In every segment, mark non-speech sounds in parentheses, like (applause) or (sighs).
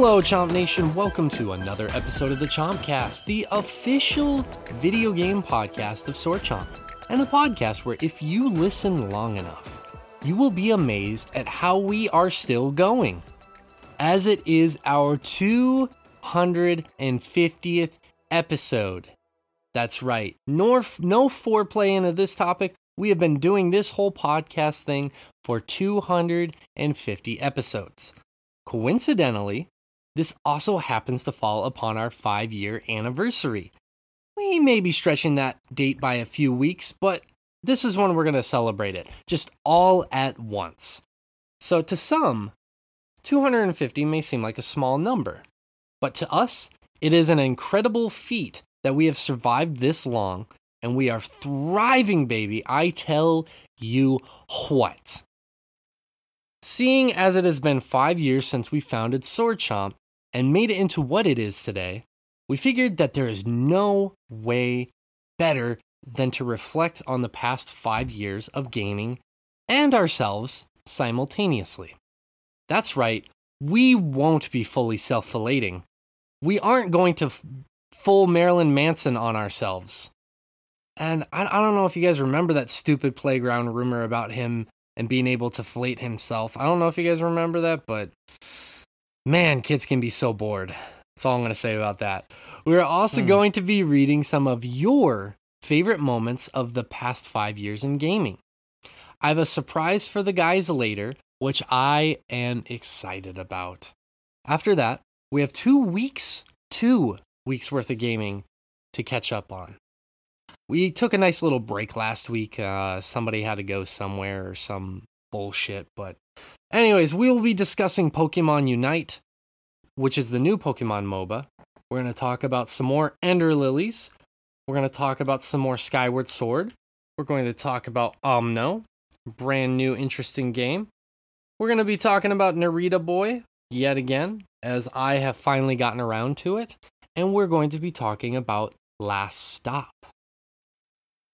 Hello, Chomp Nation. Welcome to another episode of the Chompcast, the official video game podcast of Sword Chomp, and a podcast where if you listen long enough, you will be amazed at how we are still going. As it is our 250th episode. That's right. No, no foreplay into this topic. We have been doing this whole podcast thing for 250 episodes. Coincidentally, this also happens to fall upon our five year anniversary. We may be stretching that date by a few weeks, but this is when we're going to celebrate it, just all at once. So, to some, 250 may seem like a small number, but to us, it is an incredible feat that we have survived this long and we are thriving, baby. I tell you what. Seeing as it has been five years since we founded Sword Chomp and made it into what it is today, we figured that there is no way better than to reflect on the past five years of gaming and ourselves simultaneously. That's right, we won't be fully self filleting. We aren't going to f- full Marilyn Manson on ourselves. And I, I don't know if you guys remember that stupid playground rumor about him and being able to flate himself. I don't know if you guys remember that, but man, kids can be so bored. That's all I'm going to say about that. We're also Hmm. going to be reading some of your favorite moments of the past five years in gaming. I have a surprise for the guys later, which I am excited about. After that, we have two weeks, two weeks worth of gaming to catch up on. We took a nice little break last week. Uh, somebody had to go somewhere or some bullshit. But, anyways, we will be discussing Pokemon Unite, which is the new Pokemon MOBA. We're going to talk about some more Ender Lilies. We're going to talk about some more Skyward Sword. We're going to talk about Omno, brand new interesting game. We're going to be talking about Narita Boy yet again, as I have finally gotten around to it. And we're going to be talking about Last Stop.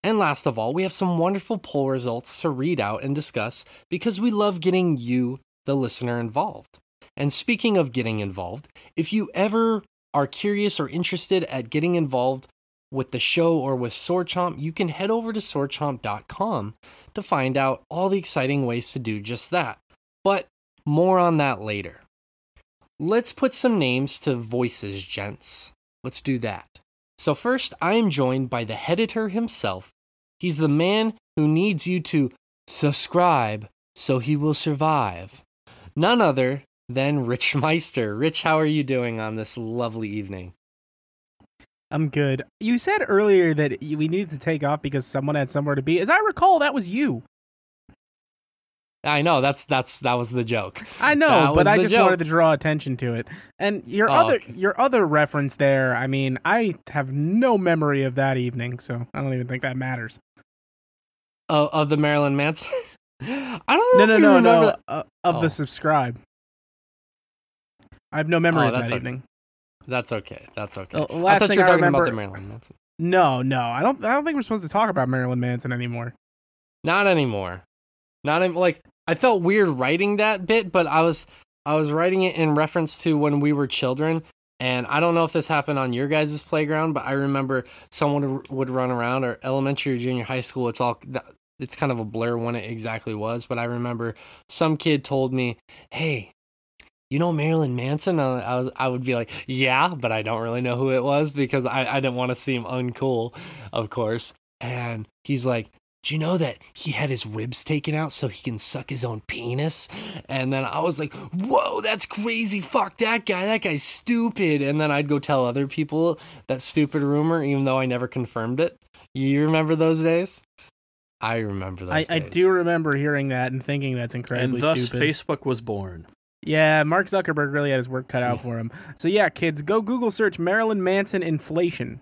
And last of all, we have some wonderful poll results to read out and discuss because we love getting you, the listener, involved. And speaking of getting involved, if you ever are curious or interested at getting involved with the show or with Sword Chomp, you can head over to swordchomp.com to find out all the exciting ways to do just that. But more on that later. Let's put some names to voices, gents. Let's do that. So, first, I am joined by the editor himself. He's the man who needs you to subscribe so he will survive. None other than Rich (laughs) Meister. Rich, how are you doing on this lovely evening? I'm good. You said earlier that we needed to take off because someone had somewhere to be. As I recall, that was you. I know that's that's that was the joke. I know, but I just joke. wanted to draw attention to it. And your Oh, other okay. your other reference there, I mean, I have no memory of that evening, so I don't even think that matters. Of, of the Marilyn Manson. (laughs) I don't know. No, if no, you no, no. Uh, of Oh. the subscribe. I have no memory Oh, of that okay. evening. That's okay. That's okay. The I last thought thing you were I talking about remember- the Marilyn Manson. No, no, I don't. I don't think we're supposed to talk about Marilyn Manson anymore. Not anymore. Not in, like I felt weird writing that bit, but I was I was writing it in reference to when we were children. And I don't know if this happened on your guys' playground, but I remember someone would- run around or elementary or junior high school. It's all it's kind of a blur when it exactly was, but I remember some kid told me, "Hey, you know Marilyn Manson?" I was I would be like, "Yeah," but I don't really know who it was because I I didn't want to seem uncool, of course. And he's like, do you know that he had his ribs taken out so he can suck his own penis? And then I was like, whoa, that's crazy. Fuck that guy. That guy's stupid. And then I'd go tell other people that stupid rumor, even though I never confirmed it. You remember those days? I remember those I, I do remember hearing that and thinking that's incredibly and thus stupid. Facebook was born. Yeah, Mark Zuckerberg really had his work cut out for him. So yeah, kids, go Google search Marilyn Manson inflation.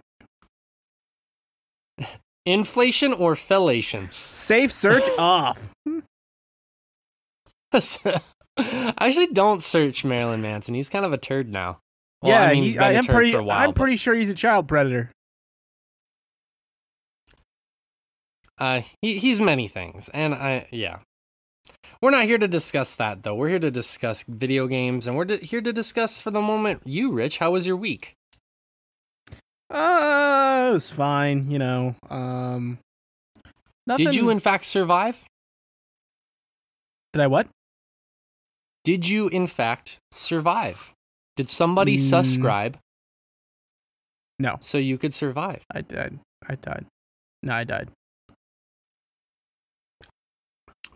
Inflation or fellation? Safe search (laughs) off. I (laughs) actually don't search Marilyn Manson. He's kind of a turd now. Well, yeah, I mean, he- he's been I a am turd pretty. for a while. I'm but- pretty sure he's a child predator. Uh, he he's many things, and I yeah. We're not here to discuss that though. We're here to discuss video games, and we're here to discuss for the moment. You, Rich, how was your week? Uh, it was fine. You know, um, nothing. Did you, in fact, survive? Did I what? Did you, in fact, survive? Did somebody Mm. subscribe No, so you could survive? I died. I died. No, I died.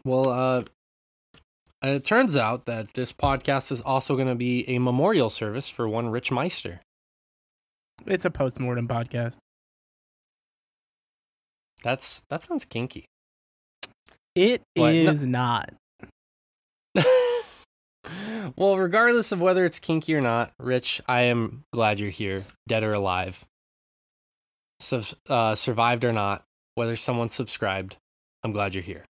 Well, uh, it turns out that this podcast is also going to be a memorial service for one Rich Meister. It's a post-mortem podcast. That's that sounds kinky. It What? No- not. (laughs) well, regardless of whether it's kinky or not, Rich, I am glad you're here, dead or alive. So, uh, survived or not, whether someone subscribed, I'm glad you're here.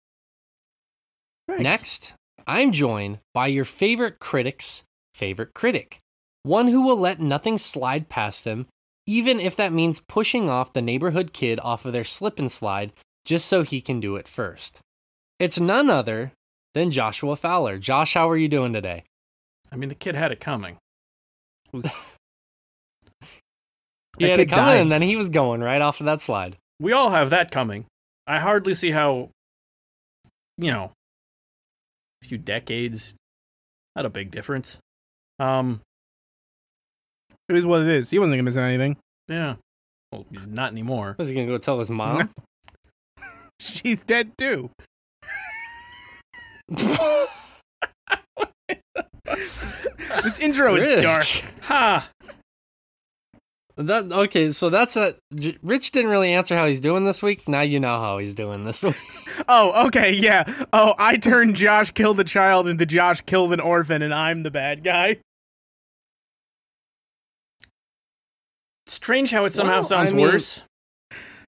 Thanks. Next, I'm joined by your favorite critic's favorite critic, one who will let nothing slide past him, even if that means pushing off the neighborhood kid off of their slip and slide just so he can do it first. It's none other than Joshua Fowler. Josh, how are you doing today? I mean, the kid had it coming. (laughs) He had it coming, died. and then he was going right off of that slide. We all have that coming. I hardly see how, you know, a few decades, not a big difference. Um, It is what it is. He wasn't gonna miss anything. yeah. Well, he's not anymore. Was he gonna go tell his mom? (laughs) She's dead too. (laughs) This intro is dark. Ha! That okay, so that's a J- Rich didn't really answer how he's doing this week. Now you know how he's doing this week. (laughs) Oh, okay, yeah. Oh, I turned Josh killed a child into Josh killed an orphan, and I'm the bad guy. Strange how it somehow Well, sounds I mean- worse.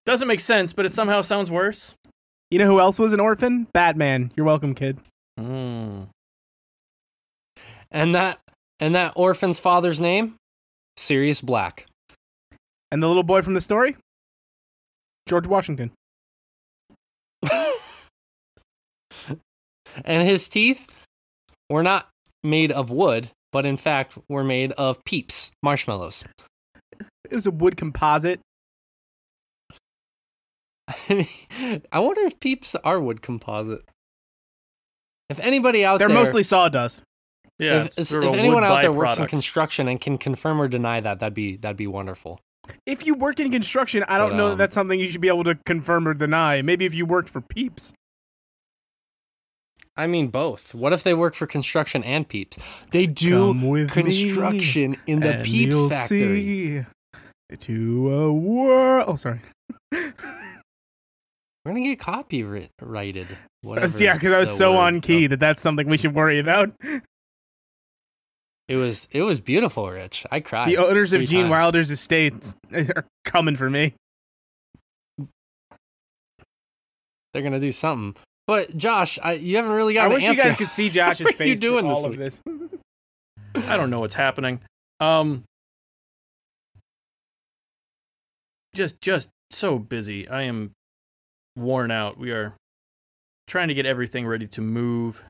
Doesn't make sense, but it somehow sounds worse. You know who else was an orphan? Batman. You're welcome, kid. Hmm. And that and that orphan's father's name? Sirius Black. And the little boy from the story? George Washington. (laughs) and his teeth were not made of wood, but in fact were made of peeps, marshmallows. It was a wood composite. (laughs) I mean, I wonder if peeps are wood composite. If anybody out there They're mostly sawdust. Yeah. if, it's if sort of a anyone out there works in construction and can confirm or deny that, that'd be that'd be wonderful. If you work in construction, I don't But, know um, that that's something you should be able to confirm or deny. Maybe if you worked for Peeps. I mean both. What if they work for construction and peeps? They do Come with construction in the peeps factory. see to a world. Oh, sorry. (laughs) We're gonna get copyrighted. Whatever. yeah, because I was so word- on key oh, that that's something we should worry about. (laughs) It was it was beautiful, Rich. I cried. The owners of Gene times. Wilder's estates (laughs) are coming for me. They're gonna do something. But Josh, I, you haven't really I got an wish you guys could see Josh's What are you face doing through this all of week? this. I don't know what's happening. Um, just just so busy. I am worn out. We are trying to get everything ready to move,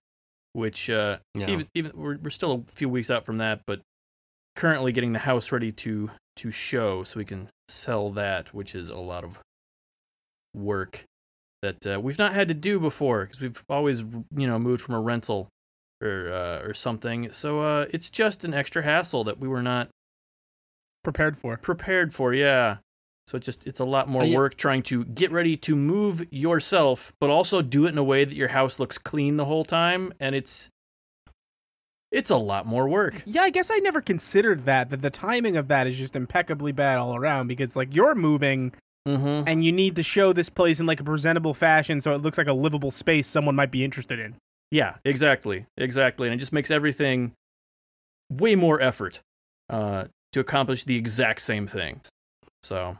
which uh, Yeah. even even we're we're still a few weeks out from that, but currently getting the house ready to to show so we can sell that, which is a lot of work that uh, we've not had to do before because we've always you know moved from a rental or uh, or something. So uh, it's just an extra hassle that we were not Prepared for. prepared for. Yeah. So it's just it's a lot more Uh, work trying to get ready to move yourself, but also do it in a way that your house looks clean the whole time, and it's it's a lot more work. Yeah, I guess I never considered that. That the timing of that is just impeccably bad all around because like you're moving Mm-hmm. and you need to show this place in like a presentable fashion so it looks like a livable space someone might be interested in. Yeah, exactly, exactly, and it just makes everything way more effort uh, to accomplish the exact same thing. So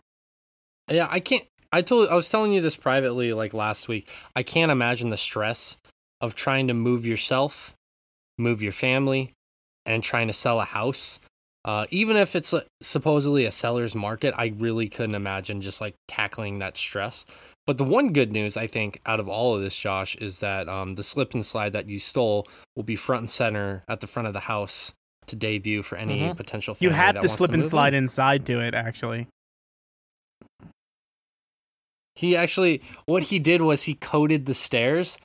Yeah, I can't. I told. I was telling you this privately, like last week. I can't imagine the stress of trying to move yourself, move your family, and trying to sell a house Uh, even if it's uh, supposedly a seller's market, I really couldn't imagine just like tackling that stress. But the one good news I think out of all of this, Josh, is that um, the slip and slide that you stole will be front and center at the front of the house to debut for any Mhm. potential. You that to slip and slide in. inside to it, actually. He actually, what he did was he coated the stairs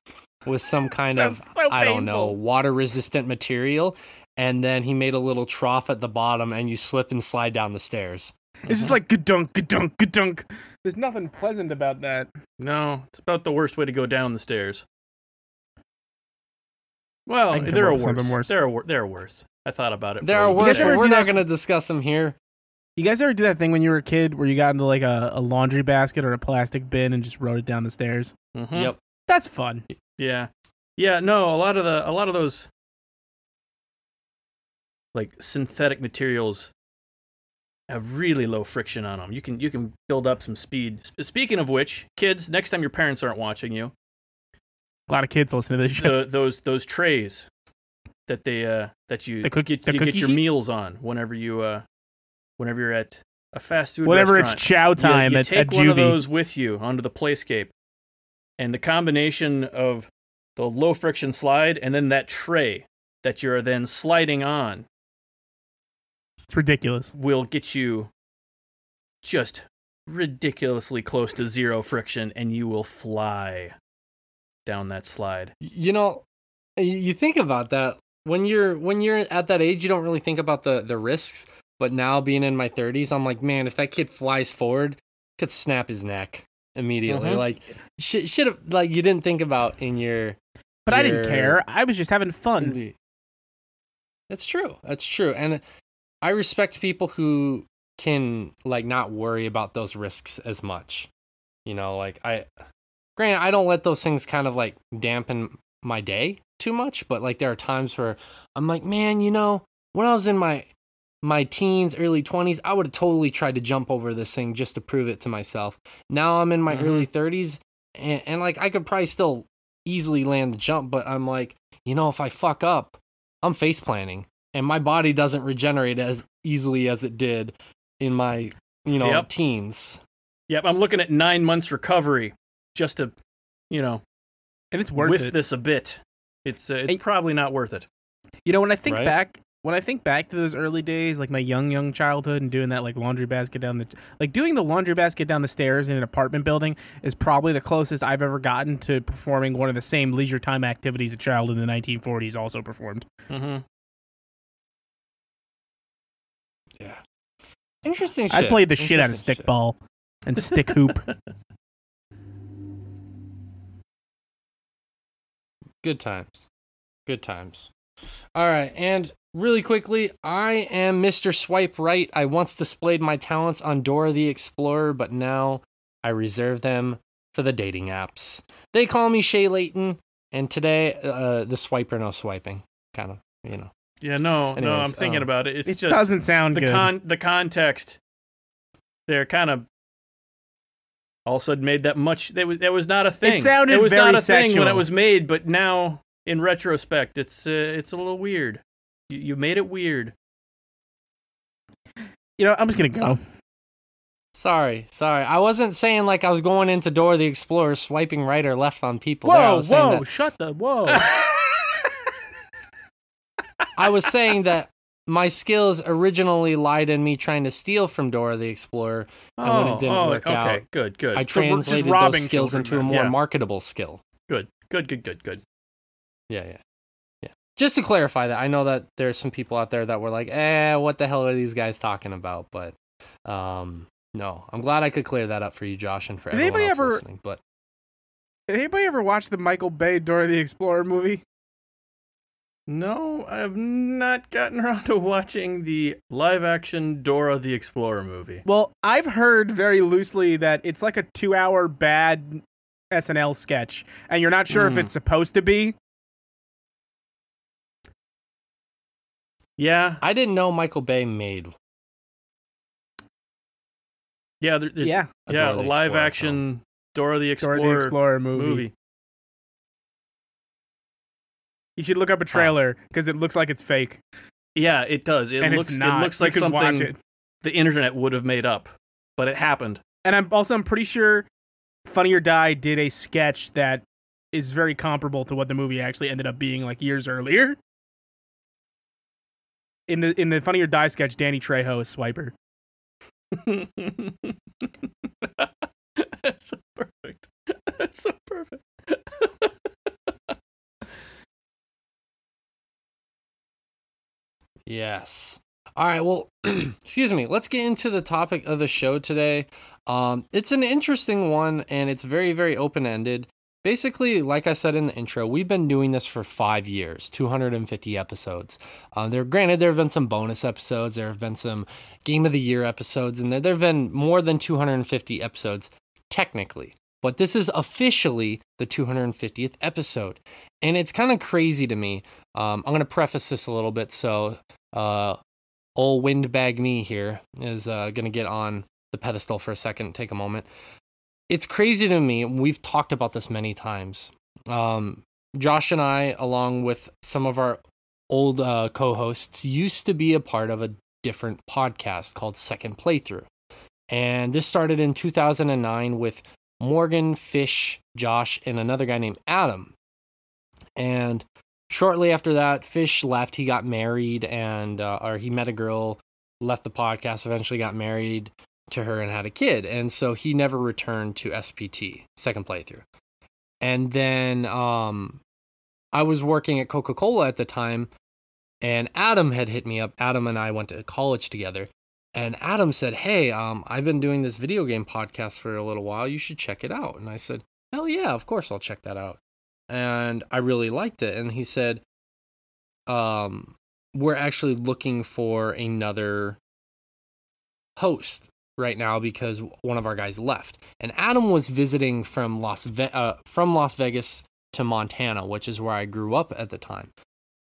with some (laughs) kind of so I don't know water resistant material, and then he made a little trough at the bottom, and you slip and slide down the stairs. It's just mhm. like gadunk, gadunk, gadunk. There's nothing pleasant about that. No, it's about the worst way to go down the stairs. Well, there are with something worse. worse. There are wor- there are worse. I thought about it. There are worse, guys there. we're not going to discuss them here. You guys ever do that thing when you were a kid where you got into like a, a laundry basket or a plastic bin and just rode it down the stairs? Mhm. Yep. That's fun. Yeah. Yeah, no, a lot of the a lot of those like synthetic materials have really low friction on them. You can you can build up some speed. S- Speaking of which, kids, next time your parents aren't watching you, A lot of kids listen to this show. the, those those trays that they uh that you The cookie- get, the you get your sheets? meals on whenever you uh whenever you're at a fast food Whenever it's chow time you, at, take at one of those with you onto the playscape, and the combination of the low friction slide and then that tray that you're then sliding on It's ridiculous. will get you just ridiculously close to zero friction, and you will fly down that slide. You know, you think about that when you're when you're at that age, you don't really think about the the risks. But now being in my 30s, I'm like, man, if that kid flies forward, could snap his neck immediately. Mhm. Like, should should have like you didn't think about in your. But I didn't care. I was just having fun. That's true. That's true. And I respect people who can like not worry about those risks as much. You know, like I granted I don't let those things kind of like dampen my day too much, but like there are times where I'm like, man, you know, when I was in my my teens, early 20s, I would have totally tried to jump over this thing just to prove it to myself. Now I'm in my Mhm. early 30s and, and like I could probably still easily land the jump, but I'm like, you know, if I fuck up, I'm face planning and my body doesn't regenerate as easily as it did in my, you know, Yep. teens. Yep, I'm looking at nine months recovery just to, you know, And it's worth whiff it. this a bit. It's uh, it's Hey- probably not worth it. You know, when I think Right? back, when I think back to those early days, like my young, young childhood, and doing that like laundry basket down the, like doing the laundry basket down the stairs in an apartment building is probably the closest I've ever gotten to performing one of the same leisure time activities a child in the 1940s also performed. Mm-hmm. Yeah. Interesting shit. I played the shit out of Interesting shit. stickball and stick hoop. (laughs) Good times. Good times. All right, and really quickly, I am Mr. Swipe Right. I once displayed my talents on Dora the Explorer, but now I reserve them for the dating apps. They call me Shay Layton, and today, uh, the swiper no swiping, kind of, you know. Yeah, no, no, I'm thinking um, about it. It's it just doesn't sound the good. con the context. They're kind of all of a sudden made that much. That was that was not a thing. sounded it was very not a thing when it was made, but now in retrospect, it's uh, it's a little weird. You, you made it weird. you know, I'm just gonna go. Sorry, sorry. I wasn't saying like I was going into Dora the Explorer swiping right or left on people. there. I whoa, was whoa, that- shut the whoa. (laughs) I was saying that my skills originally lied in me trying to steal from Dora the Explorer, and when Oh, it didn't oh, work okay, out, good, good, I So translated robbing those skills children into a more Yeah. marketable skill. good, good, good, good, good. Yeah, yeah. Just to clarify that, I know that there's some people out there that were like, "Eh, what the hell are these guys talking about?" But, um, no, I'm glad I could clear that up for you, Josh, and for Did everyone anybody else ever- listening. But Did anybody ever watch the Michael Bay Dora the Explorer movie? No, I have not gotten (laughs) around to watching the live-action Dora the Explorer movie. Well, I've heard very loosely that it's like a two-hour bad SNL sketch, and you're not sure if Mm. it's supposed to be. Yeah, I didn't know Michael Bay made yeah, there, it's- yeah, a yeah, a live Explorer action Dora the Explorer, Dora the Explorer movie. movie. You should look up a trailer because it looks like it's fake. Yeah, it does. It and looks it's not. it looks like something the internet would have made up, but it happened. And I'm also I'm pretty sure Funny or Die did a sketch that is very comparable to what the movie actually ended up being like years earlier. In the in the Funny or Die sketch, Danny Trejo is Swiper. That's so perfect. That's so perfect. Yes. All right. Well, (clears throat) excuse me. Let's get into the topic of the show today. Um, it's an interesting one, and it's very, very open ended. Basically, like I said in the intro, we've been doing this for five years, 250 episodes. Uh, there, granted, there have been some bonus episodes, there have been some Game of the Year episodes, and there, there have been more than 250 episodes technically. But this is officially the 250th episode, and it's kind of crazy to me. Um, I'm going to preface this a little bit so uh, old windbag me here is uh, going to get on the pedestal for a second, take a moment. It's crazy to me. We've talked about this many times. Um, Josh and I, along with some of our old uh, co hosts, used to be a part of a different podcast called Second Playthrough. And this started in 2009 with Morgan, Fish, Josh, and another guy named Adam. And shortly after that, Fish left. He got married, and uh, or he met a girl, left the podcast, eventually got married to her and had a kid, and so he never returned to SPT second playthrough. And then um, I was working at Coca Cola at the time, and Adam had hit me up. Adam and I went to college together, and Adam said, "Hey, um, I've been doing this video game podcast for a little while. You should check it out." And I said, "Hell yeah, of course I'll check that out." And I really liked it. And he said, "Um, we're actually looking for another host right now because one of our guys left." And Adam was visiting from Las Ve- uh, from Las Vegas to Montana, which is where I grew up at the time.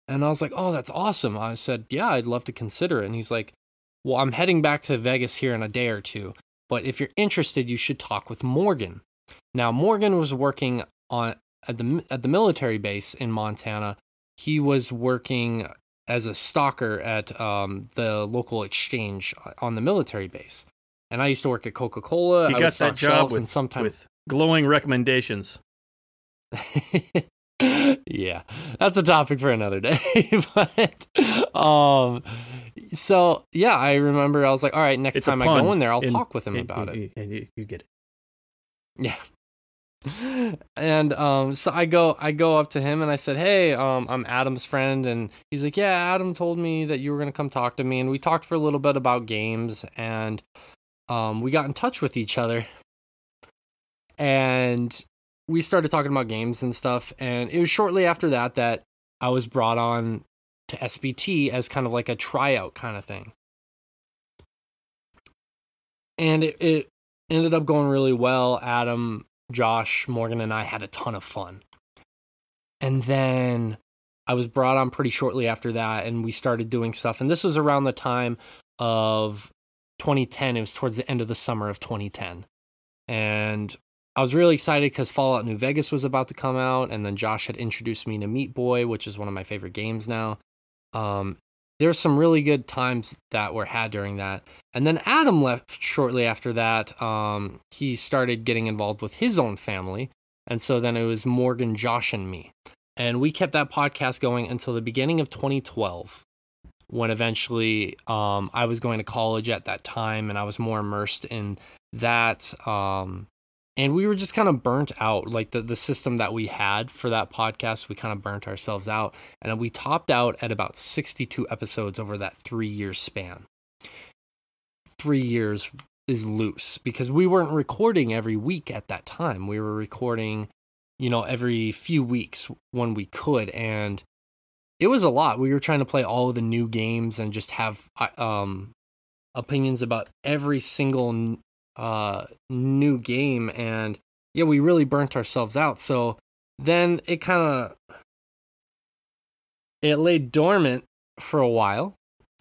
And I was like, "Oh, that's awesome." I said, "Yeah, I'd love to consider it." And he's like, well, I'm heading back to Vegas here in a day or two, but if you're interested, you should talk with Morgan. Now, Morgan was working on at the at the military base in Montana. He was working as a stalker at um, the local exchange on the military base, and I used to work at Coca Cola. He I got that job with, and sometimes with glowing recommendations. (laughs) yeah, that's a topic for another day. (laughs) but um, so yeah, I remember I was like, all right, next It's time I go in there, I'll in- talk with him And- about and- it. And you, you get it. Yeah. And um, so I go, I go up to him and I said, "Hey, um, I'm Adam's friend," and he's like, "Yeah, Adam told me that you were gonna come talk to me," and we talked for a little bit about games, and um, we got in touch with each other, and we started talking about games and stuff, and it was shortly after that that I was brought on to SPT as kind of like a tryout kind of thing, and it, it ended up going really well. Adam Josh, Morgan, and I had a ton of fun. And then I was brought on pretty shortly after that, and we started doing stuff. And this was around the time of 2010. It was towards the end of the summer of 2010. And I was really excited because Fallout New Vegas was about to come out. And then Josh had introduced me to Meat Boy, which is one of my favorite games now. Um, there were some really good times that were had during that. And then Adam left shortly after that. Um, he started getting involved with his own family. And so then it was Morgan, Josh, and me. And we kept that podcast going until the beginning of 2012, when eventually um, I was going to college at that time and I was more immersed in that. Um, and we were just kind of burnt out. Like the, the system that we had for that podcast, we kind of burnt ourselves out. And we topped out at about 62 episodes over that three year span three years is loose because we weren't recording every week at that time. We were recording, you know, every few weeks when we could. And it was a lot. We were trying to play all of the new games and just have um, opinions about every single uh, new game. And yeah, we really burnt ourselves out. So then it kind of it lay dormant for a while.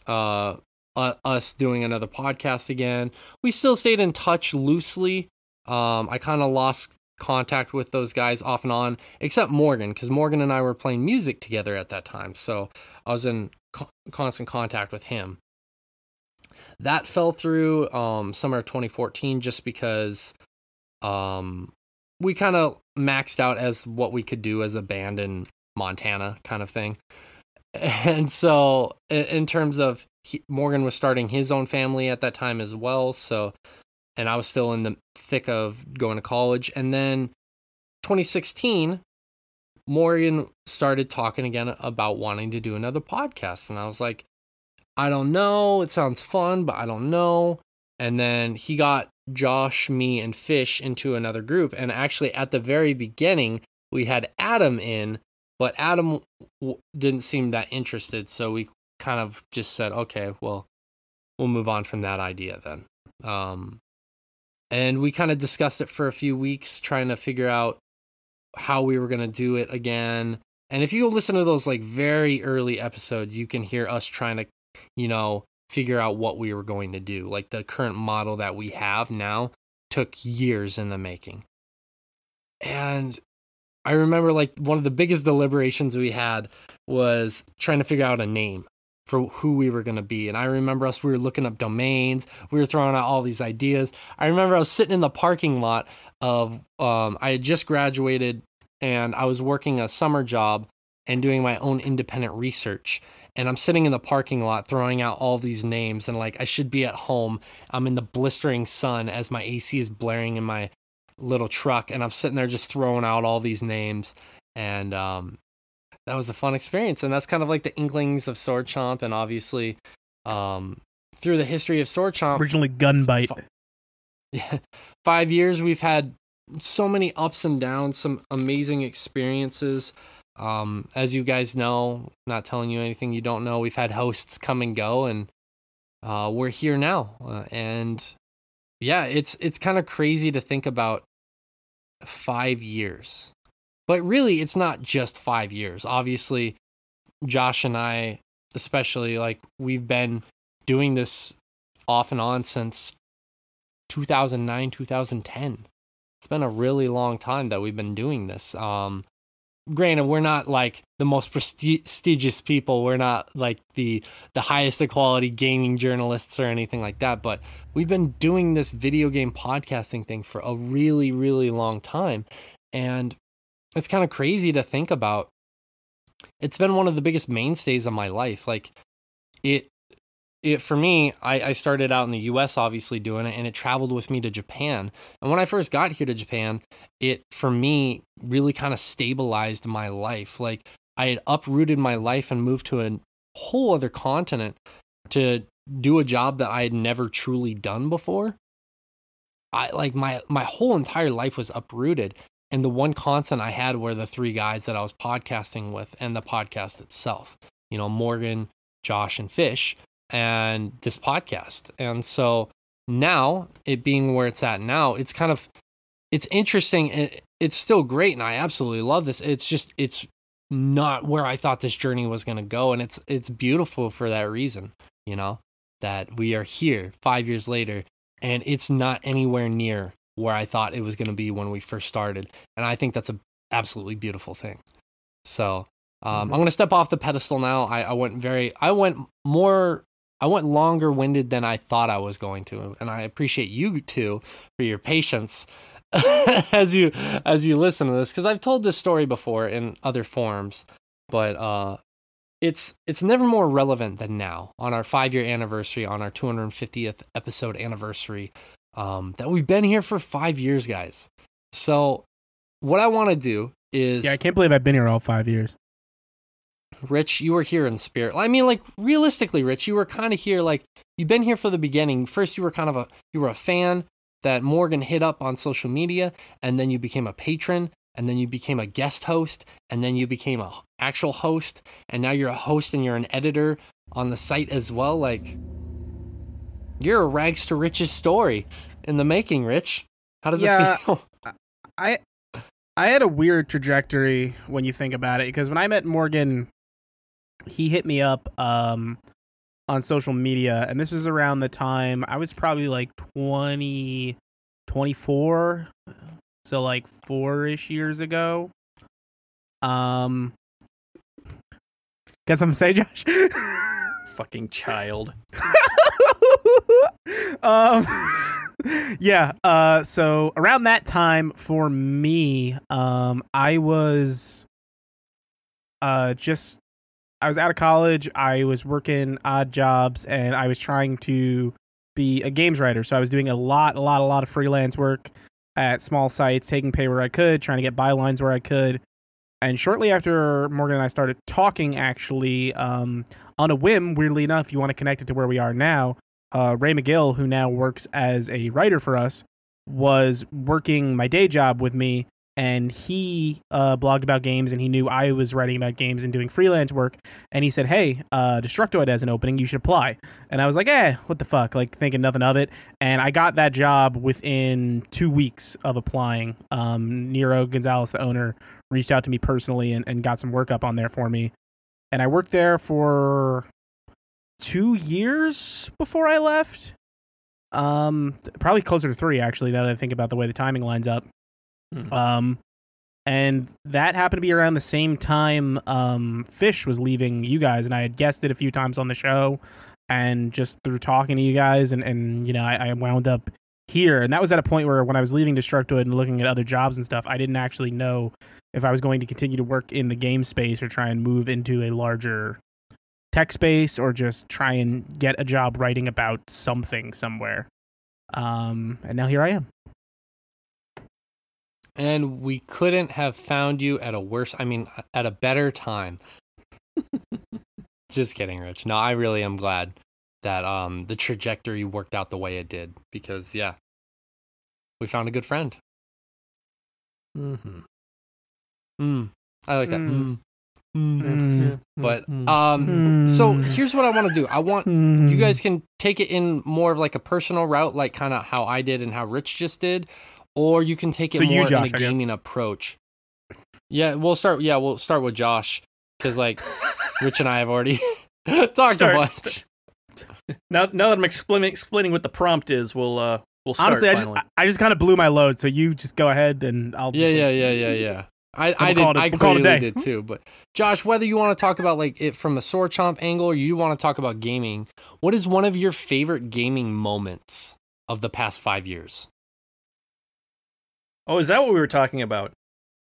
Uh, uh, us doing another podcast again. We still stayed in touch loosely. Um, I kind of lost contact with those guys off and on, except Morgan, because Morgan and I were playing music together at that time. So I was in co- constant contact with him. That fell through um, summer of 2014 just because um, we kind of maxed out as what we could do as a band in Montana, kind of thing. (laughs) And so, in terms of he, Morgan was starting his own family at that time as well. So, and I was still in the thick of going to college. And then 2016, Morgan started talking again about wanting to do another podcast. And I was like, I don't know. It sounds fun, but I don't know. And then he got Josh, me, and Fish into another group. And actually, at the very beginning, we had Adam in, but Adam w- didn't seem that interested. So we kind of just said, okay, well, we'll move on from that idea then. Um, and we kind of discussed it for a few weeks, trying to figure out how we were going to do it again. And if you listen to those like very early episodes, you can hear us trying to, you know, figure out what we were going to do. Like the current model that we have now took years in the making. And I remember like one of the biggest deliberations we had was trying to figure out a name for who we were going to be. And I remember us, we were looking up domains, we were throwing out all these ideas. I remember I was sitting in the parking lot of, um, I had just graduated and I was working a summer job and doing my own independent research. And I'm sitting in the parking lot throwing out all these names and like I should be at home. I'm in the blistering sun as my AC is blaring in my little truck and I'm sitting there just throwing out all these names and um that was a fun experience and that's kind of like the inklings of sword chomp and obviously um through the history of sword chomp Originally Gunbite. (laughs) yeah, five years we've had so many ups and downs some amazing experiences um as you guys know not telling you anything you don't know we've had hosts come and go and uh we're here now uh, and yeah it's it's kind of crazy to think about five years but really it's not just five years. Obviously josh and i especially like we've been doing this off and on since 2009 2010 it's been a really long time that we've been doing this. Um granted we're not like the most prestigious people. We're not like the the highest quality gaming journalists or anything like that but we've been doing this video game podcasting thing for a really really long time. And it's kind of crazy to think about. It's been one of the biggest mainstays of my life like it it for me I, I started out in the us obviously doing it and it traveled with me to japan. And when i first got here to japan it for me really kind of stabilized my life. Like i had uprooted my life and moved to a whole other continent to do a job that i had never truly done before. I like my my whole entire life was uprooted and the one constant i had were the three guys that i was podcasting with and the podcast itself you know morgan josh and fish and this podcast. And so now, it being where it's at now, it's kind of it's interesting. It, it's still great, and I absolutely love this. It's just it's not where I thought this journey was going to go, and it's it's beautiful for that reason. You know that we are here five years later, and it's not anywhere near where I thought it was going to be when we first started, and I think that's a absolutely beautiful thing. So um, I'm going to step off the pedestal now. I, I went very, I went more I went longer winded than I thought I was going to, and I appreciate you too for your patience (laughs) as you as you listen to this because I've told this story before in other forms, but uh, it's it's never more relevant than now on our five year anniversary, on our 250th episode anniversary, um, that we've been here for five years, guys. So what I want to do is Yeah, I can't believe I've been here all five years. Rich, you were here in spirit. I mean, like realistically, Rich, you were kind of here. Like you've been here for the beginning. First, you were kind of a you were a fan that Morgan hit up on social media, and then you became a patron, and then you became a guest host, and then you became a actual host, and now you're a host and you're an editor on the site as well. Like you're a rags to riches story in the making, Rich. How does Yeah. it feel? (laughs) I I had a weird trajectory when you think about it because when I met Morgan, he hit me up um on social media and this was around the time I was probably like 20 24 so like 4ish years ago. Um Got something to say, Josh? (laughs) Fucking child. (laughs) um, (laughs) yeah. Uh, so around that time for me, um, I was uh just I was out of college. I was working odd jobs, and I was trying to be a games writer. So I was doing a lot, a lot, a lot of freelance work at small sites, taking pay where I could, trying to get bylines where I could. And shortly after Morgan and I started talking, actually, um, on a whim, weirdly enough, you want to connect it to where we are now. Uh, Ray McGill, who now works as a writer for us, was working my day job with me, and he uh, blogged about games, and he knew I was writing about games and doing freelance work, and he said, "Hey, uh, Destructoid has an opening, you should apply." And I was like, "Eh, what the fuck?" Like thinking nothing of it, and I got that job within two weeks of applying. Um, Niero Gonzalez, the owner, reached out to me personally and, and got some work up on there for me, and I worked there for two years before I left. Um, probably closer to three actually. Now that I think about the way the timing lines up. Hmm. Um, and that happened to be around the same time um, Fish was leaving you guys, and I had guessed it a few times on the show, and just through talking to you guys, and and you know, I, I wound up here, and that was at a point where when I was leaving Destructoid and looking at other jobs and stuff, I didn't actually know if I was going to continue to work in the game space or try and move into a larger tech space or just try and get a job writing about something somewhere. Um, and now here I am. And we couldn't have found you at a worse, I mean, at a better time. (laughs) Just kidding, Rich. No, I really am glad that um the trajectory worked out the way it did because yeah, we found a good friend. Mm-hmm. Mm, I like that. Mm. Mm. Mm. Mm. But um, so here's what I want to do. I want Mm. you guys can take it in more of like a personal route, like kind of how I did and how Rich just did, or you can take it So you, more Josh, in a gaming approach. Yeah, we'll start. Yeah, we'll start with Josh because like (laughs) Rich and I have already (laughs) talked Start- a bunch. (laughs) Now, now that I'm explaining explaining what the prompt is, we'll uh we'll start Honestly, I just, finally. I just kind of blew my load, so you just go ahead and I'll. Just Yeah, yeah, yeah, yeah, yeah. I, I we'll did. it a- I we'll call it clearly did too. But Josh, whether you want to talk about like it from a sword chomp angle or you want to talk about gaming, what is one of your favorite gaming moments of the past five years? oh, is that what we were talking about?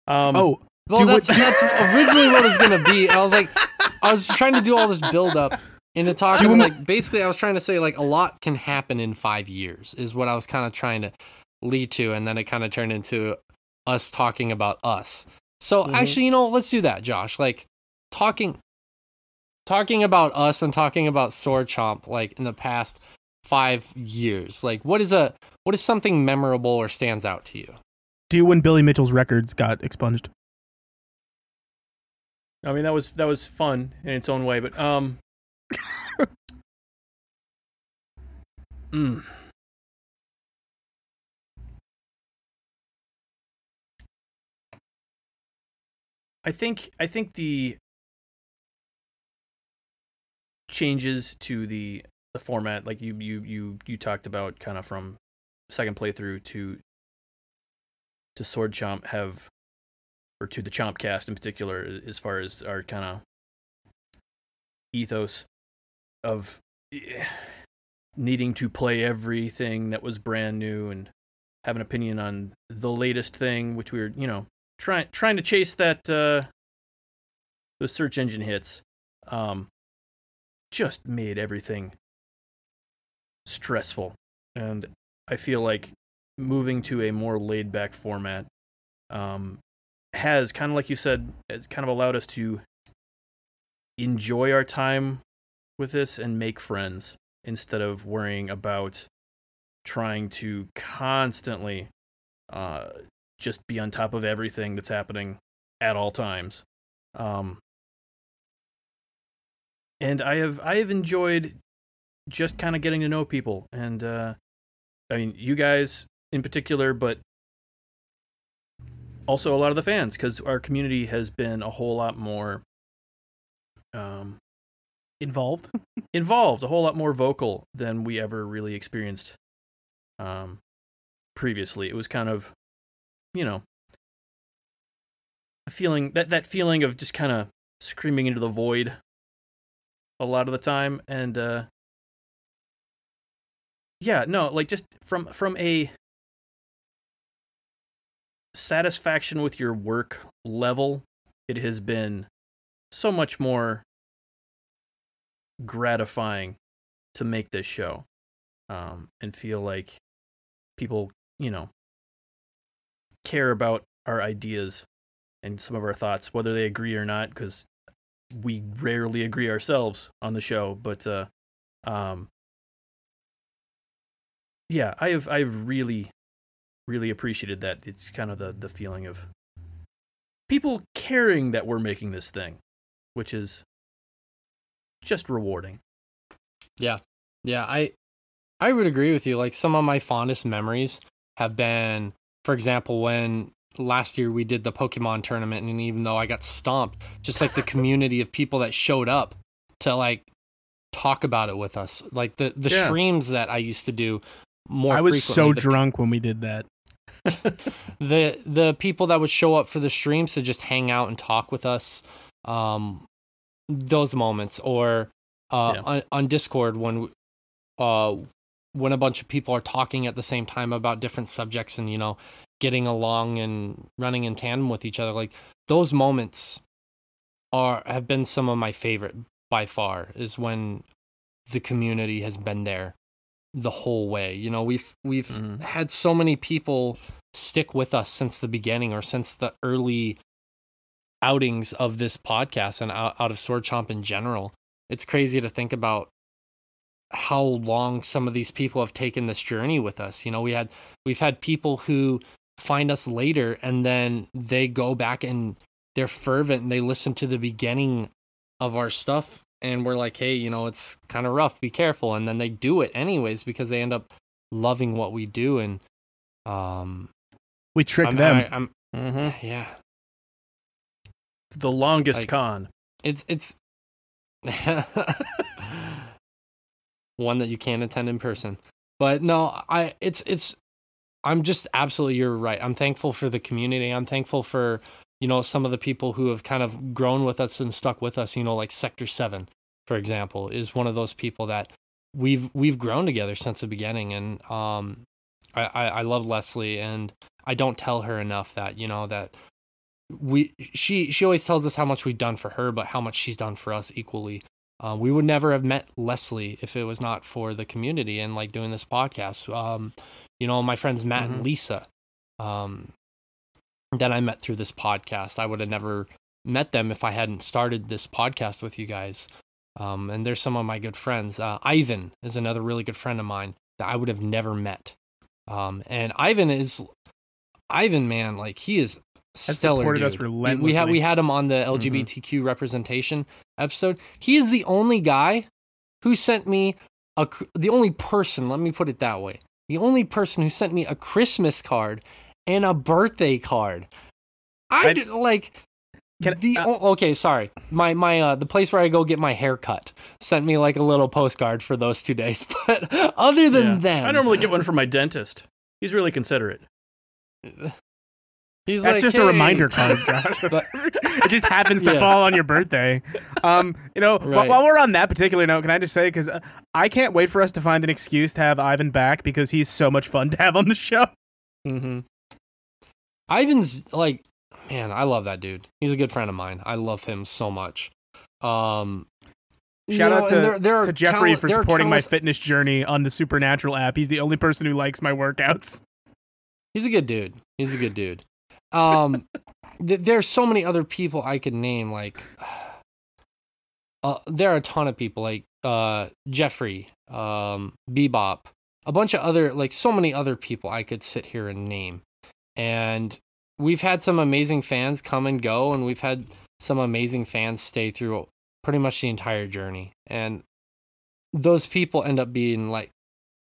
Um, Oh, Well, Do that's what- that's (laughs) originally what it was gonna be. And I was like, I was trying to do all this build up into talking. Do- like basically, I was trying to say like a lot can happen in five years is what I was kind of trying to lead to, and then it kind of turned into us talking about us. So Mhm. actually, you know, let's do that, Josh. Like talking, talking about us and talking about Sword Chomp, like in the past five years. Like, what is a what is something memorable or stands out to you? do when Billy Mitchell's records got expunged. I mean that was that was fun in its own way, but um, (laughs) mm. I think I think the changes to the the format, like you you you you talked about, kind of from second playthrough to to Sword Chomp, have or to the Chomp cast in particular, as far as our kind of ethos of eh, needing to play everything that was brand new and have an opinion on the latest thing, which we were, you know, trying trying to chase that uh, those search engine hits. Um, just made everything stressful, and I feel like moving to a more laid back format um, has kind of like you said, has kind of allowed us to enjoy our time with this and make friends instead of worrying about trying to constantly uh, just be on top of everything that's happening at all times. Um, and I have I have enjoyed just kind of getting to know people, and uh, I mean you guys in particular, but also a lot of the fans because our community has been a whole lot more um, Involved. (laughs) involved, a whole lot more vocal than we ever really experienced um, previously. It was kind of, you know, a feeling that that feeling of just kind of screaming into the void a lot of the time, and uh, yeah, no, like just from from a satisfaction with your work level, it has been so much more gratifying to make this show um, and feel like people, you know, care about our ideas and some of our thoughts, whether they agree or not, because we rarely agree ourselves on the show. But uh, um, yeah, I have I've really, really appreciated that. It's kind of the the feeling of people caring that we're making this thing, which is just rewarding. Yeah. Yeah, I I would agree with you. Like some of my fondest memories have been, for example, when last year we did the Pokemon tournament and even though I got stomped, just like the (laughs) community of people that showed up to like talk about it with us. Like the the Yeah. streams that I used to do more I was so the drunk when we did that. (laughs) (laughs) the the people that would show up for the streams to just hang out and talk with us um those moments or uh Yeah. on, on discord when uh when a bunch of people are talking at the same time about different subjects and you know getting along and running in tandem with each other like those moments are have been some of my favorite by far is when the community has been there the whole way you know we've we've Mhm. had so many people stick with us since the beginning or since the early outings of this podcast and out, out of sword chomp in general it's crazy to think about how long some of these people have taken this journey with us you know we had we've had people who find us later and then they go back and they're fervent and they listen to the beginning of our stuff and we're like hey you know it's kind of rough be careful and then they do it anyways because they end up loving what we do and um We trick I'm, them. I, I'm Mm-hmm. (sighs) yeah The longest Like- con. it's it's (laughs) (laughs) one that you can't attend in person. But no i it's it's i'm just absolutely you're right. I'm thankful for the community. I'm thankful for you know some of the people who have kind of grown with us and stuck with us you know like sector 7 for example is one of those people that we've we've grown together since the beginning. And um i i, I love leslie and i don't tell her enough that you know that we she she always tells us how much we've done for her but how much she's done for us equally uh, we would never have met leslie if it was not for the community and like doing this podcast. Um you know my friends matt Mhm. and lisa um that i met through this podcast. I would have never met them if i hadn't started this podcast with you guys. Um and they're some of my good friends. Uh ivan is another really good friend of mine that i would have never met. Um and ivan is ivan man like he is Has stellar supported us dude. We- we had we had him on the lgbtq representation episode he is the only guy who sent me a the only person let me put it that way the only person who sent me a christmas card and a birthday card i, I- did like Can- the uh, okay sorry my my uh the place where i go get my hair cut sent me like a little postcard for those two days (laughs) but other than Yeah. them I normally get one from my dentist. He's really considerate. He's That's like, just a reminder card, Josh. But- it just happens to Yeah. fall on your birthday. Um, you know, Right. while we're on that particular note, can I just say because uh, I can't wait for us to find an excuse to have Ivan back because he's so much fun to have on the show. Mm-hmm. Ivan's like, man, I love that dude. He's a good friend of mine. I love him so much. Um, you Shout know, out to, there- there to Jeffrey count- for supporting my fitness journey on the Supernatural app. He's the only person who likes my workouts. He's a good dude. He's a good dude. Um, th- there's so many other people I could name. Like, uh, there are a ton of people like uh, Jeffrey, um, Bebop, a bunch of other like so many other people I could sit here and name. And we've had some amazing fans come and go, and we've had some amazing fans stay through pretty much the entire journey. And those people end up being like,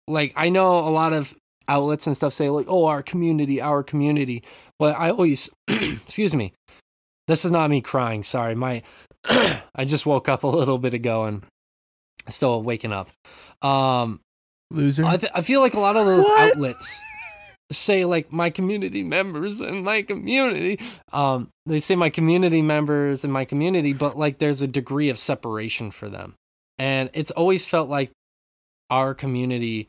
like I know a lot of outlets and stuff say like, "Oh, our community, our community." But I always, (clears throat) excuse me, this is not me crying. Sorry, my (clears throat) I just woke up a little bit ago and still waking up. Um, Loser. I th- I feel like a lot of those What? outlets say like my community members and my community. Um, they say my community members and my community, but like there's a degree of separation for them. and it's always felt like our community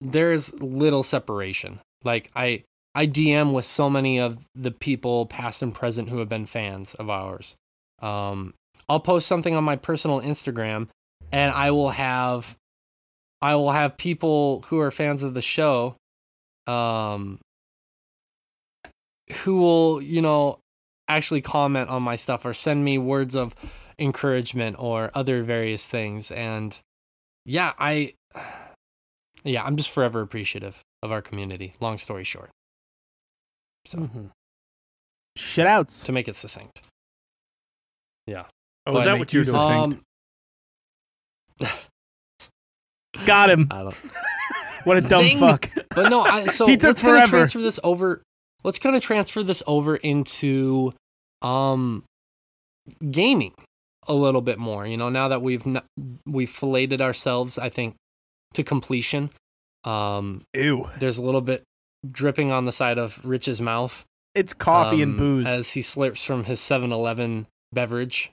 there's little separation. Like I I DM with so many of the people past and present who have been fans of ours. Um, I'll post something on my personal Instagram, and I will have I will have people who are fans of the show, um, who will you know actually comment on my stuff or send me words of encouragement or other various things, and yeah, I yeah, I'm just forever appreciative of our community. Long story short. So Mm-hmm. Shit outs. to make it succinct. Yeah. Oh, is that what you're you succinct. Um, (laughs) Got him. I don't. (laughs) What a dumb Zing. fuck. But no, I (laughs) so He took let's kind of transfer this over. Let's kind of transfer this over into um gaming a little bit more. You know, now that we've n- we've filleted ourselves, I think to completion. Um, Ew. there's a little bit dripping on the side of Rich's mouth. It's coffee and um, booze. as he slurps from his 7-Eleven beverage.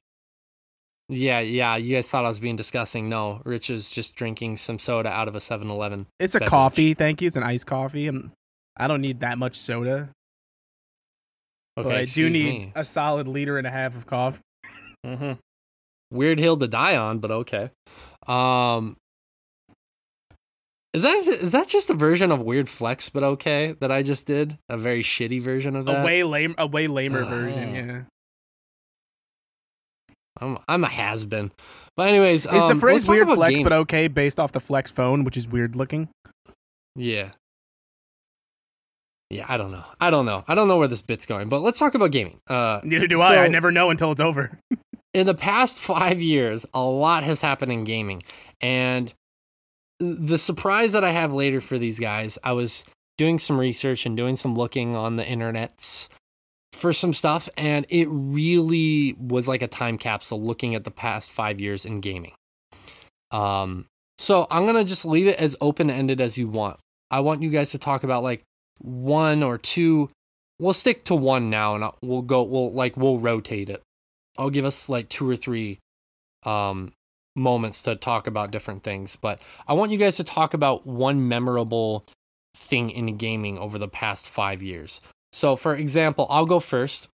Yeah, yeah, you guys thought I was being disgusting. No, Rich is just drinking some soda out of a 7-Eleven. it's a beverage. coffee, thank you. It's an iced coffee. I'm, I don't need that much soda, Okay, but I do need me. a solid liter and a half of coffee. Mm-hmm. weird hill to die on, but okay. Um, is that is that just a version of weird flex, but okay that I just did a very shitty version of that? A way lame, a way lamer Oh. version. Yeah. I'm I'm a has been, but anyways, Is um, the phrase weird flex gaming. but okay based off the flex phone, which is weird looking? Yeah. Yeah, I don't know. I don't know. I don't know where this bit's going, but let's talk about gaming. Uh, Neither do I. I never know until it's over. in the past five years, a lot has happened in gaming. And the surprise that I have later for these guys, I was doing some research and doing some looking on the internets for some stuff, and it really was like a time capsule looking at the past five years in gaming. Um, so I'm gonna just leave it as open ended as you want. I want you guys to talk about like one or two. We'll stick to one now, and I'll- we'll go. We'll like we'll rotate it. I'll give us like two or three um, moments to talk about different things. But I want you guys to talk about one memorable thing in gaming over the past five years. So, for example, I'll go first,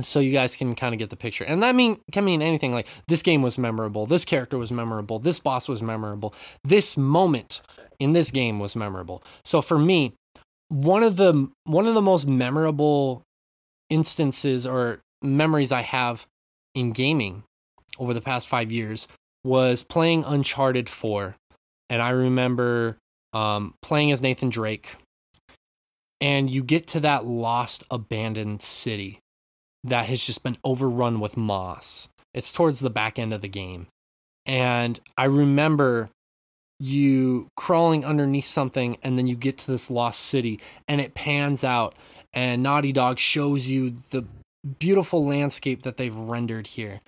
so you guys can kind of get the picture. And that mean can mean anything like this game was memorable, this character was memorable, this boss was memorable, this moment in this game was memorable. So for me, one of the one of the most memorable instances or memories I have in gaming over the past five years was playing Uncharted 4. And I remember um, playing as Nathan Drake. And you get to that lost, abandoned city that has just been overrun with moss. It's towards the back end of the game. And I remember you crawling underneath something, and then you get to this lost city, and it pans out, and Naughty Dog shows you the beautiful landscape that they've rendered here.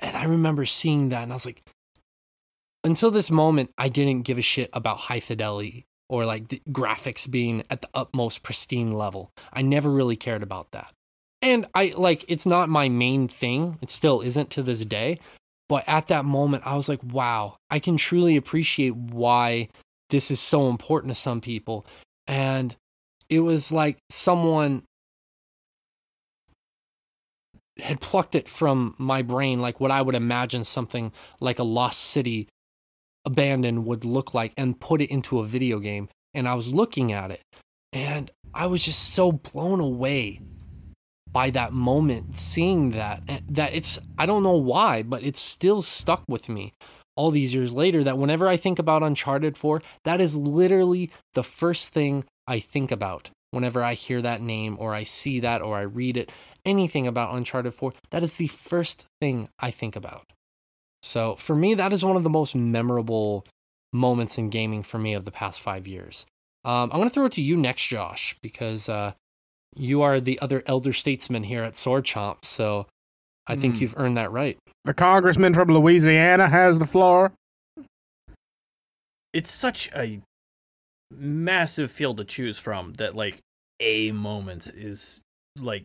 And I remember seeing that and I was like, until this moment, I didn't give a shit about high fidelity or like graphics being at the utmost pristine level. I never really cared about that. And I like, it's not my main thing. It still isn't to this day. But at that moment, I was like, wow, I can truly appreciate why this is so important to some people. And it was like someone had plucked it from my brain like what I would imagine something like a lost city abandoned would look like and put it into a video game. And I was looking at it and I was just so blown away by that moment seeing that eh, that it's I don't know why but it's still stuck with me all these years later that whenever I think about Uncharted 4 that is literally the first thing I think about whenever I hear that name or I see that or I read it anything about Uncharted 4, that is the first thing I think about. So for me, that is one of the most memorable moments in gaming for me of the past five years. Um, I'm going to throw it to you next, Josh, because uh, you are the other elder statesman here at Sword Chomp. So I think Hmm. you've earned that right. The congressman from Louisiana has the floor. It's such a massive field to choose from that like a moment is like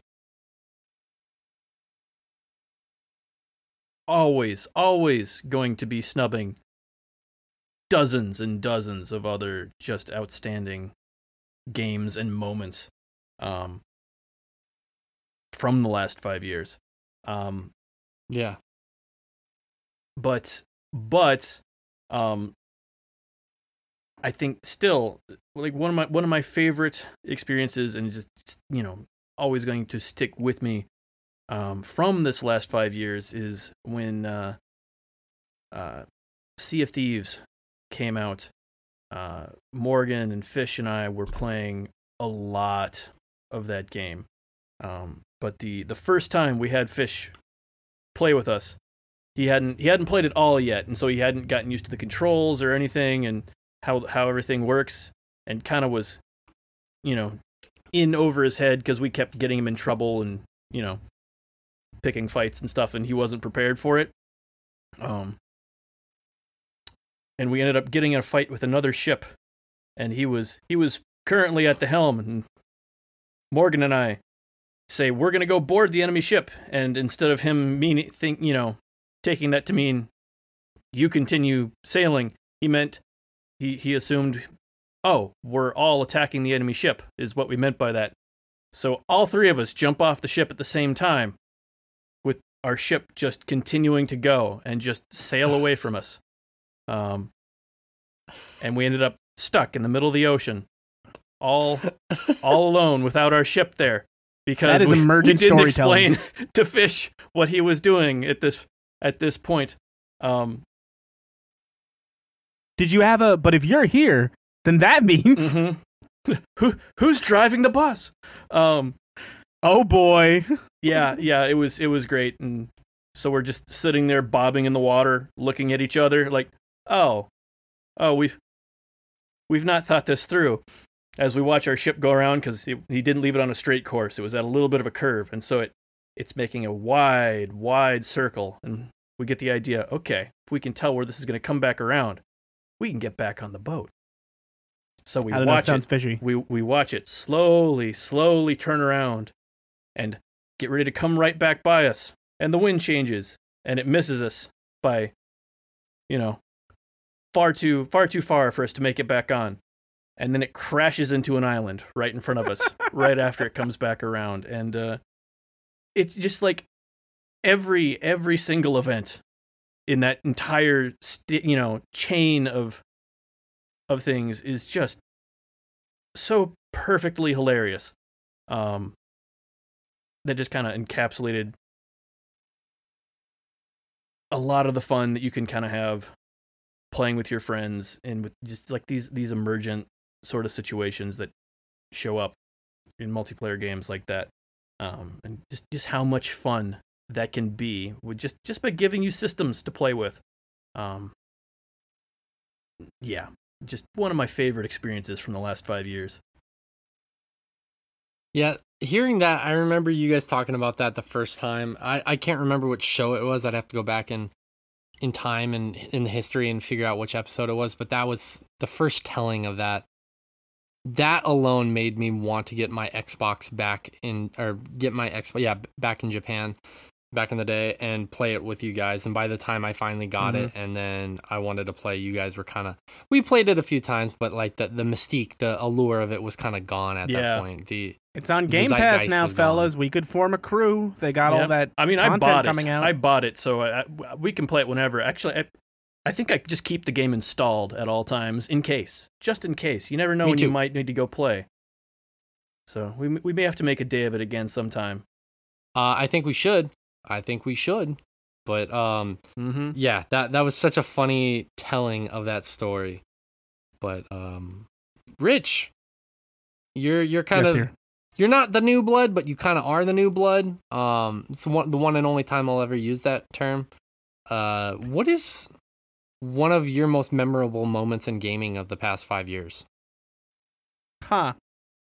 always, always going to be snubbing dozens and dozens of other just outstanding games and moments um, from the last five years. Um, Yeah. but but um I think still like one of my one of my favorite experiences and just you know always going to stick with me um from this last 5 years is when uh uh Sea of Thieves came out. Uh Morgan and Fish and I were playing a lot of that game. Um but the the first time we had Fish play with us he hadn't he hadn't played it all yet and so he hadn't gotten used to the controls or anything and how how everything works and kind of was you know in over his head because we kept getting him in trouble and you know picking fights and stuff and he wasn't prepared for it. Um and we ended up getting in a fight with another ship and he was he was currently at the helm and Morgan and I say we're going to go board the enemy ship and instead of him mean think you know taking that to mean you continue sailing, he meant he he assumed, oh, we're all attacking the enemy ship is what we meant by that. So all three of us jump off the ship at the same time, with our ship just continuing to go and just sail (sighs) away from us. Um, and we ended up stuck in the middle of the ocean, all all (laughs) alone without our ship there because That is we, emergent we didn't storytelling. explain (laughs) to fish what he was doing at this at this point. Um, Did you have a? But if you're here, then that (laughs) means. mhm. (laughs) Who who's driving the bus? Um, Oh boy. yeah, yeah, it was it was great, and so we're just sitting there bobbing in the water, looking at each other, like, oh, oh, we've we've not thought this through. As we watch our ship go around, because he, he didn't leave it on a straight course, it was at a little bit of a curve, and so it it's making a wide, wide circle, and we get the idea. Okay, if we can tell where this is going to come back around, we can get back on the boat. So we don't know. watch it Sounds fishy. we we watch it slowly, slowly turn around and get ready to come right back by us. And the wind changes and it misses us by you know far too far too far for us to make it back on. And then it crashes into an island right in front of us (laughs) right after it comes back around and uh it's just like every every single event in that entire st- you know chain of of things is just so perfectly hilarious um that just kind of encapsulated a lot of the fun that you can kind of have playing with your friends and with just like these these emergent sort of situations that show up in multiplayer games like that um and just just how much fun that can be with just just by giving you systems to play with um yeah just one of my favorite experiences from the last 5 years Yeah, hearing that, I remember you guys talking about that the first time. I, I can't remember which show it was. I'd have to go back in in time and in the history and figure out which episode it was. But that was the first telling of that. That alone made me want to get my Xbox back in, or get my Xbox, yeah, back in Japan, back in the day, and play it with you guys. And by the time I finally got it, and then I wanted to play, you guys were kind of, we played it a few times, but like the the mystique, the allure of it was kind of gone at Yeah. that point. The It's on The Game Pass now, was gone. fellas. We could form a crew. They got all that. I mean, I content bought it. out. I bought it, so I, I- we can play it whenever. Actually, I, I think I just keep the game installed at all times in case, just in case. You never know Me when you might need to go play. So we we may have to make a day of it again sometime. Uh, I think we should. I think we should. But um, Mm-hmm. yeah, that that was such a funny telling of that story. But um, Rich, you're you're kind Yes, of dear. you're not the new blood, but you kind of are the new blood. Um, it's the one the one and only time I'll ever use that term. Uh, what is one of your most memorable moments in gaming of the past five years? Huh.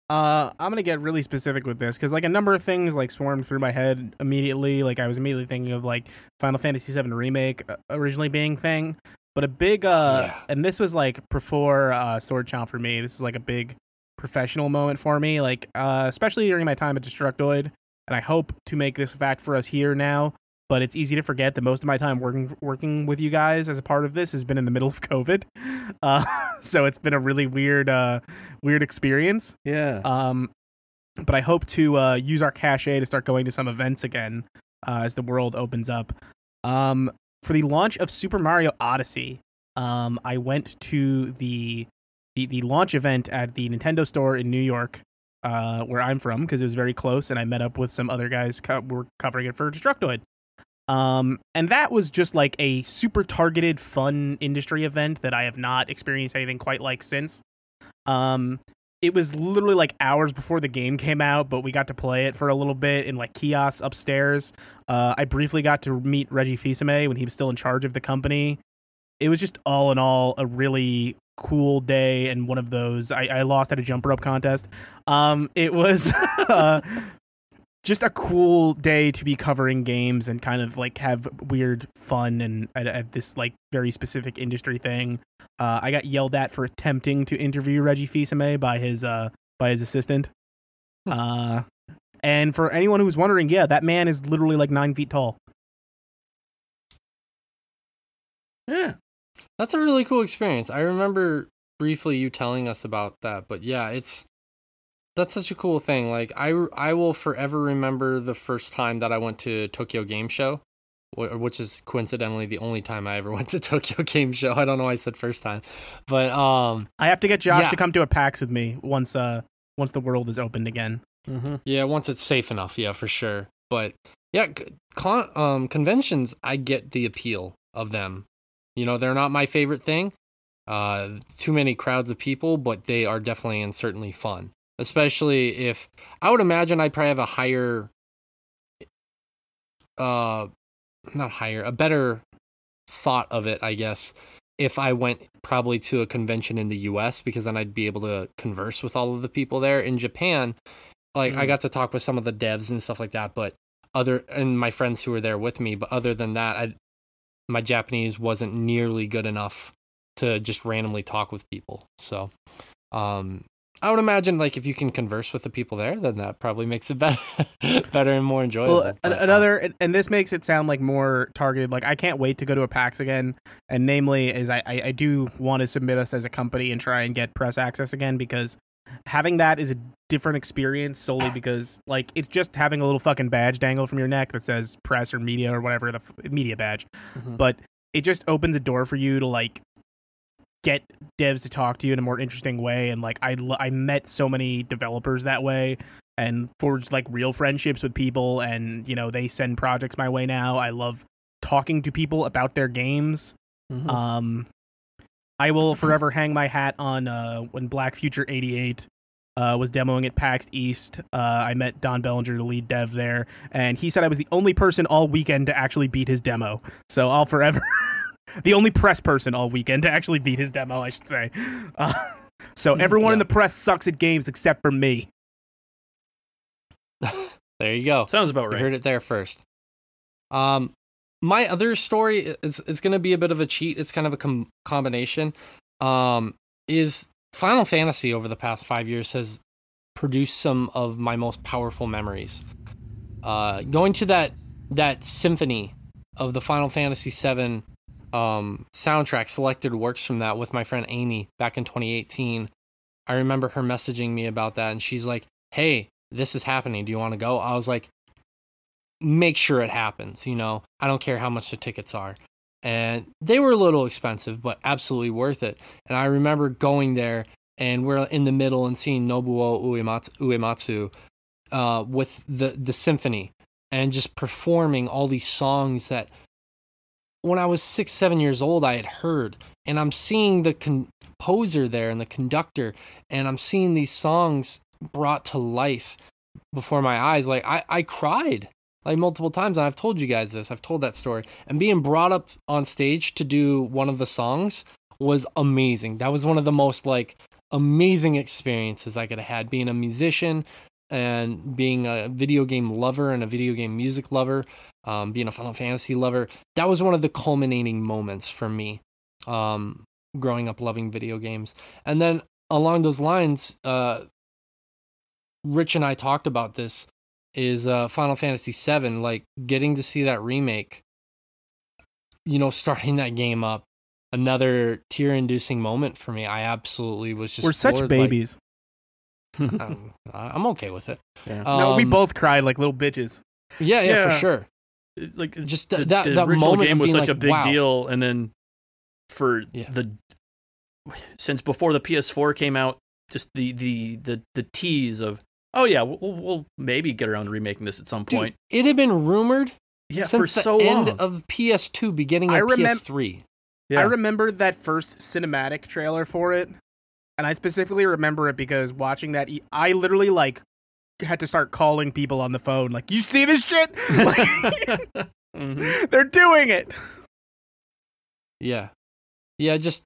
Uh, I'm gonna get really specific with this because like a number of things like swarmed through my head immediately. Like I was immediately thinking of like Final Fantasy VII remake uh, originally being thing, but a big uh, Yeah. and this was like before uh, Sword Chomp for me. This is like a big professional moment for me. Like uh, especially during my time at Destructoid, and I hope to make this a fact for us here now. But it's easy to forget that most of my time working working with you guys as a part of this has been in the middle of (laughs) COVID. Uh, (laughs) so it's been a really weird uh, weird experience. Yeah. Um, but I hope to uh, use our cachet to start going to some events again uh, as the world opens up. Um, for the launch of Super Mario Odyssey, um, I went to the, the the launch event at the Nintendo store in New York, uh, where I'm from, because it was very close, and I met up with some other guys co- who were covering it for Destructoid. Um, and that was just like a super targeted, fun industry event that I have not experienced anything quite like since. Um, it was literally like hours before the game came out, but we got to play it for a little bit in like kiosks upstairs. Uh, I briefly got to meet Reggie Fils-Aimé when he was still in charge of the company. It was just all in all a really cool day and one of those. I, I lost at a jump rope contest. Um, it was (laughs) uh, just a cool day to be covering games and kind of like have weird fun and at, at this like very specific industry thing. Uh, I got yelled at for attempting to interview Reggie Fils-Aimé by his uh by his assistant. uh, and for anyone who was wondering, yeah, that man is literally like nine feet tall. Yeah. That's a really cool experience. I remember briefly you telling us about that, but yeah, it's that's such a cool thing. Like I I will forever remember the first time that I went to Tokyo Game Show, which is coincidentally the only time I ever (laughs) went to Tokyo Game Show. I don't know why I said first time, but um I have to get Josh Yeah. to come to a PAX with me once uh once the world is opened again. Mm-hmm. yeah, once it's safe enough, yeah, for sure. But yeah, con- um conventions, I get the appeal of them. You know, they're not my favorite thing. Uh too many crowds of people, but they are definitely and certainly fun. Especially if I would imagine I'd probably have a higher uh not higher, a better thought of it, I guess, if I went probably to a convention in the US because then I'd be able to converse with all of the people there. In Japan, like I Mm. got to talk with some of the devs and stuff like that, but other and my friends who were there with me, but other than that, I my Japanese wasn't nearly good enough to just randomly talk with people. So, um I would imagine like if you can converse with the people there, then that probably makes it (laughs) better, better and more enjoyable. Well, But, uh, another, and- and this makes it sound like more targeted. Like I can't wait to go to a PAX again. And namely, is I, I, I do want to submit us as a company and try and get press access again because having that is a different experience solely (coughs) because like it's just having a little fucking badge dangle from your neck that says press or media or whatever the f- media badge. Mhm. But it just opens the door for you to like get devs to talk to you in a more interesting way and like I I met so many developers that way and forged like real friendships with people and you know they send projects my way now. I love talking to people about their games. Mhm. Um I will forever hang my hat on uh when Black Future 88 uh, was demoing at PAX East. Uh, I met Don Bellinger, the lead dev there, and he said I was the only person all weekend to actually beat his demo. So I'll forever (laughs) the only press person all weekend to actually beat his demo, I should say. Uh, (laughs) so everyone in the press sucks at games except for me. (laughs) there you go. Sounds about You right. heard it there first. Um, my other story is is going to be a bit of a cheat. It's kind of a com- combination. Um, is Final Fantasy over the past five years has produced some of my most powerful memories. Uh, going to that that symphony of the Final Fantasy VII um, soundtrack, selected works from that with my friend Amy back in 2018. I remember her messaging me about that, and she's like, "Hey, this is happening. Do you want to go?" I was like, "Make sure it happens." You know, I don't care how much the tickets are, and they were a little expensive, but absolutely worth it. And I remember going there, and we're in the middle and seeing Nobuo Uematsu, Uematsu uh, with the the symphony and just performing all these songs that when I was six, seven years old, I had heard. And I'm seeing the composer there and the conductor, and I'm seeing these songs brought to life before my eyes. Like, I, I cried like multiple times. And I've told you guys this, I've told that story. And being brought up on stage to do one of the songs was amazing. That was one of the most like amazing experiences I could have had being a musician and being a video game lover and a video game music lover, um, being a Final Fantasy lover, that was one of the culminating moments for me um, growing up loving video games. And then along those lines, uh, Rich and I talked about this. is uh, Final Fantasy VII. Like getting to see that remake, you know, starting that game up, another tear-inducing moment for me. I absolutely was just We're such floored, like, babies. (laughs) um, I'm okay with it. Yeah. no, we Um, both cried like little bitches. Yeah, yeah, Yeah. for sure. It's like Just the, th- that- the that original moment game was being such a big wow. deal, and then for Yeah. the since before the PS4 came out, just the the the the tease of oh yeah, we'll, we'll- we'll maybe get around to remaking this at some Dude, point. it had been rumored yeah, since for the so end long. of PS2, beginning I of remem- PS3. yeah. I remember that first cinematic trailer for it, and I specifically remember it because watching that, e- I literally like had to start calling people on the phone, like, "You see this shit? (laughs) Like, (laughs) Mhm. they're doing it." Yeah. Yeah, just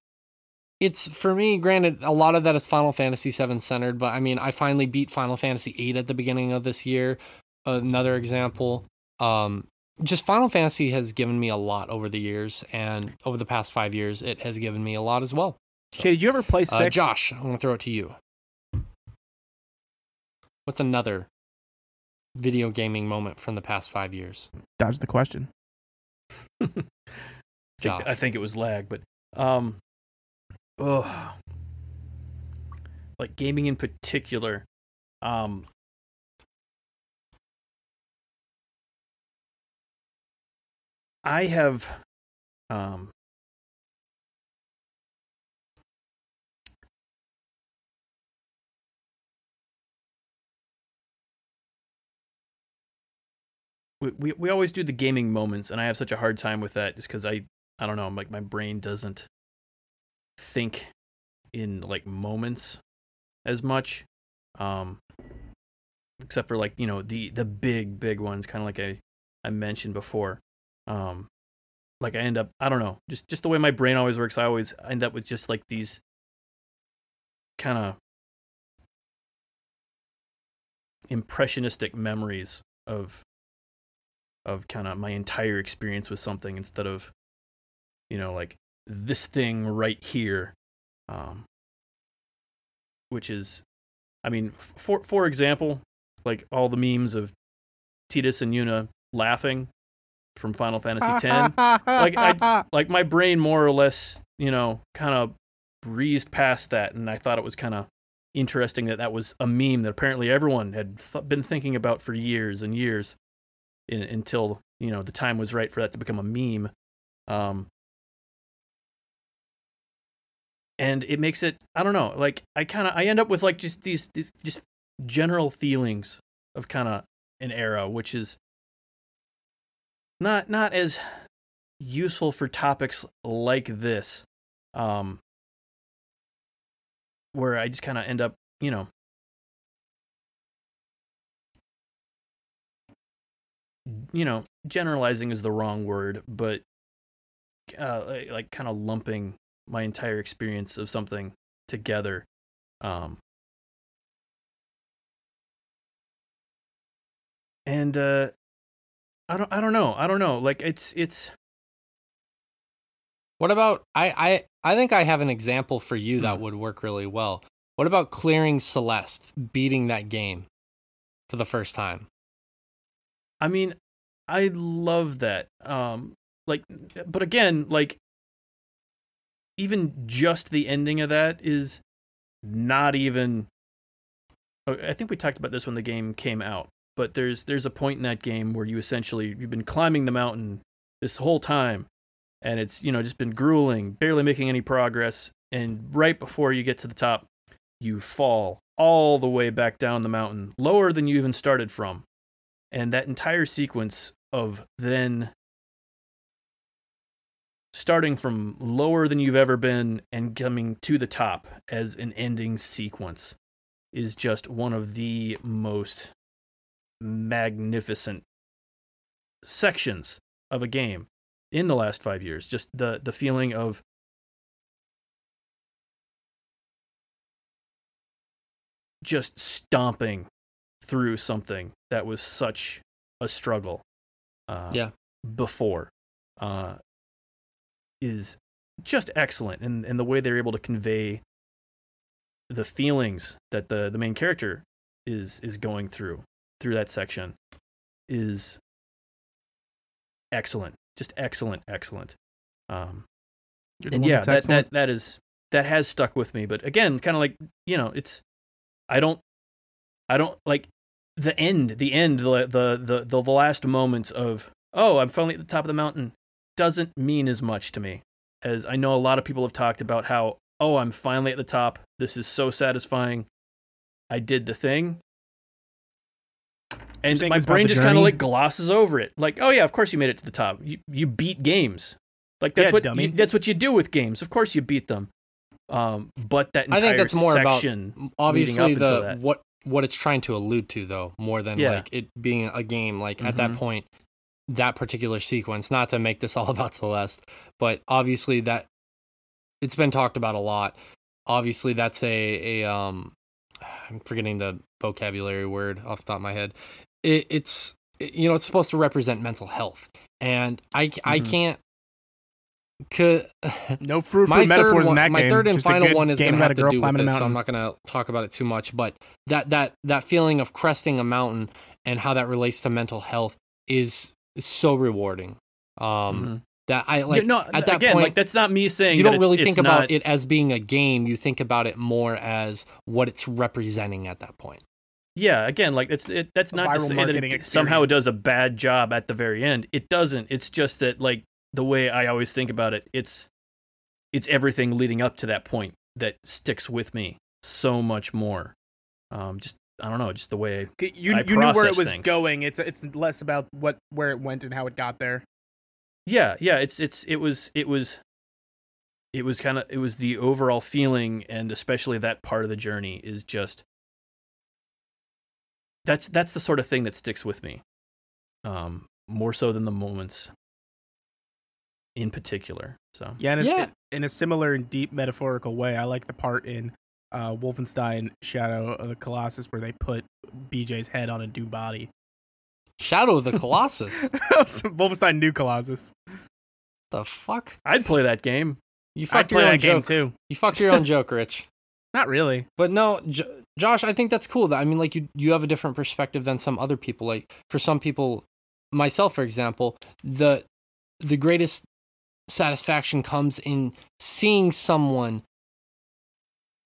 it's for me, granted, a lot of that is Final Fantasy VII centered, but I mean, I finally beat Final Fantasy VIII at the beginning of this year. Another example. Um, just Final Fantasy has given me a lot over the years, and over the past five years, it has given me a lot as well. Shay, did you ever play Uh. Josh, I'm gonna throw it to you. What's another video gaming moment from the past five years? Dodge the question. (laughs) I think, I think it was lag, but um, ugh. like gaming in particular, um, I have um. We, we, we always do the gaming moments and i have such a hard time with that just because i I don't know, like my brain doesn't think in like moments as much. Um except for like, you know, the the big big ones kind of like I I mentioned before. Um like I end up I don't know, just just the way my brain always works, I always end up with just like these kind of impressionistic memories of of kind of my entire experience with something instead of you know like this thing right here um which is i mean for for example like all the memes of Tidus and Yuna laughing from Final Fantasy X (laughs) like I- like my brain more or less you know kind of breezed past that and i thought it was kind of interesting that that was a meme that apparently everyone had th- been thinking about for years and years in, until you know the time was right for that to become a meme. Um and it makes it i don't know like i kind of i end up with like just these, these just general feelings of kind of an era which is not not as useful for topics like this um where i just kind of end up you know you know generalizing is the wrong word but uh like, like kind of lumping my entire experience of something together um and uh i don't i don't know i don't know like it's it's What about I I I think I have an example for you that Hmm. would work really well. What about clearing Celeste, beating that game for the first time? I mean, I love that. Um, like, but again, like, even just the ending of that is not even. I think we talked about this when the game came out, but there's there's a point in that game where you essentially you've been climbing the mountain this whole time, and it's you know just been grueling, barely making any progress, and right before you get to the top, you fall all the way back down the mountain, lower than you even started from and that entire sequence of then starting from lower than you've ever been and coming to the top as an ending sequence is just one of the most magnificent sections of a game in the last 5 years. Just the the feeling of just stomping through something that was such a struggle uh, Yeah. before uh, is just excellent and, and the way they're able to convey the feelings that the, the main character is is going through through that section is excellent, just excellent, excellent. Um, and yeah, that, that that is that has stuck with me. But again, kind of like you know, it's I don't I don't like the end, the end, the the the the, the last moments of oh, I'm finally at the top of the mountain doesn't mean as much to me as I know a lot of people have talked about how oh, I'm finally at the top. This is so satisfying. I did the thing. And my brain just kind of like glosses over it. Like, oh yeah, of course you made it to the top. You you beat games. Like that's Yeah, what dummy. you, that's what you do with games. Of course you beat them. Um, but that I think that's more about section leading obviously the that. what what it's trying to allude to though more than Yeah. like it being a game like at that Mhm. point that particular sequence not to make this all (laughs) about celeste but obviously that it's been talked about a lot obviously that's a a um i'm forgetting the vocabulary word off the top of my head it, it's it- you know it's supposed to represent mental health and i i Mhm. can't (sighs) no fruit my for third one, in that my game. third and Just final one is going to have to girl do with climbing this, so I'm not going to talk about it too much. But that that that feeling of cresting a mountain and how that relates to mental health is so rewarding. Um, Mhm. that I like no, at that again, point. like that's not me saying you don't really it's think about not- it as being a game. You think about it more as what it's representing at that point. Yeah, again, like it's it, that's A not to say that it somehow experience. does a bad job at the very end. It doesn't. It's just that like the way I always think about it, it's it's everything leading up to that point that sticks with me so much more. Um, just I don't know, just the way. You, I you knew where it was things. going. It's it's less about what where it went and how it got there. Yeah, yeah. It's it's it was it was it was kind of it was the overall feeling, and especially that part of the journey is just that's that's the sort of thing that sticks with me, um, more so than the moments in particular. So Yeah, and Yeah. yeah. in a similar and deep metaphorical way, I like the part in uh, Wolfenstein Shadow of the Colossus where they put BJ's head on a new body. Shadow of the (laughs) Colossus. (laughs) Wolfenstein New Colossus. the fuck? I'd play that game. You fucked your own that game joke. too. You fucked your own (laughs) joke, Rich. Not really. But no, J- Josh, I think that's cool. That I mean, like you, you have a different perspective than some other people. Like for some people, myself, for example, the the greatest satisfaction comes in seeing someone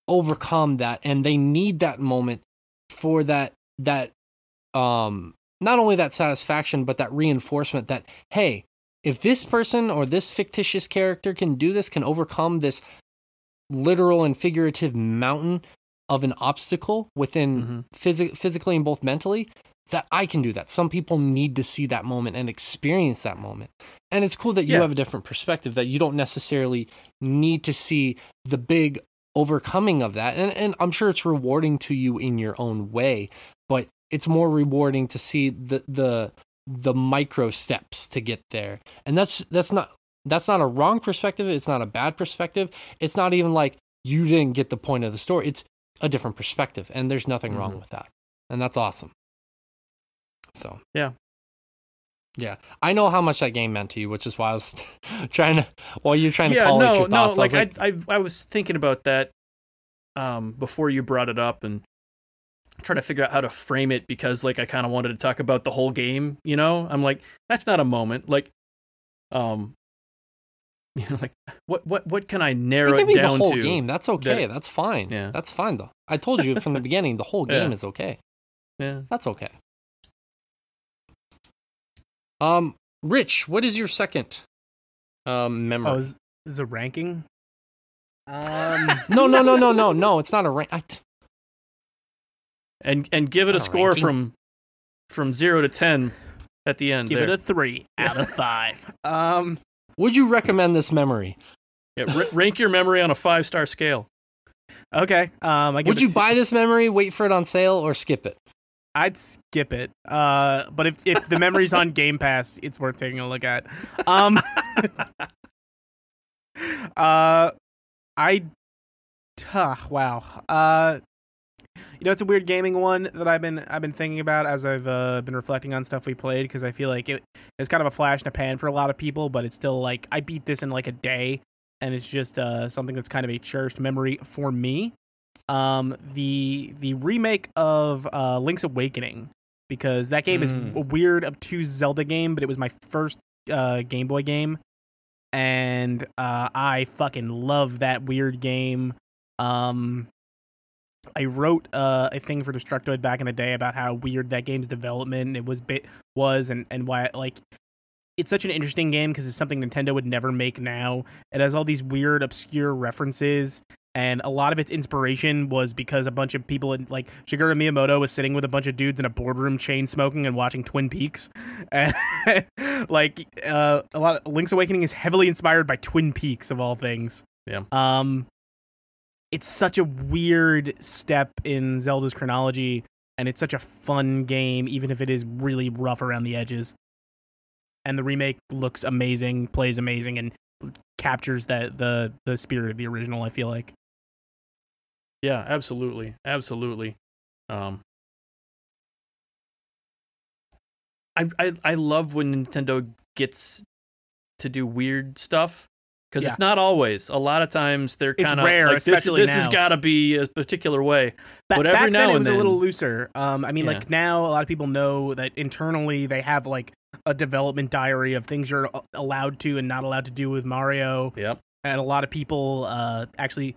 overcome that, and they need that moment for that that um not only that satisfaction, but that reinforcement that hey, if this person or this fictitious character can do this, can overcome this literal and figurative mountain of an obstacle within Mhm. physi- physically and both mentally that I can do that. Some people need to see that moment and experience that moment. And it's cool that you Yeah. have a different perspective that you don't necessarily need to see the big overcoming of that. And and I'm sure it's rewarding to you in your own way, but it's more rewarding to see the the the micro steps to get there. And that's that's not that's not a wrong perspective. It's not a bad perspective. It's not even like you didn't get the point of the story. It's a different perspective, and there's nothing wrong Mhm. with that. And that's awesome. So Yeah. yeah, I know how much that game meant to you, which is why I was (laughs) trying to while you're trying to yeah, collate no, your no. thoughts. Like, I was I, I, I was thinking about that um, before you brought it up, and trying to figure out how to frame it because, like, I kind of wanted to talk about the whole game. You know, I'm like, that's not a moment. Like, um, (laughs) you know, like, what, what, what can I narrow it it can the whole to? game. That's okay. that- That's fine. Yeah. That's fine though. I told you from the (laughs) beginning, the whole game Yeah. is okay. Yeah. That's okay. Um, Rich, what is your second um memory? Oh, is, is a ranking? Um, (laughs) no, no, no, no, no, no. It's not a rank. I t- And and give it a a score ranking. from from zero to ten at the end. give there. it a three out of (laughs) five. Um, would you recommend this memory? Yeah, ra- rank your memory on a five star scale. okay. Um, I give Would it you two- buy this memory, wait for it on sale, or skip it? I'd skip it. Uh, but if, if the memory's on (laughs) Game Pass, it's worth taking a look at. Um, (laughs) uh, I, uh, wow. Uh, you know, it's a weird gaming one that I've been I've been thinking about as I've uh, been reflecting on stuff we played because I feel like it it's kind of a flash in the pan for a lot of people, but it's still like I beat this in like a day, and it's just uh, something that's kind of a cherished memory for me um the the remake of uh Link's Awakening because that game is Mm. a weird, obtuse Zelda game, but it was my first uh, Game Boy game, and uh, I fucking love that weird game. Um, I wrote uh, a thing for Destructoid back in the day about how weird that game's development it was bit was and and why like it's such an interesting game because it's something Nintendo would never make now. It has all these weird, obscure references, and a lot of its inspiration was because a bunch of people in like Shigeru Miyamoto was sitting with a bunch of dudes in a boardroom, chain smoking and watching Twin Peaks. (laughs) And, like uh, a lot of Link's Awakening is heavily inspired by Twin Peaks of all things. Yeah. Um, it's such a weird step in Zelda's chronology, and it's such a fun game, even if it is really rough around the edges. And the remake looks amazing, plays amazing, and captures that the the spirit of the original. I feel like. Yeah, absolutely, absolutely. Um, I I I love when Nintendo gets to do weird stuff because it's not always. A lot of times they're kind of rare, like this. especially This has now. got to be a particular way. Ba- But every back now then it and was a little looser. Um, I mean, Yeah. like now a lot of people know that internally they have like a development diary of things you're allowed to and not allowed to do with Mario. Yep. and a lot of people uh, actually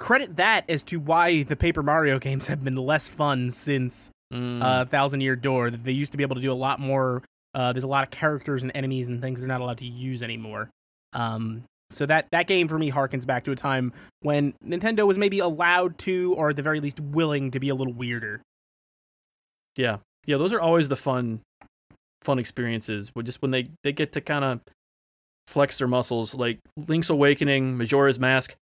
credit that as to why the Paper Mario games have been less fun since Mm, uh, Thousand Year Door. They used to be able to do a lot more. Uh, there's a lot of characters and enemies and things they're not allowed to use anymore. Um, so that that game for me harkens back to a time when Nintendo was maybe allowed to, or at the very least willing to be a little weirder. yeah, yeah. Those are always the fun, fun experiences. With just when they they get to kind of flex their muscles, like Link's Awakening, Majora's Mask,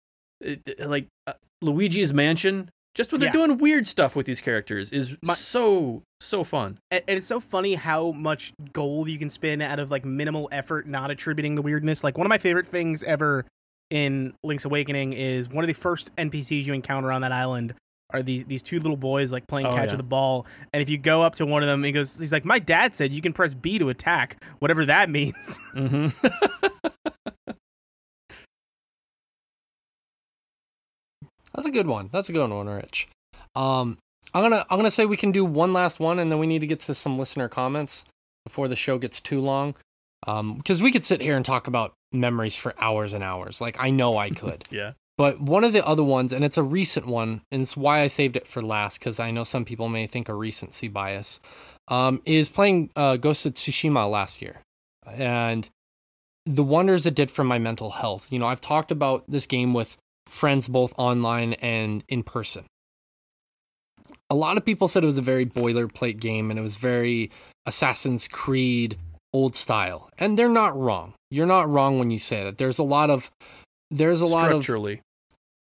it, it- like uh, Luigi's Mansion. Just when they're Yeah. doing weird stuff with these characters is My- so so fun. And, and it's so funny how much gold you can spin out of like minimal effort, not attributing the weirdness. Like one of my favorite things ever in Link's Awakening is one of the first NPCs you encounter on that island are these these two little boys like playing Oh, catch yeah. with the ball. And if you go up to one of them, he goes, he's like, my dad said you can press B to attack, whatever that (laughs) means. hmm (laughs) That's a good one. That's a good one, Rich. Um, I'm gonna I'm gonna say we can do one last one, and then we need to get to some listener comments before the show gets too long. Um, because we could sit here and talk about memories for hours and hours. Like I know I could. (laughs) yeah. But one of the other ones, and it's a recent one, and it's why I saved it for last, because I know some people may think a recency bias, um, is playing uh, Ghost of Tsushima last year. And the wonders it did for my mental health. You know, I've talked about this game with friends both online and in person. A lot of people said it was a very boilerplate game and it was very Assassin's Creed old style. And they're not wrong. You're not wrong when you say that. There's a lot of there's a lot of.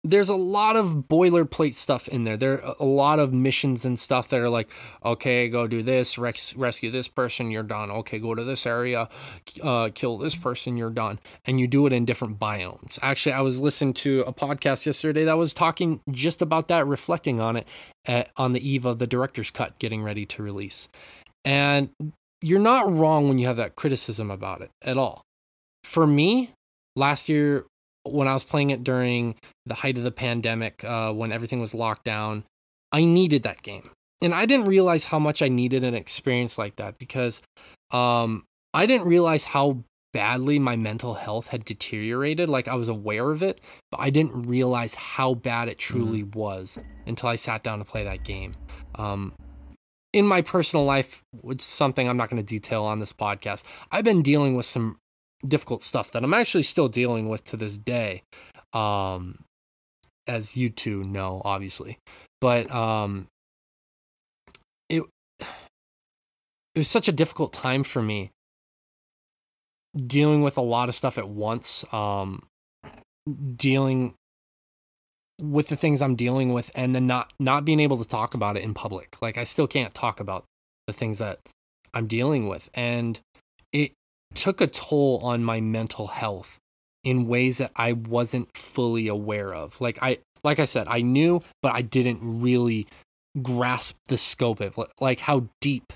There's a lot of boilerplate stuff in there. There are a lot of missions and stuff that are like, okay, go do this, res- rescue this person, you're done. Okay, go to this area, uh, kill this person, you're done. And you do it in different biomes. Actually, I was listening to a podcast yesterday that was talking just about that, reflecting on it at, on the eve of the director's cut getting ready to release. And you're not wrong when you have that criticism about it at all. For me, last year when I was playing it during the height of the pandemic, uh, when everything was locked down, I needed that game. And I didn't realize how much I needed an experience like that because um, I didn't realize how badly my mental health had deteriorated. Like I was aware of it, but I didn't realize how bad it truly was until I sat down to play that game. Um, in my personal life, which is something I'm not going to detail on this podcast, I've been dealing with some difficult stuff that I'm actually still dealing with to this day. Um, as you two know, obviously, but um, it it was such a difficult time for me dealing with a lot of stuff at once. Um, dealing with the things I'm dealing with, and then not not being able to talk about it in public. Like I still can't talk about the things that I'm dealing with, and it took a toll on my mental health in ways that I wasn't fully aware of. Like I like I said, I knew, but I didn't really grasp the scope of it, like how deep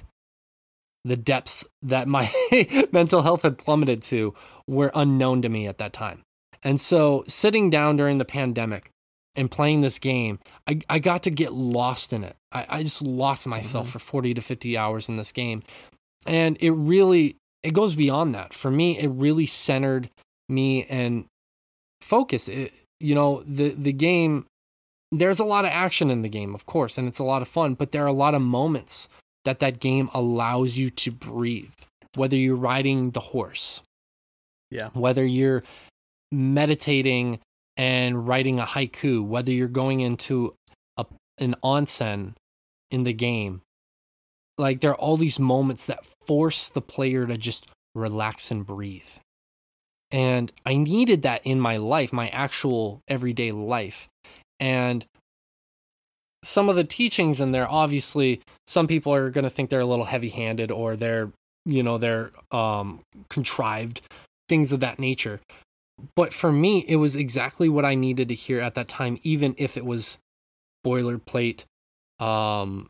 the depths that my (laughs) mental health had plummeted to were unknown to me at that time. And so sitting down during the pandemic and playing this game, I, I got to get lost in it. I, I just lost myself mm-hmm. for 40 to 50 hours in this game. And it really it goes beyond that. For me, it really centered me and focused. It, you know, the the game there's a lot of action in the game, of course, and it's a lot of fun, but there are a lot of moments that that game allows you to breathe. Whether you're riding the horse, Yeah. whether you're meditating and writing a haiku, whether you're going into a, an onsen in the game. Like there are all these moments that force the player to just relax and breathe. And I needed that in my life, my actual everyday life. And some of the teachings in there, obviously, some people are going to think they're a little heavy handed or they're, you know, they're um, contrived, things of that nature but for me it was exactly what i needed to hear at that time even if it was boilerplate um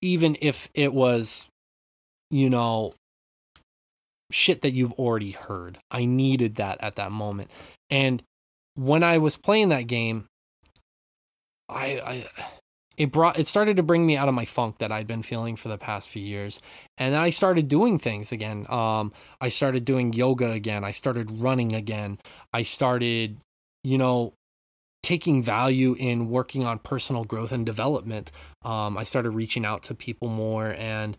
even if it was you know shit that you've already heard i needed that at that moment and when i was playing that game i i it brought it started to bring me out of my funk that I'd been feeling for the past few years. And then I started doing things again. Um I started doing yoga again. I started running again. I started, you know, taking value in working on personal growth and development. Um I started reaching out to people more and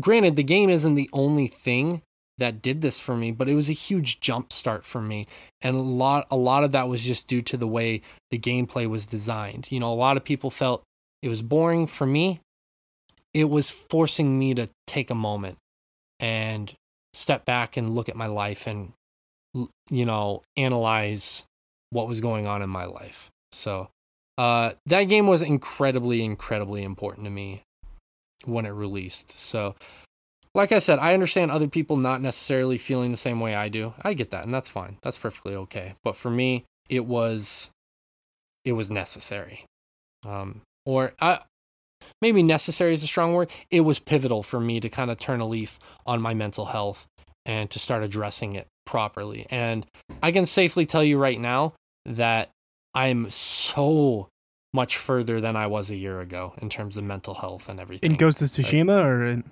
granted the game isn't the only thing that did this for me, but it was a huge jump start for me. And a lot a lot of that was just due to the way the gameplay was designed. You know, a lot of people felt it was boring for me. It was forcing me to take a moment and step back and look at my life and you know, analyze what was going on in my life. So, uh that game was incredibly incredibly important to me when it released. So, like I said, I understand other people not necessarily feeling the same way I do. I get that, and that's fine. That's perfectly okay. But for me, it was it was necessary. Um, or I maybe necessary is a strong word. It was pivotal for me to kind of turn a leaf on my mental health and to start addressing it properly. And I can safely tell you right now that I'm so much further than I was a year ago in terms of mental health and everything. In Ghost of Tsushima or in,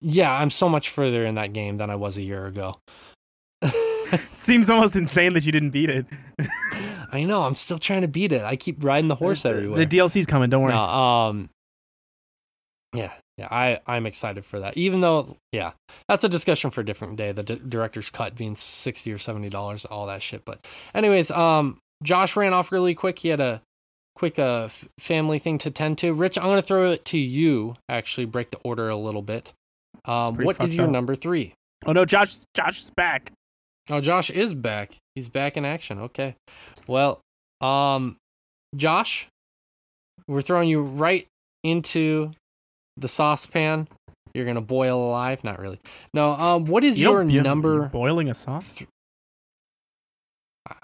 Yeah, I'm so much further in that game than I was a year ago. (laughs) seems almost insane that you didn't beat it. (laughs) I know, I'm still trying to beat it. I keep riding the horse everywhere. The DLC's coming, don't worry. No, um Yeah, yeah, I I'm excited for that. Even though, yeah, that's a discussion for a different day. The d- director's cut being 60 or 70 dollars, all that shit, but anyways, um Josh ran off really quick. He had a quick uh family thing to tend to. Rich, I'm going to throw it to you actually break the order a little bit. Um what is your up. number 3? Oh no, Josh Josh is back. Oh, Josh is back. He's back in action. Okay. Well, um, Josh, we're throwing you right into the saucepan. You're gonna boil alive. Not really. No. Um, what is You your number? boiling a sauce?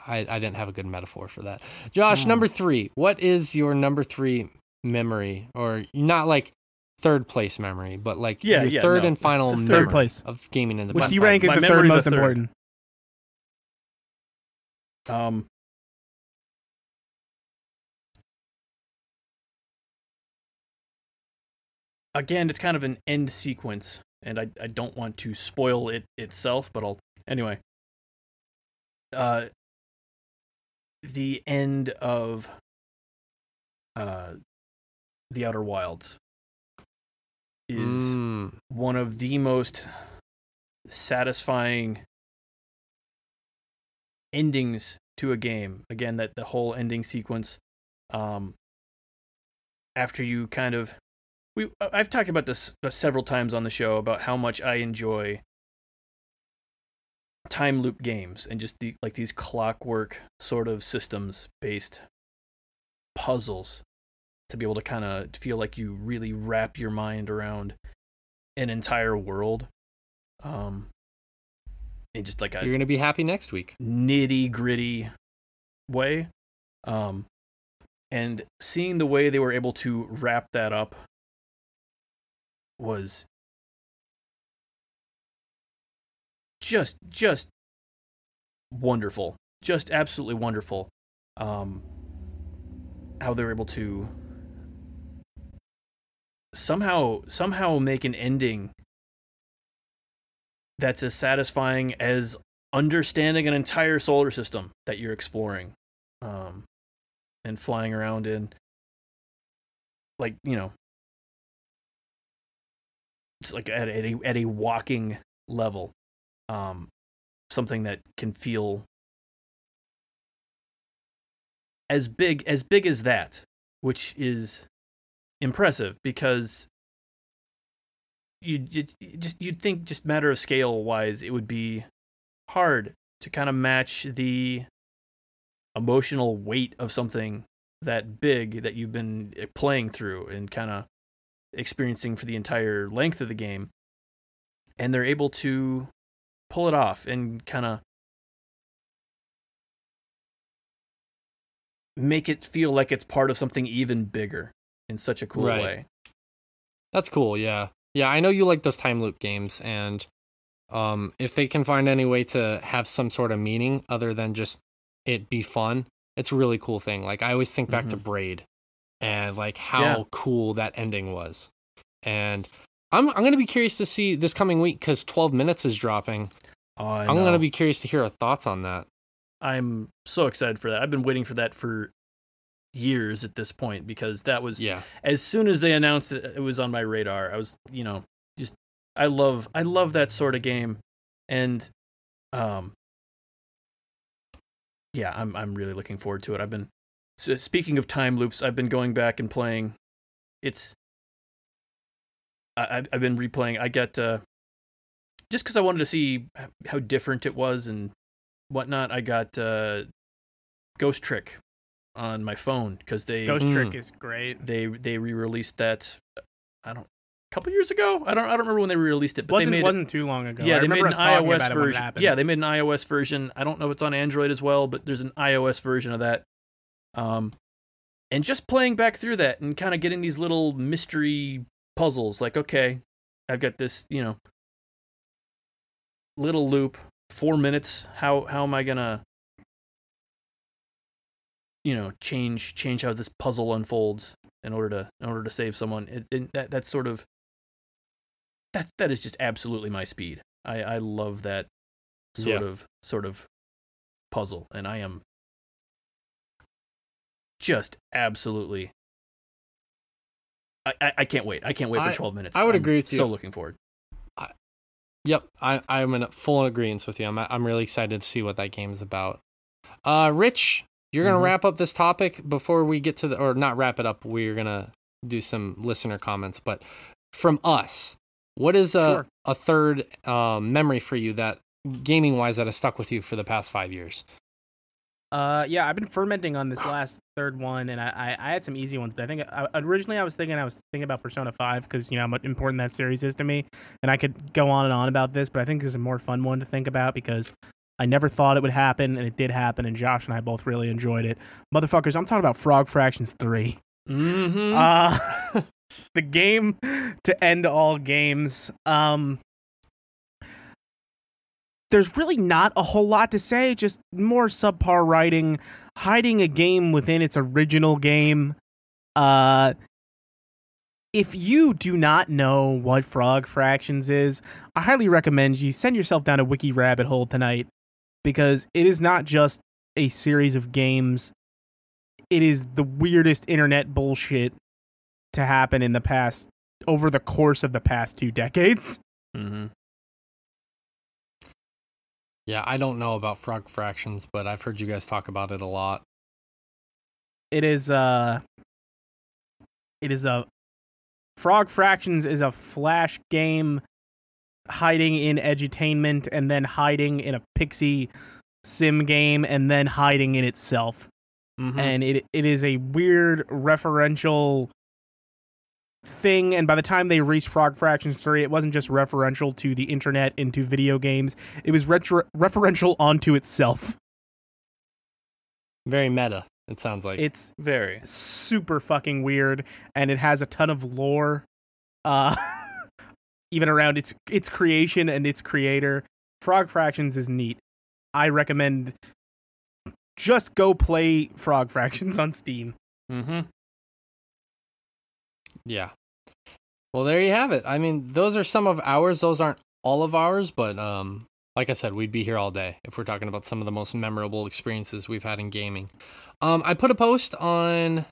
I I didn't have a good metaphor for that. Josh, Oh. number three. What is your number three memory, or not like third place memory, but like Yeah, your yeah, third no. and final The memory third Third place. of gaming in the Which past do you rank as the memory, third the most third. important? Um, again, it's kind of an end sequence, and I, I don't want to spoil it itself, but I'll anyway. Uh, the end of uh, the Outer Wilds is Mm, one of the most satisfying endings to a game. Again, that the whole ending sequence. Um, after you kind of, we I've talked about this uh, several times on the show about how much I enjoy time loop games and just the like these clockwork sort of systems based puzzles to be able to kind of feel like you really wrap your mind around an entire world um in just like a you're gonna be happy next week. nitty gritty way. Um, and seeing the way they were able to wrap that up was just just wonderful, just absolutely wonderful. Um, how they're able to somehow somehow make an ending that's as satisfying as understanding an entire solar system that you're exploring um, and flying around in like you know it's like at, at a at a walking level um something that can feel as big as big as that which is impressive because you, just you'd think just matter of scale wise it would be hard to kind of match the emotional weight of something that big that you've been eh, playing through and kind of experiencing for the entire length of the game. And they're able to pull it off and kind of make it feel like it's part of something even bigger in such a cool Right. way. That's cool. Yeah. Yeah. I know you like those time loop games. And um, if they can find any way to have some sort of meaning other than just it be fun, it's a really cool thing. Like I always think back to Braid and like how Yeah. cool that ending was. And I'm, I'm going to be curious to see this coming week because 12 minutes is dropping. Oh, I I'm going know. to be curious to hear our thoughts on that. I'm so excited for that. I've been waiting for that for years at this point because that was Yeah. as soon as they announced it, it was on my radar. I was, you know, just I love I love that sort of game, and um, yeah, I'm I'm really looking forward to it. I've been so speaking of time loops, I've been going back and playing. It's I I've- I've been replaying. I get uh, just because I wanted to see how different it was and whatnot. I got uh, Ghost Trick on my phone because they Ghost Mm. Trick is great. they they re-released that I don't a couple years ago. I don't I don't remember when they re-released it, but wasn't they made wasn't too long ago. yeah I they made an iOS about it when it version. Yeah, they made an iOS version. I don't know if it's on Android as well, but there's an iOS version of that. Um, and just playing back through that and kind of getting these little mystery puzzles. Like okay, I've got this you know little loop, four minutes. How how am I gonna you know change change how this puzzle unfolds in order to in order to save someone it, it, that that's sort of that that is just absolutely my speed i i love that sort Yeah. of sort of puzzle and i am just absolutely I, I, I can't wait. I can't wait for I- 12 minutes. I would I'm agree with you. So looking forward. Yep, I, I'm in full agreement with you. I'm I'm really excited to see what that game's about. Uh, Rich, you're gonna Mhm. wrap up this topic before we get to the, or not wrap it up. We're gonna do some listener comments, but from us, what is a Sure. a third um, memory for you that gaming wise that has stuck with you for the past five years? Uh, yeah, I've been fermenting on this last third one, and I, I, I had some easy ones, but I think I, originally I was thinking I was thinking about Persona Five because you know how important that series is to me, and I could go on and on about this, but I think this is a more fun one to think about because I never thought it would happen, and it did happen, and Josh and I both really enjoyed it. Motherfuckers, I'm talking about Frog Fractions Three. Mm-hmm. Uh, (laughs) the game to end all games. Um, there's really not a whole lot to say, just more subpar writing, hiding a game within its original game. Uh, if you do not know what Frog Fractions is, I highly recommend you send yourself down a wiki rabbit hole tonight because it is not just a series of games. It is the weirdest internet bullshit to happen in the past over the course of the past two decades. mm-hmm. Yeah, I don't know about Frog Fractions, but I've heard you guys talk about it a lot. It is uh it is a Frog Fractions is a flash game hiding in edutainment and then hiding in a pixie sim game and then hiding in itself. Mm-hmm. and it it is a weird referential thing and by the time they reached frog fractions 3 it wasn't just referential to the internet and to video games it was retro- referential onto itself Very meta. It sounds like. it's Very. super fucking weird and it has a ton of lore uh (laughs) even around its its creation and its creator frog fractions is neat i recommend just go play frog fractions on steam Mm-hmm. Yeah. Well, there you have it. I mean, those are some of ours. Those aren't all of ours, but um, like I said, we'd be here all day if we're talking about some of the most memorable experiences we've had in gaming. Um, I put a post on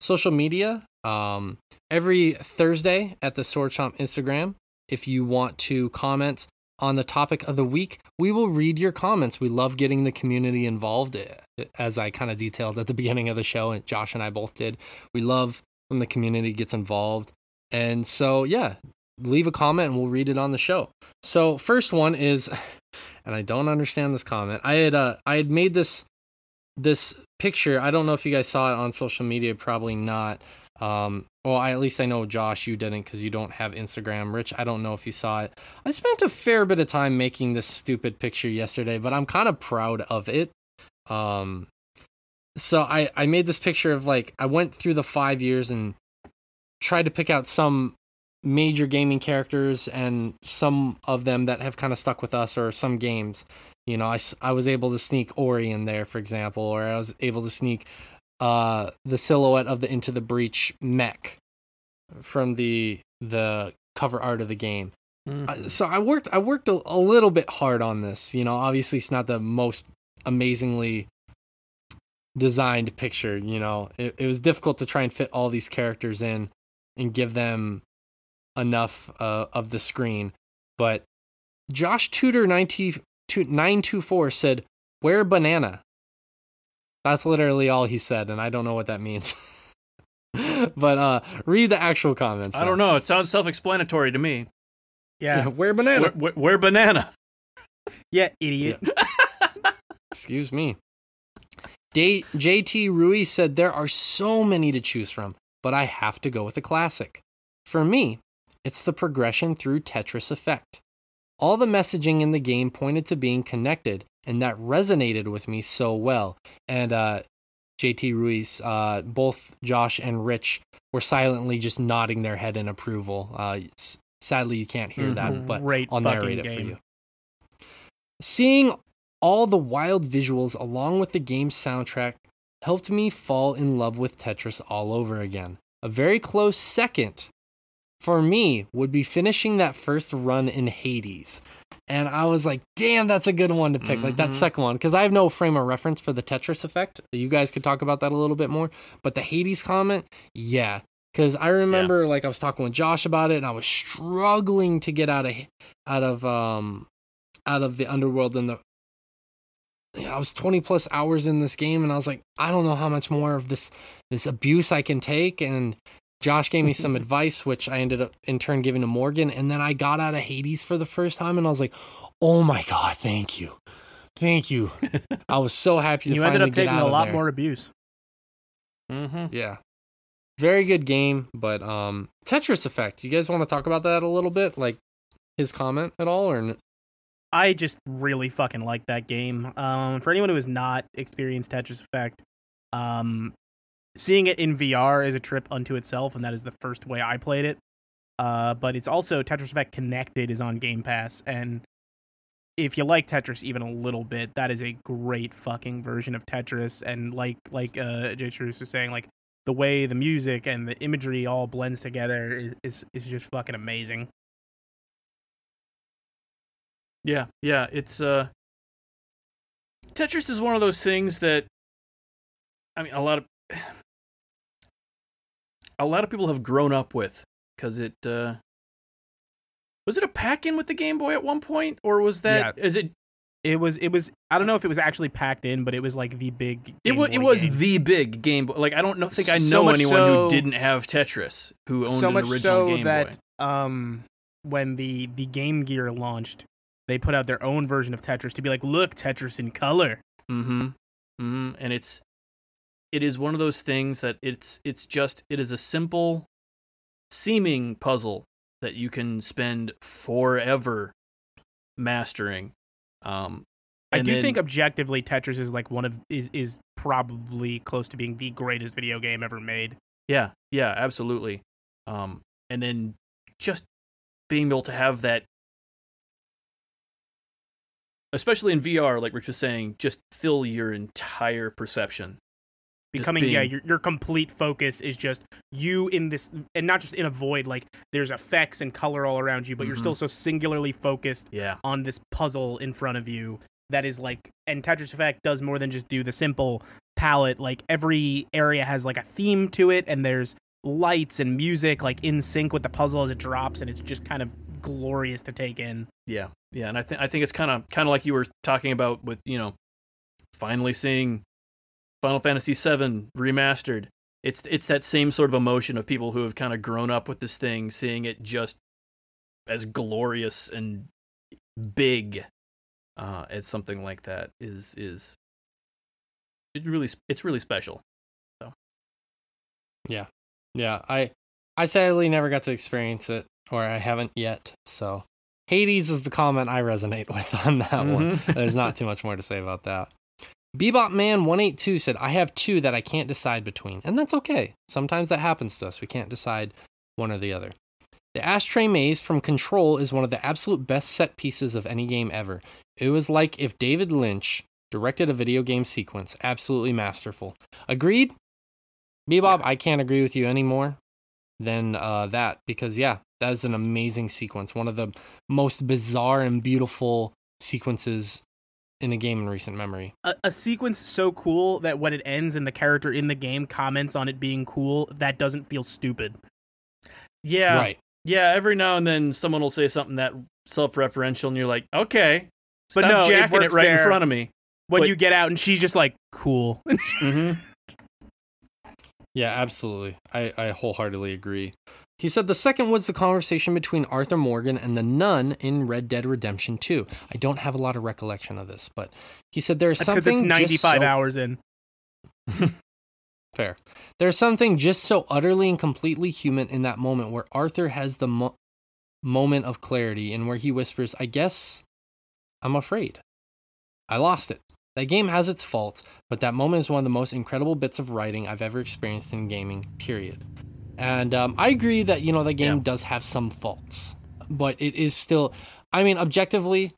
social media um, every Thursday at the Sword Chomp Instagram. If you want to comment on the topic of the week, we will read your comments. We love getting the community involved, eh, as I kind of detailed at the (laughs) beginning of the show, and Josh and I both did. We love when the community gets involved. And so, yeah, leave a comment and we'll read it on the show. So, first one is, (laughs) and I don't understand this comment. I had uh, I had made this this picture. I don't know if you guys saw it on social media. Probably not. Um, well, I, at least I know Josh, you didn't because you don't have Instagram. Rich, I don't know if you saw it. I spent a fair bit of time making this stupid picture yesterday, but I'm kind of proud of it. Um, so I I made this picture of like I went through the five years and tried to pick out some major gaming characters and some of them that have kind of stuck with us or some games. You know, I, I was able to sneak Ori in there, for example, or I was able to sneak uh, the silhouette of the Into the Breach mech from the the cover art of the game. Mhm. So I worked I worked a, a little bit hard on this. You know, obviously it's not the most amazingly designed picture. You know, it, it was difficult to try and fit all these characters in and give them enough uh, of the screen. But Josh Tudor 924 said, "Where banana?" That's literally all he said, and I don't know what that means. (laughs) but uh, read the actual comments. I don't know. It sounds self-explanatory to me. Yeah, Where banana? Where, where, where banana? yeah, idiot. (laughs) Excuse me. JT Rui said there are so many to choose from, but I have to go with a classic. For me, it's the progression through Tetris Effect. All the messaging in the game pointed to being connected, and that resonated with me so well. And uh, JT Ruiz, uh, both Josh and Rich were silently just nodding their head in approval. Uh, sadly, you can't hear that, but Great I'll narrate it game. for you. Seeing all the wild visuals along with the game's soundtrack helped me fall in love with Tetris all over again. A very close second for me would be finishing that first run in Hades. And I was like, damn, that's a good one to pick. Like that Mhm. second one. Because I have no frame of reference for the Tetris effect. You guys could talk about that a little bit more. But the Hades comment, yeah. Because I remember like I was talking with Josh about it and I was struggling to get out of out of um out of the underworld and the yeah, I was 20 plus hours in this game and I was like, I don't know how much more of this this abuse I can take and Josh gave me some (laughs) advice which I ended up in turn giving to Morgan and then I got out of Hades for the first time and I was like, "Oh my god, thank you." Thank you. (laughs) I was so happy to You finally ended up taking a lot there. more abuse. Mm-hmm. Yeah. Very good game, but um Tetris Effect. You guys want to talk about that a little bit? Like his comment at all or n- I just really fucking like that game. Um, for anyone who has not experienced Tetris Effect, um, seeing it in VR is a trip unto itself, and that is the first way I played it. Uh, but it's also Tetris Effect Connected is on Game Pass, and if you like Tetris even a little bit, that is a great fucking version of Tetris. And like like uh, Jay Truce was saying, like the way the music and the imagery all blends together is is, is just fucking amazing. Yeah, yeah. It's uh Tetris is one of those things that I mean a lot of (sighs) a lot of people have grown up with because it uh was it a pack-in with the Game Boy at one point or was that is it It was it was I don't know if it was actually packed in, but it was like the big. it Game was it was game. the big Game Boy like I don't know think I know much anyone so- who didn't have Tetris who owned so an original so Game that Boy. um when the the Game Gear launched, they put out their own version of Tetris to be like, look, Tetris in color. Mm-hmm. Mm-hmm. And it's it is one of those things that it's it's just it is a simple seeming puzzle that you can spend forever mastering. Um I do then- think objectively Tetris is like one of is is probably close to being the greatest video game ever made. Yeah, yeah, absolutely. Um and then just being able to have that especially in VR like Rich was saying just fill your entire perception becoming yeah your, your complete focus is just you in this and not just in a void like there's effects and color all around you but you're Mhm. still so singularly focused Yeah. on this puzzle in front of you that is like and Tetris Effect does more than just do the simple palette like every area has like a theme to it and there's lights and music like in sync with the puzzle as it drops and it's just kind of glorious to take in Yeah, yeah, and I think I think it's kind of kind of like you were talking about with you know, finally seeing Final Fantasy VII remastered. It's it's that same sort of emotion of people who have kind of grown up with this thing, seeing it just as glorious and big uh, as something like that is is it really it's really special. So yeah, yeah, I I sadly never got to experience it, or I haven't yet. So Hades is the comment I resonate (laughs) with on that one. Mhm. (laughs) There's not too much more to say about that. Bebop Man 182 said, I have two that I can't decide between. And that's okay. Sometimes that happens to us. We can't decide one or the other. The Ashtray Maze from Control is one of the absolute best set pieces of any game ever. It was like if David Lynch directed a video game sequence. Absolutely masterful. Agreed? Bebop, I can't agree with you anymore than uh, that because, yeah, that is an amazing sequence. One of the most bizarre and beautiful sequences in a game in recent memory. a, a sequence so cool that when it ends and the character in the game comments on it being cool that doesn't feel stupid Yeah, Right. yeah. Every now and then, someone will say something that self-referential, and you're like, okay, But stop no, it jacking it, works right in front of me. when Wait. you get out and she's just like cool hmm (laughs) Yeah, absolutely. I, I wholeheartedly agree. He said the second was the conversation between Arthur Morgan and the nun in Red Dead Redemption 2. I don't have a lot of recollection of this, but he said there's that's because something it's just 95 so- hours in (laughs) Fair. There's something just so utterly and completely human in that moment where Arthur has the mo- moment of clarity and where he whispers, I guess I'm afraid. I lost it. That game has its faults, but that moment is one of the most incredible bits of writing I've ever experienced in gaming, period. And um, I agree that, you know, the game Yeah. does have some faults, but it is still, I mean, objectively,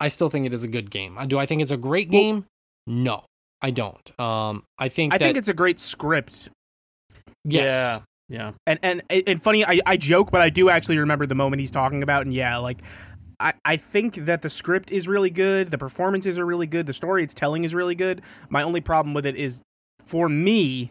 I still think it is a good game. Do I think it's a great game? No, I don't. Um, I think i that, think it's a great script yes. Yeah, yeah. and and and funny I, I joke but i do actually remember the moment he's talking about and yeah like I, I think that the script is really good the performances are really good the story it's telling is really good my only problem with it is for me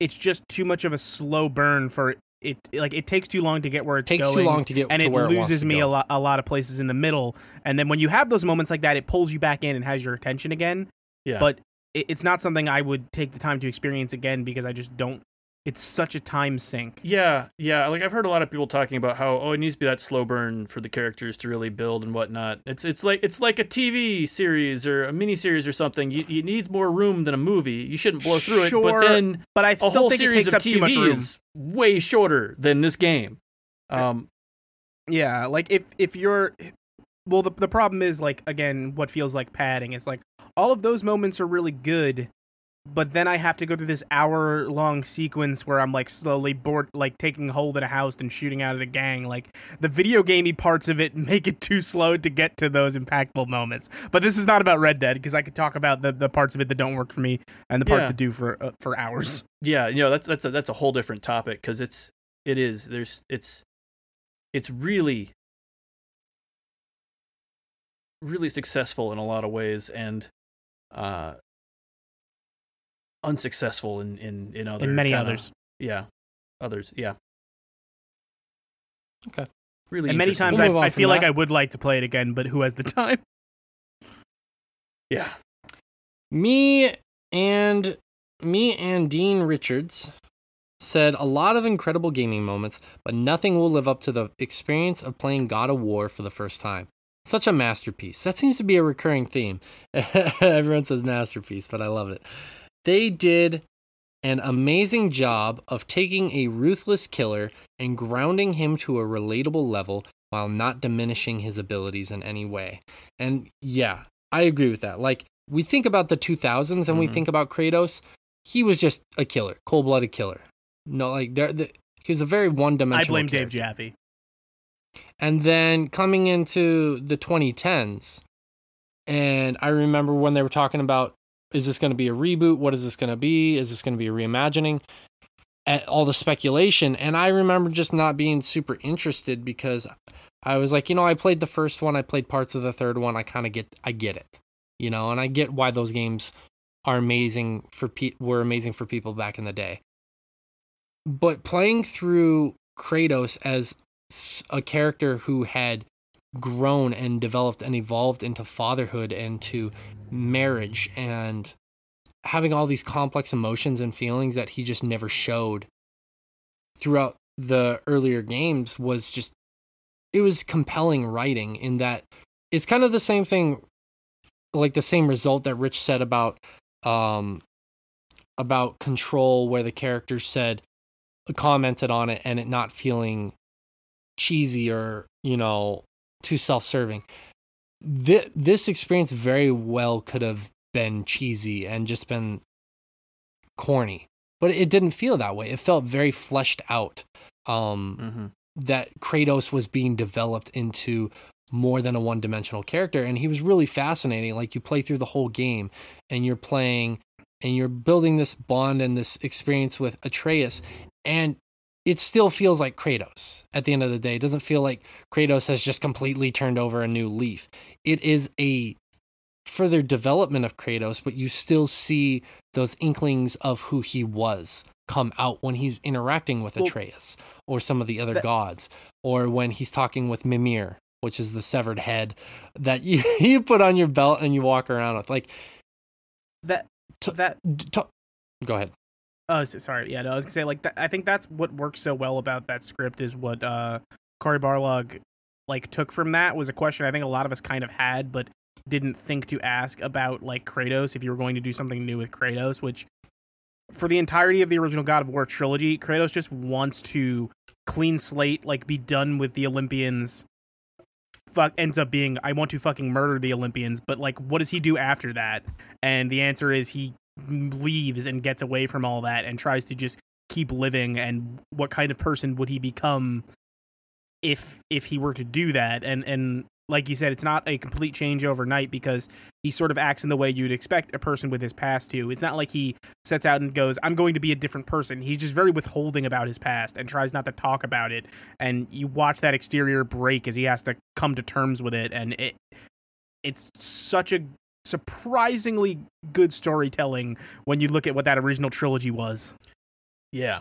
it's just too much of a slow burn for it like it takes too long to get where it's takes going too long to get and to it where it wants loses me go. a lot a lot of places in the middle and then when you have those moments like that it pulls you back in and has your attention again Yeah. but it, it's not something i would take the time to experience again because i just don't it's such a time sink Yeah, yeah. Like I've heard a lot of people talking about how oh, it needs to be that slow burn for the characters to really build and whatnot. It's it's like it's like a TV series or a mini series or something. You, it needs more room than a movie. You shouldn't blow through it. But Sure, then but i still whole think it series takes of up too much room is way shorter than this game. Um, Yeah, like if if you're well the the problem is like again what feels like padding. It's like all of those moments are really good, but then I have to go through this hour long sequence where I'm like slowly bored like taking hold of a house and shooting out at a gang. Like the video gamey parts of it (laughs) make it too slow to get to those impactful moments. But this is not about Red Dead because I could talk about the, the parts of it that don't work for me and the parts Yeah. that do for uh, for hours. (laughs) yeah, you know that's that's a, that's a whole different topic because it's it is there's it's it's really really successful in a lot of ways and uh unsuccessful in in in other And many kinda- others. yeah others yeah Okay. really And many times We'll I, I from feel like that. I would like to play it again, but who has the (laughs) time? yeah Me and me and Dean Richards said a lot of incredible gaming moments, but nothing will live up to the experience of playing God of War for the first time. Such a masterpiece. That seems to be a recurring theme. (laughs) Everyone says masterpiece, but I love it. They did an amazing job of taking a ruthless killer and grounding him to a relatable level while not diminishing his abilities in any way. And yeah, I agree with that. Like we think about the 2000s and we Mhm. think about Kratos, he was just a killer, cold-blooded killer. No, like there, the, he was a very one-dimensional. I blame Dave. Jaffe. And then coming into the 2010s, and I remember when they were talking about is this going to be a reboot? What is this going to be? Is this going to be a reimagining? At all the speculation, and I remember just not being super interested because I was like, you know, I played the first one, I played parts of the third one, I kind of get, I get it, you know, and I get why those games are amazing for pe- were amazing for people back in the day. But playing through Kratos as a character who had grown and developed and evolved into fatherhood and to marriage and having all these complex emotions and feelings that he just never showed throughout the earlier games was just it was compelling writing in that it's kind of the same thing like the same result that Rich said about um about control where the characters said commented on it and it not feeling cheesy or you know too self-serving Th- this experience very well could have been cheesy and just been corny but it didn't feel that way it felt very fleshed out um Mm-hmm. that Kratos was being developed into more than a one dimensional character. And he was really fascinating. Like you play through the whole game and you're playing and you're building this bond and this experience with Atreus. And it still feels like Kratos at the end of the day. It doesn't feel like Kratos has just completely turned over a new leaf. It is a further development of Kratos, but you still see those inklings of who he was come out when he's interacting with Well, Atreus or some of the other that- gods, or when he's talking with Mimir, which is the severed head that (laughs) you, you put on your belt and you walk around with. Like, That T- that t- go ahead. Oh, sorry. Yeah, no, I was gonna say like that, I think that's what works so well about that script is what uh Cory Barlog like took from that was a question I think a lot of us kind of had, but didn't think to ask about like Kratos if you were going to do something new with Kratos, which for the entirety of the original God of War trilogy, Kratos just wants to clean slate, like be done with the Olympians. Fuck ends up being I want to fucking murder the Olympians, but like what does he do after that? And the answer is he leaves and gets away from all that and tries to just keep living and what kind of person would he become if if he were to do that? And and like you said it's not a complete change overnight because he sort of acts in the way you'd expect a person with his past to. It's not like he sets out and goes i'm going to be a different person. He's just very withholding about his past and tries not to talk about it. And you watch that exterior break as he has to come to terms with it. And it it's such a surprisingly good storytelling when you look at what that original trilogy was. Yeah.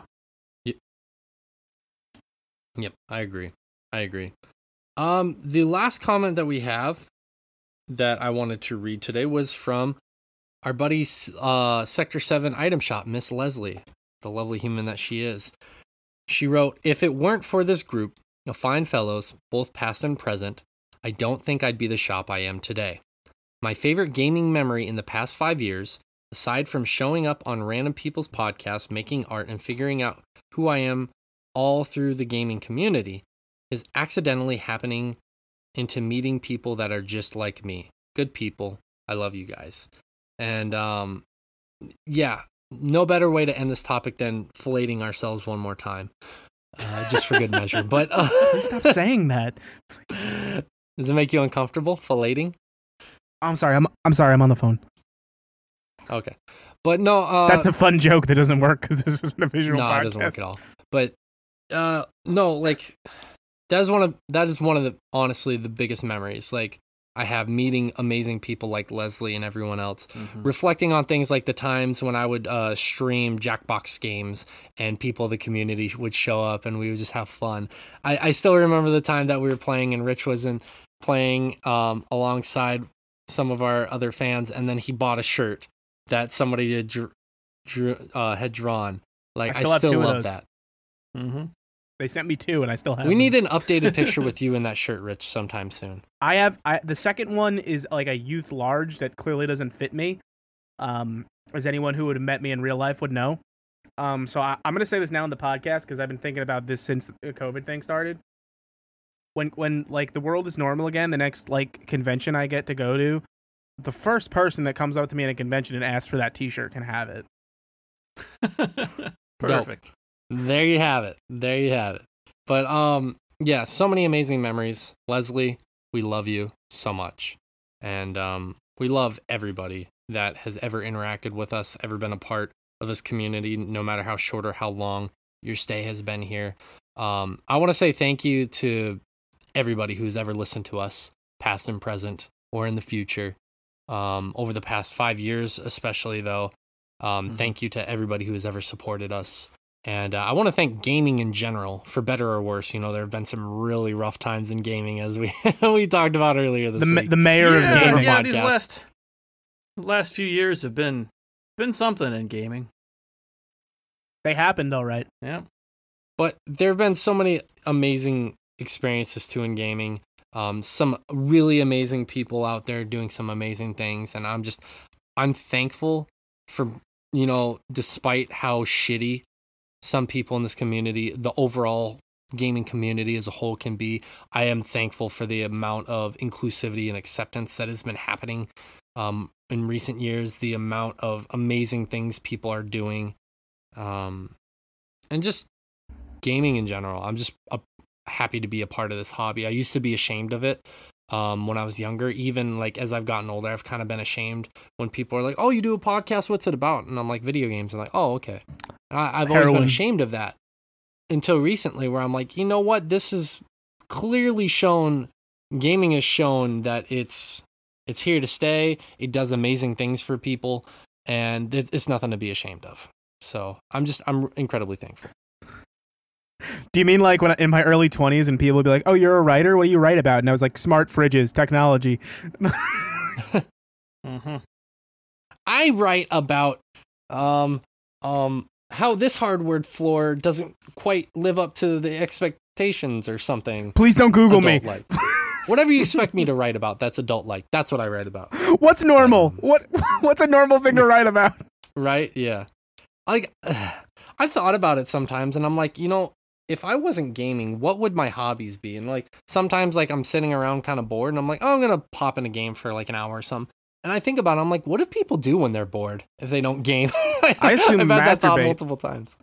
Yep, I agree. I agree. Um, the last comment that we have that I wanted to read today was from our buddy uh, Sector 7 item shop, Miss Leslie, the lovely human that she is. She wrote, If it weren't for this group of fine fellows, both past and present, I don't think I'd be the shop I am today. My favorite gaming memory in the past five years, aside from showing up on random people's podcasts, making art, and figuring out who I am all through the gaming community, is accidentally happening into meeting people that are just like me. Good people. I love you guys. And um yeah, no better way to end this topic than filleting ourselves one more time. Uh, just for good measure. (laughs) But (laughs) uh, stop saying that. Does it make you uncomfortable filleting? I'm sorry. I'm I'm sorry. I'm on the phone. Okay. But no, uh That's a fun joke that doesn't work because this isn't a visual no, podcast. it doesn't work at all. But uh no, like that is one of that is one of the honestly the biggest memories. Like I have meeting amazing people like Leslie and everyone else. Mhm. Reflecting on things like the times when I would uh, stream Jackbox games and people of the community would show up and we would just have fun. I, I still remember the time that we were playing and Rich was in playing um, alongside some of our other fans, and then he bought a shirt that somebody had, dr- drew, uh, had drawn. Like I I still still, two of love that. Mm-hmm. They sent me two, and I still have. We them. need an updated picture (laughs) with you in that shirt, Rich, sometime soon. I have. I the second one is like a youth large that clearly doesn't fit me. Um, as anyone who would have met me in real life would know. Um, so I, I'm gonna say this now in the podcast because I've been thinking about this since the COVID thing started. When when like the world is normal again, the next like convention I get to go to, the first person that comes up to me at a convention and asks for that T-shirt can have it. (laughs) Perfect. There you have it. There you have it. But um yeah, so many amazing memories. Leslie, we love you so much. And um we love everybody that has ever interacted with us, ever been a part of this community, no matter how short or how long your stay has been here. Um, I want to say thank you to everybody who's ever listened to us, past and present, or in the future. Um, over the past five years, especially though, um, Mhm. thank you to everybody who has ever supported us. And uh, I want to thank gaming in general, for better or worse. You know, there have been some really rough times in gaming, as we (laughs) we talked about earlier this The, week. the mayor yeah, of gaming. yeah, podcast. these last last few years have been been something in gaming. They happened all right. Yeah. but there have been so many amazing experiences too in gaming um, some really amazing people out there doing some amazing things and i'm just i'm thankful for you know despite how shitty some people in this community the overall gaming community as a whole can be i am thankful for the amount of inclusivity and acceptance that has been happening um, in recent years the amount of amazing things people are doing um, and just gaming in general. I'm just happy to be a part of this hobby. I used to be ashamed of it um, when I was younger. Even like as I've gotten older, I've kind of been ashamed when people are like, "Oh, you do a podcast? What's it about?" And I'm like, "Video games." And like, "Oh, okay." And I, I've always been ashamed of that until recently, where I'm like, you know what? This is clearly shown. Gaming has shown that it's it's here to stay. It does amazing things for people, and it's, it's nothing to be ashamed of. So I'm just I'm incredibly thankful. Do you mean like when I, in my early 20s and people would be like, "Oh, you're a writer? What do you write about?" And I was like, "Smart fridges, technology." (laughs) Mm-hmm. I write about um um how this hardwood floor doesn't quite live up to the expectations or something. Please don't Google me. Whatever you expect me to write about, that's adult like. That's what I write about. (laughs) What's normal? Um, What (laughs) what's a normal thing to write about? Right? Yeah. Like (sighs) I thought about it sometimes and I'm like, you know, if I wasn't gaming, what would my hobbies be? And like sometimes like I'm sitting around kind of bored and I'm like, oh, I'm going to pop in a game for like an hour or something. And I think about it, I'm like, what do people do when they're bored if they don't game? (laughs) I assume I've had that thought multiple times.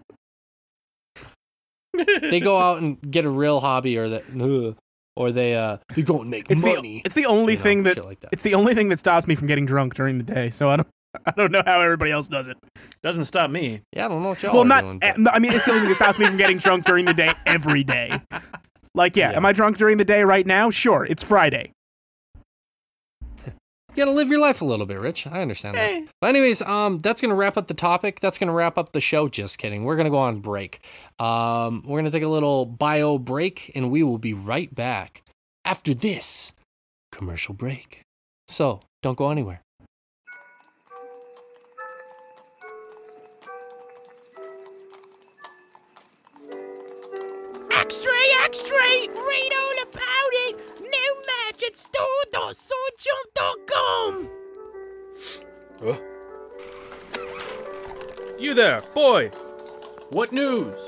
They go out and get a real hobby or that or they uh they go and make It's money. the it's the only you know, thing that like that. it's the only thing that stops me from getting drunk during the day. So I don't (laughs) I don't know how everybody else does it. Doesn't stop me. Yeah, I don't know what y'all well, are not doing. but- I mean it's the only thing that stops me from getting drunk during the day (laughs) every day. Like, yeah, Yeah. am I drunk during the day right now? Sure, it's Friday. You gotta live your life a little bit, Rich. I understand that. Eh. But anyways, um, that's gonna wrap up the topic. That's gonna wrap up the show. Just kidding. We're gonna go on break. Um, we're gonna take a little bio break, and we will be right back after this commercial break. So don't go anywhere. Extra, extra! Read all about it! New match at store.swordchomp.com! You there, boy. What news?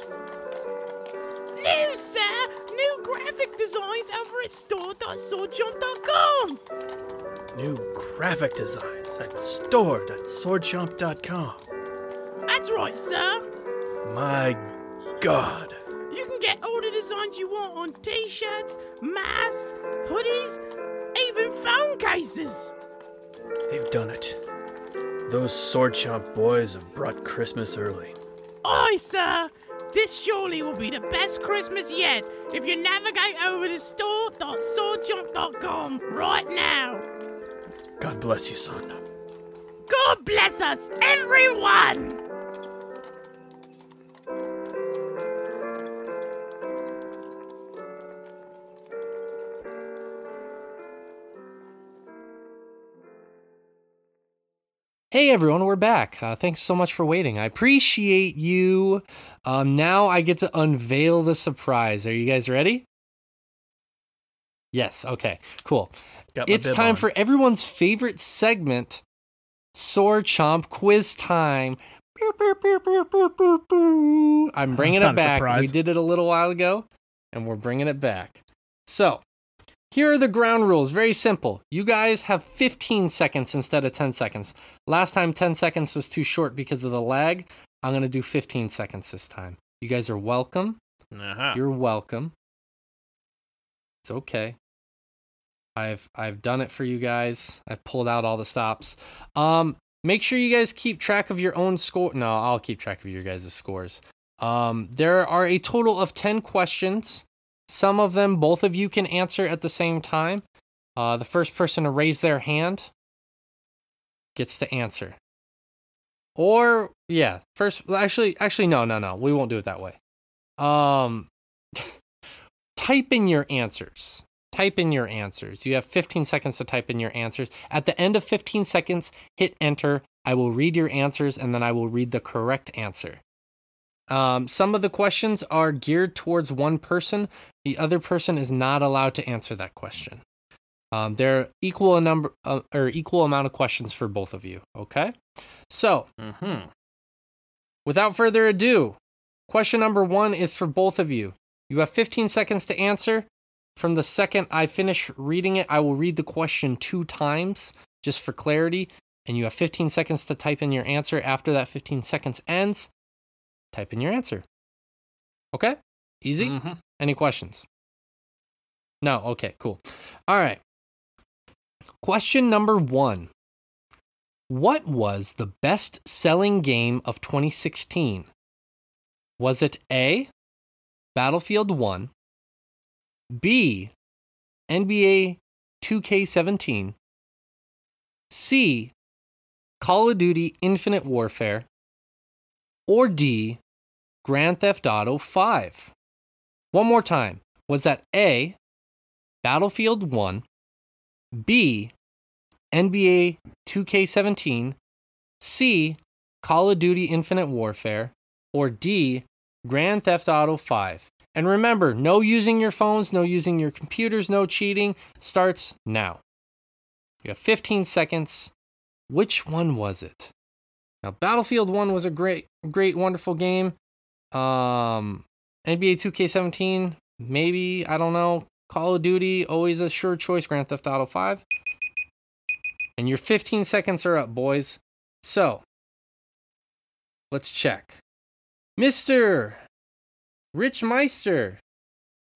New, sir! New graphic designs over at store.swordchomp.com! New graphic designs at store.swordchomp.com. That's right, sir! My God. You can get all the designs you want on t shirts, masks, hoodies, even phone cases! They've done it. Those Sword Chomp boys have brought Christmas early. Aye, sir! This surely will be the best Christmas yet if you navigate over to store.swordchomp.com right now! God bless you, son. God bless us, everyone! Hey everyone, we're back. Uh, thanks so much for waiting. I appreciate you. Um, now I get to unveil the surprise. Are you guys ready? Yes. Okay. Cool. It's time on. for everyone's favorite segment, Sword Chomp Quiz Time. I'm (laughs) bringing That's it back. We did it a little while ago, and we're bringing it back. So, here are the ground rules. Very simple. You guys have 15 seconds instead of 10 seconds. Last time, 10 seconds was too short because of the lag. I'm going to do 15 seconds this time. You guys are welcome. Uh-huh. You're welcome. It's okay. I've I've done it for you guys. I've pulled out all the stops. Um make sure you guys keep track of your own score. No, I'll keep track of your guys' scores. Um, there are a total of 10 questions. Some of them, both of you can answer at the same time. Uh, the first person to raise their hand gets to answer. Or, yeah, first, actually, actually, no, no, no, we won't do it that way. Um, (laughs) type in your answers. Type in your answers. You have 15 seconds to type in your answers. At the end of 15 seconds, hit enter. I will read your answers and then I will read the correct answer. Um, some of the questions are geared towards one person. The other person is not allowed to answer that question. Um, there are equal a number uh, or equal amount of questions for both of you. Okay, so Mm-hmm. without further ado, question number one is for both of you. You have 15 seconds to answer. From the second I finish reading it, I will read the question two times just for clarity. And you have 15 seconds to type in your answer. After that 15 seconds ends, type in your answer. Okay? Easy? Mm-hmm. Any questions? No? Okay, cool. All right. Question number one What was the best selling game of 2016? Was it A, Battlefield 1, B, NBA 2K17, C, Call of Duty Infinite Warfare, or D, Grand Theft Auto 5? One more time. Was that A, Battlefield 1, B, NBA 2K17, C, Call of Duty Infinite Warfare, or D, Grand Theft Auto 5? And remember, no using your phones, no using your computers, no cheating starts now. You have 15 seconds. Which one was it? Now, Battlefield 1 was a great, great, wonderful game. Um, NBA 2K17, maybe, I don't know. Call of Duty, always a sure choice. Grand Theft Auto 5. And your 15 seconds are up, boys. So, let's check. Mr. Rich Meister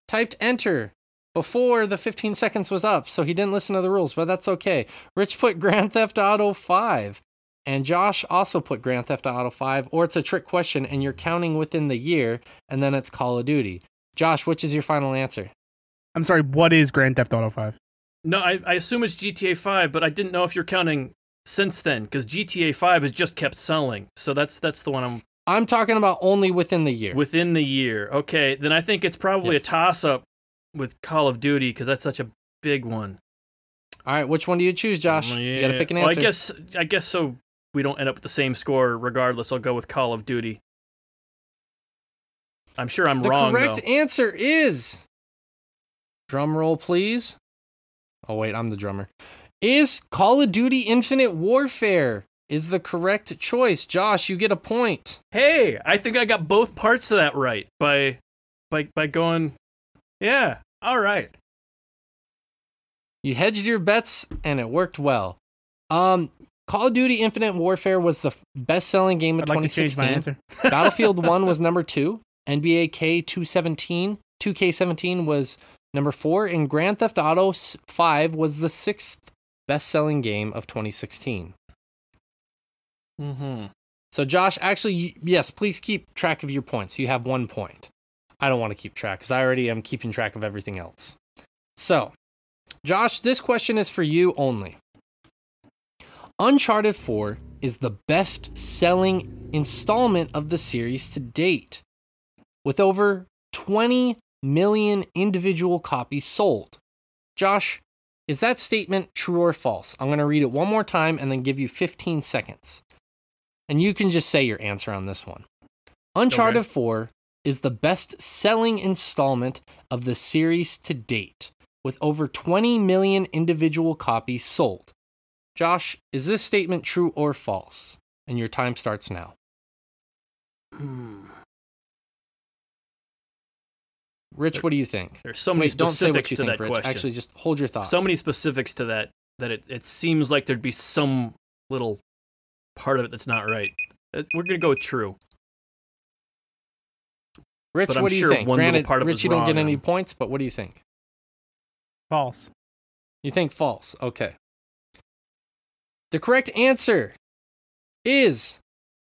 typed enter before the 15 seconds was up, so he didn't listen to the rules, but that's okay. Rich put Grand Theft Auto 5. And Josh also put Grand Theft Auto 5, or it's a trick question and you're counting within the year, and then it's Call of Duty. Josh, which is your final answer? I'm sorry. What is Grand Theft Auto Five? No, I, I assume it's GTA 5, but I didn't know if you're counting since then because GTA 5 has just kept selling. So that's that's the one I'm I'm talking about only within the year. within the year. Okay, then I think it's probably Yes. a toss up with Call of Duty because that's such a big one. All right, which one do you choose, Josh? You got to pick an Well, answer. I guess I guess so. We don't end up with the same score regardless. I'll go with Call of Duty. I'm sure I'm the wrong The correct though. answer is drum roll, please. Oh wait, I'm the drummer. Is Call of Duty Infinite Warfare is the correct choice. Josh, you get a point. Hey, I think I got both parts of that right by by by going. Yeah. All right. You hedged your bets and it worked well. Um, Call of Duty Infinite Warfare was the f- best-selling game of I'd like to change 2016. my answer. (laughs) Battlefield 1 was number 2, NBA K217, 2K17 was number 4 and Grand Theft Auto 5 was the sixth best-selling game of 2016. Mm-hmm. So Josh, actually yes, please keep track of your points. You have 1 point. I don't want to keep track cuz I already am keeping track of everything else. So, Josh, this question is for you only. Uncharted 4 is the best selling installment of the series to date, with over 20 million individual copies sold. Josh, is that statement true or false? I'm going to read it one more time and then give you 15 seconds. And you can just say your answer on this one. Uncharted 4 is the best selling installment of the series to date, with over 20 million individual copies sold. Josh, is this statement true or false? And your time starts now. Hmm. Rich, what do you think? There's so many Wait, don't say what specifics you to think, that Rich. question. Actually, just hold your thoughts. so many specifics to that that it, it seems like there'd be some little part of it that's not right. Uh, We're gonna go with true. Rich, what do you sure think? one little Granted, part of it Rich, you don't get any on- points, but what do you think? False. You think false. Okay. The correct answer is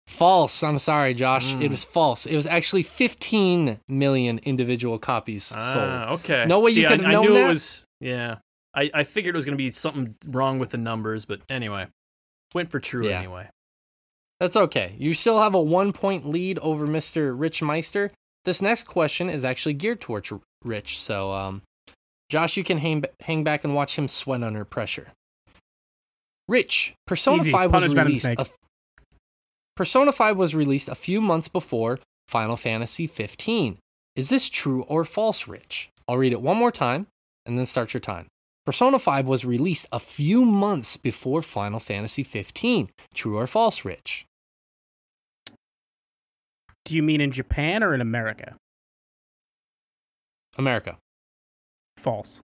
false. I'm sorry, Josh. Mm. It was false. It was actually 15 million individual copies sold. Ah, okay. No way you See, could I, have I known knew that? it was. Yeah, I, I figured it was going to be something wrong with the numbers, but anyway, went for true Yeah. anyway. That's okay. You still have a one point lead over Mr. Rich Meister. This next question is actually geared towards Rich. So, um, Josh, you can hang, hang back and watch him sweat under pressure. Rich, Persona Easy. 5 was Punish released. A, Persona 5 was released a few months before Final Fantasy 15. Is this true or false, Rich? I'll read it one more time and then start your time. Persona 5 was released a few months before Final Fantasy 15. True or false, Rich? Do you mean in Japan or in America? America. False.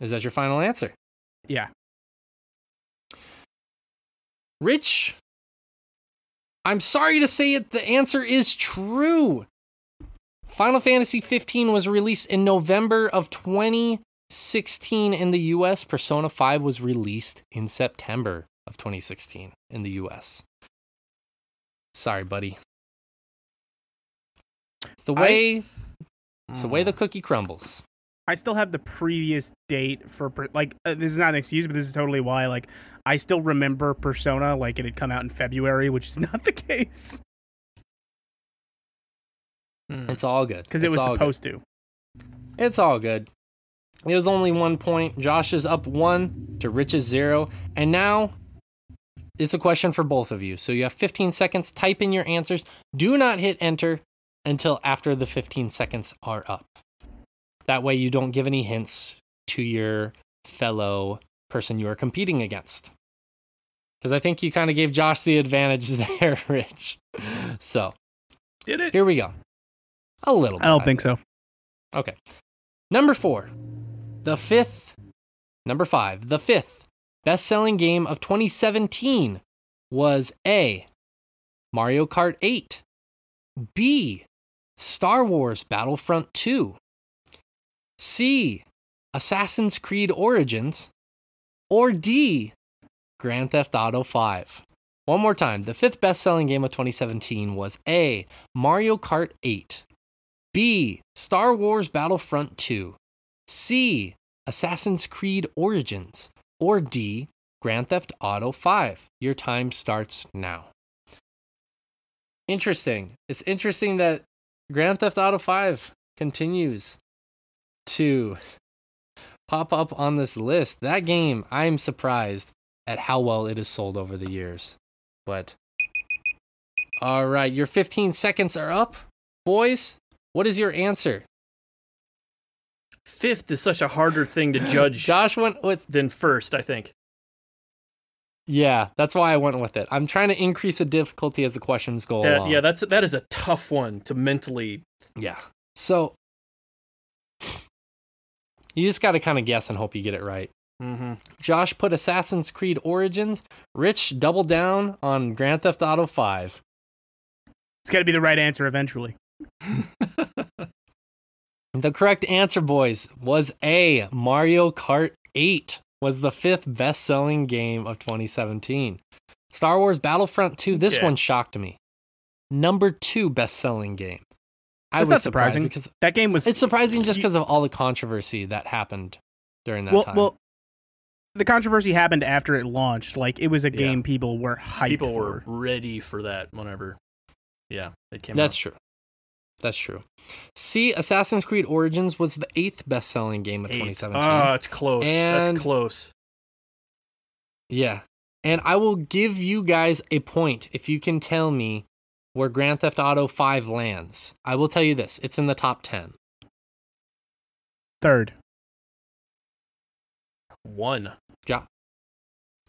Is that your final answer? Yeah. Rich, I'm sorry to say it, the answer is true. Final Fantasy 15 was released in November of 2016 in the US. Persona 5 was released in September of 2016 in the US. Sorry, buddy. It's the I- way it's the way Hmm. the cookie crumbles. I still have the previous date for like uh, this is not an excuse, but this is totally why. Like I still remember Persona like it had come out in February, which is (laughs) not the case Hmm. It's all good. because it was all good. supposed to. It's all good. It was only one point. Josh is up one to Rich's zero. And now it's a question for both of you. So you have 15 seconds. Type in your answers. Do not hit enter until after the 15 seconds are up. That way you don't give any hints to your fellow person you are competing against. Because I think you kind of gave Josh the advantage (laughs) there, Rich. So Did it? here we go. A little bit. I don't think so. Okay. Number four, the fifth, number five, the fifth best selling game of 2017 was A. Mario Kart 8, B. Star Wars Battlefront 2, C. Assassin's Creed Origins, or D. Grand Theft Auto 5. One more time. The fifth best selling game of 2017 was A. Mario Kart 8, B. Star Wars Battlefront 2. C. Assassin's Creed Origins. Or D. Grand Theft Auto 5. Your time starts now. Interesting. It's interesting that Grand Theft Auto 5 continues to pop up on this list. That game, I'm surprised at how well it has sold over the years. But, all right, your 15 seconds are up. Boys, what is your answer? Fifth is such a harder thing to judge (sighs) Josh went with than first. I think. yeah. That's why I went with it. I'm trying to increase the difficulty as the questions go That, along. yeah, that's that is a tough one to mentally. yeah. So you just got to kind of guess and hope you get it right. Mm-hmm. Josh put Assassin's Creed Origins. Rich doubled down on Grand Theft Auto 5. It's got to be the right answer eventually. (laughs) The correct answer, boys, was A. Mario Kart 8 was the fifth best-selling game of 2017. Star Wars Battlefront 2. This Okay. one shocked me. Number two best-selling game. I That's was not surprising because That game was it's surprising just because of all the controversy that happened during that well, time. well. The controversy happened after it launched. Like it was a Yeah. game people were hyped People for. were ready for that whenever. Yeah, it came. That's out. true. That's true. See, Assassin's Creed Origins was the eighth best-selling game of Eight. 2017. Ah, it's close. And- That's close. Yeah. And I will give you guys a point if you can tell me where Grand Theft Auto 5 lands. I will tell you this it's in the top 10. Third. One. Yeah.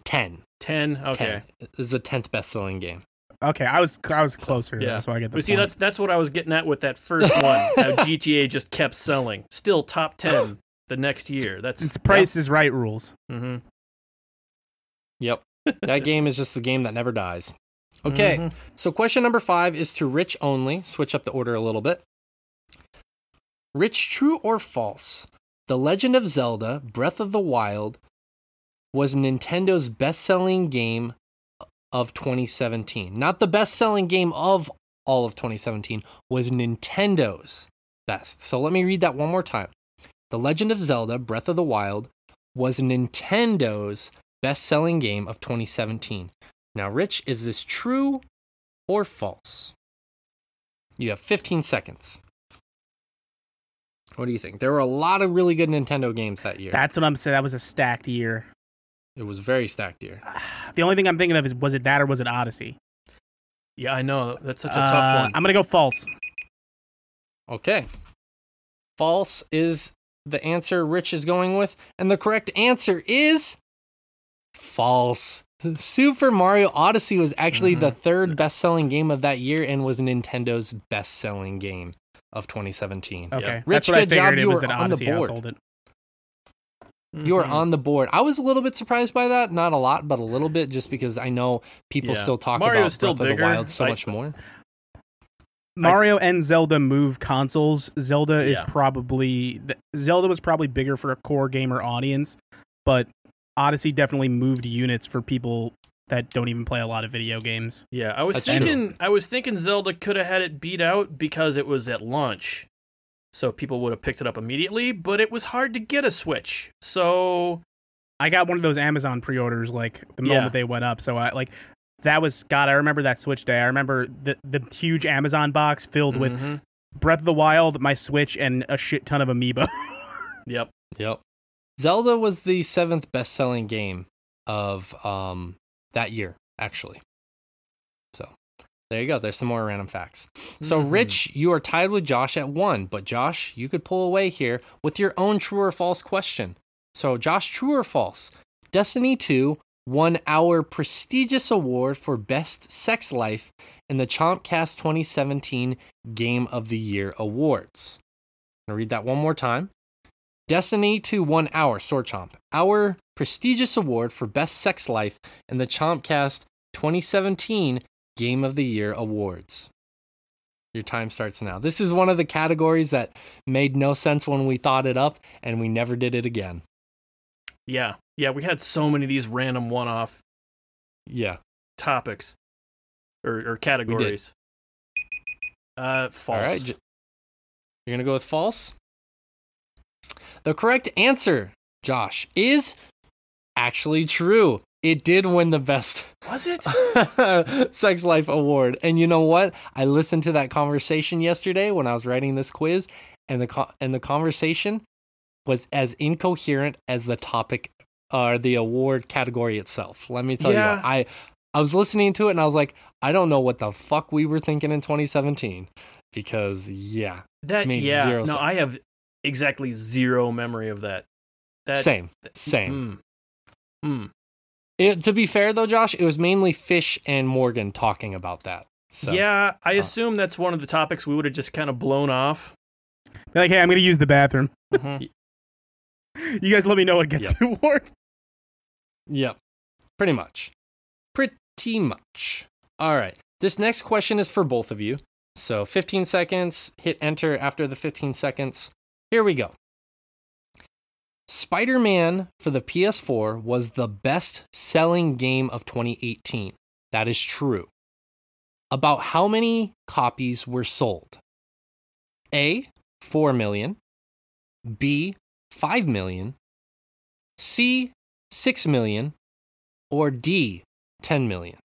10. Ten. Okay. 10. This is the 10th best selling game. Okay, I was I was closer. yeah. that's why I get the But see, point. that's that's what I was getting at with that first (laughs) one. how GTA just kept selling. Still top ten the next year. That's it's Price is Right rules. Mm-hmm. Yep. (laughs) that game is just the game that never dies. Okay. Mm-hmm. So, question number five is to Rich only. Switch up the order a little bit. Rich, true or false? The Legend of Zelda Breath of the Wild was Nintendo's best selling game of 2017. Not the best selling game of all of 2017, was Nintendo's best. So let me read that one more time. The Legend of Zelda Breath of the Wild was Nintendo's best selling game of 2017. Now, Rich, is this true or false? You have 15 seconds. What do you think? There were a lot of really good Nintendo games that year. That's what I'm saying. That was a stacked year. it was a very stacked year. (sighs) The only thing I'm thinking of is was it that or was it Odyssey? Yeah, I know. That's such a Uh, tough one. I'm gonna go false. Okay. False is the answer Rich is going with, and the correct answer is false. Super Mario Odyssey was actually the mm-hmm. third best selling game of that year and was Nintendo's best selling game of 2017. Okay, Rich, that's what I good job. figured. It You was were an on the Odyssey. I board. sold it. You are mm-hmm. on the board. I was a little bit surprised by that. Not a lot, but a little bit, just because I know people Yeah. still talk Mario's about still Breath of bigger, the Wild so like- much more. Mario and Zelda move consoles. Zelda is probably Zelda was probably bigger for a core gamer audience, but Odyssey definitely moved units for people that don't even play a lot of video games. Yeah, I was That's true. thinking. I was thinking Zelda could have had it beat out because it was at launch, so people would have picked it up immediately. But it was hard to get a Switch, so I got one of those Amazon pre-orders like the Yeah. moment they went up. So I like that was God. I remember that Switch day. I remember the the huge Amazon box filled with Mhm. Breath of the Wild, my Switch, and a shit ton of amiibo. (laughs) Yep. Yep. Zelda was the seventh best selling game of um that year, actually. So there you go. There's some more random facts. So Mhm. Rich, you are tied with Josh at one, but Josh, you could pull away here with your own true or false question. So Josh, true or false? Destiny 2 won our prestigious award for Best Sex Life in the Chompcast 2017 Game of the Year Awards. I'm gonna read that one more time. Destiny 2 won our, Sword Chomp, our prestigious award for Best Sex Life in the Chompcast 2017 Game of the Year Awards. Your time starts now. This is one of the categories that made no sense when we thought it up, and we never did it again. Yeah, yeah. We had so many of these random one-off Yeah. topics or, or categories. Uh, false. All right. You're going to go with false? The correct answer, Josh, is actually true. It did win the best Was it? (laughs) Sex Life Award. And you know what? I listened to that conversation yesterday when I was writing this quiz, and the co- and the conversation was as incoherent as the topic or the award category itself. Let me tell you, what, I I was listening to it and I was like, I don't know what the fuck we were thinking in 2017 because yeah, That Made yeah. zero no, sense. I have exactly zero memory of that. That same, same. Mm. Mm. It, to be fair though, Josh, it was mainly Fish and Morgan talking about that. So Yeah, I uh, assume that's one of the topics we would have just kind of blown off. Be like, hey, I'm gonna use the bathroom. Mhm. (laughs) You guys let me know what gets Yep. (laughs) the award. Yep. Pretty much. Pretty much. All right. This next question is for both of you. So 15 seconds, hit enter after the 15 seconds. Here we go. Spider Man for the PS4 was the best selling game of 2018. That is true. About how many copies were sold? A, 4 million. B, 5 million. C, 6 million. Or D, 10 million.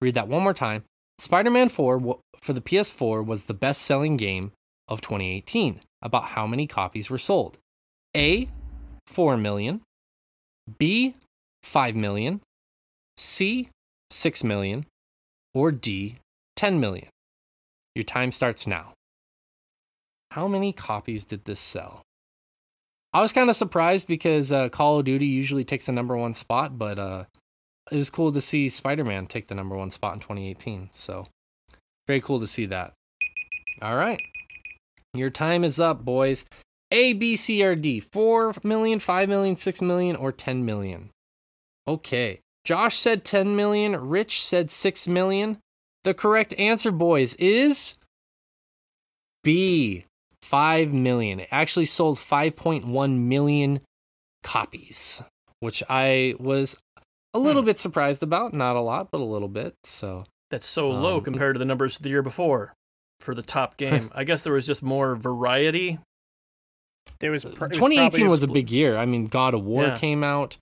Read that one more time. Spider Man 4 for the PS4 was the best selling game of 2018. About how many copies were sold? A, 4 million. B, 5 million. C, 6 million. Or D, 10 million. Your time starts now. How many copies did this sell? I was kind of surprised because uh, Call of Duty usually takes the number one spot, but uh, it was cool to see Spider Man take the number one spot in 2018. So, very cool to see that. All right. Your time is up, boys. A, B, C, or D. 4 million, 5 million, 6 million, or 10 million. Okay. Josh said 10 million. Rich said 6 million. The correct answer, boys, is B. 5 million. It actually sold 5.1 million copies, which I was a little bit surprised about. Not a lot, but a little bit. So That's so low Um, compared to the numbers the year before for the top game. I guess there was just more variety. There was, pr- it was 2018 was a split- big year. I mean, God of War Yeah. came out.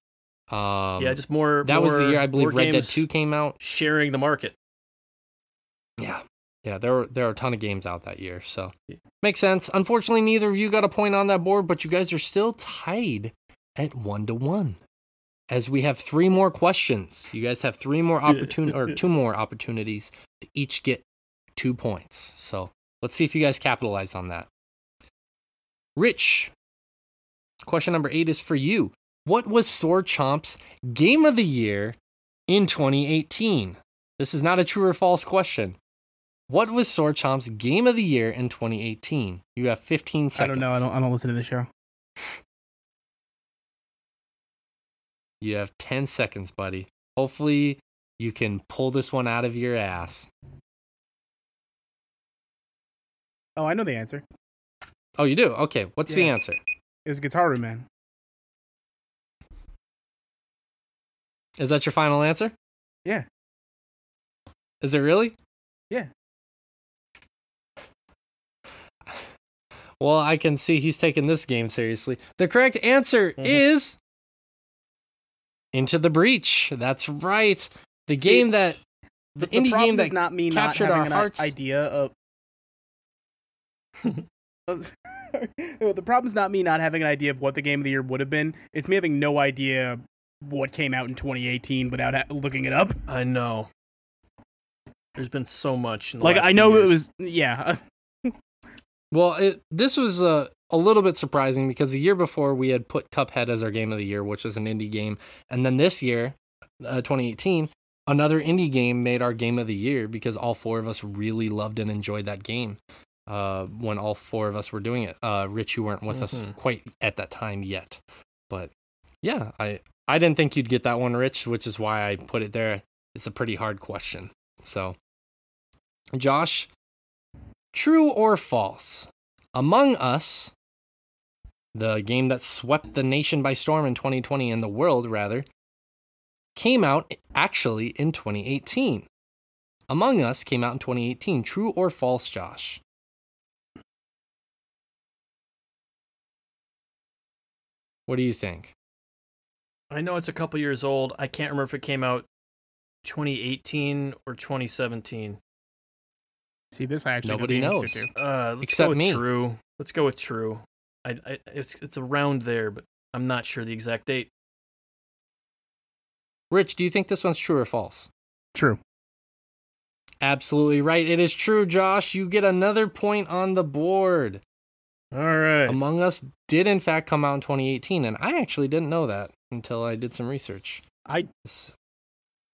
Um, yeah, just more. that was the year I believe more Red Dead 2 came out. sharing the market. Yeah. Yeah, there were there are a ton of games out that year, so Yeah. makes sense. Unfortunately, neither of you got a point on that board, but you guys are still tied at one to one. As we have three more questions, you guys have three more opportun or two more opportunities to each get two points. So let's see if you guys capitalize on that. Rich, question number eight is for you. What was Sword Chomp's game of the year in 2018? This is not a true or false question. What was Sword Chomp's game of the year in 2018? You have 15 seconds. I don't know. I don't. I don't listen to the show. (laughs) You have 10 seconds, buddy. Hopefully, you can pull this one out of your ass. Oh, I know the answer. Oh, you do? Okay. What's the answer? It was Guitaroo Man. Is that your final answer? Yeah. Is it really? Yeah. Well, I can see he's taking this game seriously. The correct answer Mhm. is Into the Breach. That's right. The game that the, The indie game that not me not having our an hearts. idea of. (laughs) the problem's not me not having an idea of what the game of the year would have been. It's me having no idea what came out in 2018 without ha- looking it up. I know. There's been so much. In the Like last I few know it was yeah. (laughs) Well, it, this was uh, a little bit surprising because the year before we had put Cuphead as our game of the year, which was an indie game, and then this year, uh, 2018, another indie game made our game of the year because all four of us really loved and enjoyed that game. Uh, when all four of us were doing it, uh, Rich, you weren't with us Mhm. quite at that time yet, but yeah, I I didn't think you'd get that one, Rich, which is why I put it there. It's a pretty hard question. So, Josh, true or false? Among Us, the game that swept the nation by storm in 2020 and the world, rather, came out actually in 2018. Among Us came out in 2018. True or false, Josh? What do you think? I know it's a couple years old. I can't remember if it came out 2018 or 2017. See this I actually Nobody know the knows. answer to. Uh, let's Except go with me. True. Let's go with true. I, I, it's it's around there, but I'm not sure the exact date. Rich, do you think this one's true or false? True. Absolutely right. It is true, Josh. You get another point on the board. All right. Among Us did, in fact, come out in 2018, and I actually didn't know that until I did some research. I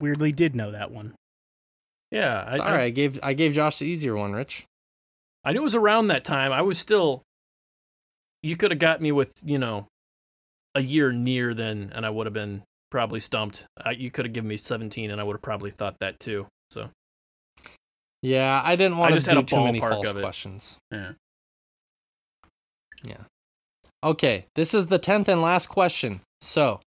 weirdly did know that one. yeah. I, sorry, I, I gave I gave Josh the easier one, Rich. I knew it was around that time. I was still. You could have got me with you know, a year near then, and I would have been probably stumped. I, you could have given me 17, and I would have probably thought that too. So Yeah, I didn't want just to had do a too many false questions. yeah. Okay, this is the 10th and last question. So,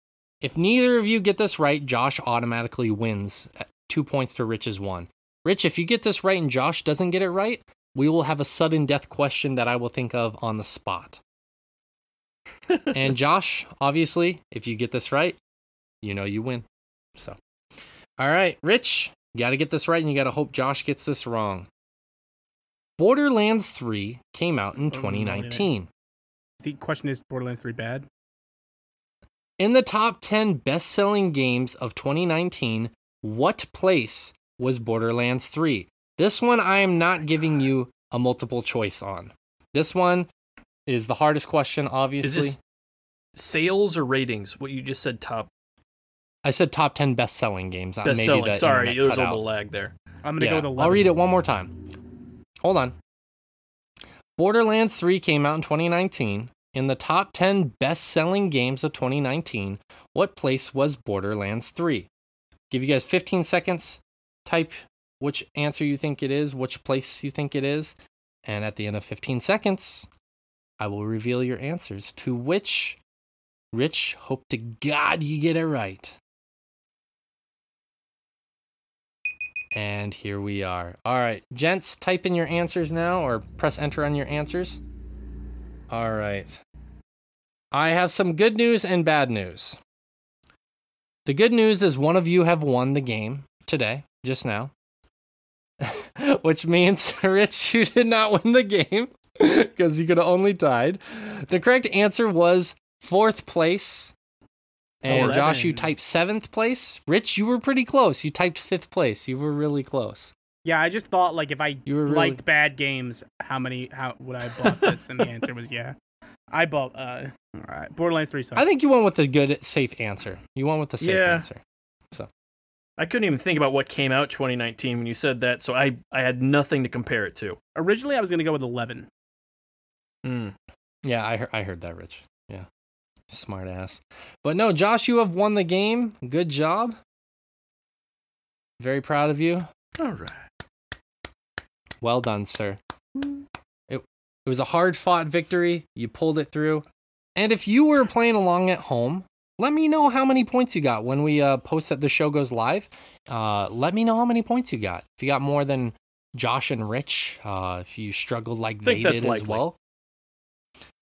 if neither of you get this right, Josh automatically wins. at Two points to Rich's one. Rich, if you get this right and Josh doesn't get it right, we will have a sudden death question that I will think of on the spot. (laughs) and Josh, obviously, if you get this right, you know you win. So, all right, Rich, you got to get this right and you got to hope Josh gets this wrong. Borderlands 3 came out in Oh, 2019. The question is Borderlands 3 bad? In the top 10 best selling games of 2019, what place was Borderlands 3? This one I am not giving you a multiple choice on. This one is the hardest question, Is obviously. this sales or ratings? What you just said, top I said top 10 best selling games. Best maybe selling. Sorry, internet there was a little out. lag there. I'm gonna Yeah, go with 11. I'll read it one more time. Hold on. Borderlands 3 came out in 2019. In the top 10 best selling games of 2019, what place was Borderlands 3? Give you guys 15 seconds. Type which answer you think it is, which place you think it is. And at the end of 15 seconds, I will reveal your answers. To which, Rich, hope to God you get it right. And here we are. All right, gents, type in your answers now or press enter on your answers. All right. I have some good news and bad news. The good news is one of you have won the game today, just now. (laughs) Which means, (laughs) Rich, you did not win the game (laughs) because you could have only tied. The correct answer was fourth place. And Fourth. Josh, you typed seventh place. Rich, you were pretty close. You typed fifth place. You were really close. Yeah, I just thought like if I You were really- liked bad games, how many how would I have bought this? and the answer was yeah. I bought uh all right. Borderlands 3 sucks. I think you went with the good, safe answer. You went with the safe Yeah. answer. So I couldn't even think about what came out 2019 when you said that, so I I had nothing to compare it to. Originally I was gonna go with eleven. Hmm. Yeah, I heard, I heard that, Rich. Yeah. Smart ass. But no, Josh, you have won the game. Good job. Very proud of you. All right. Well done, sir. It, it was a hard fought victory. You pulled it through. And if you were playing along at home, let me know how many points you got when we uh, post that the show goes live. Uh, let me know how many points you got. If you got more than Josh and Rich, uh, if you struggled like they did as well.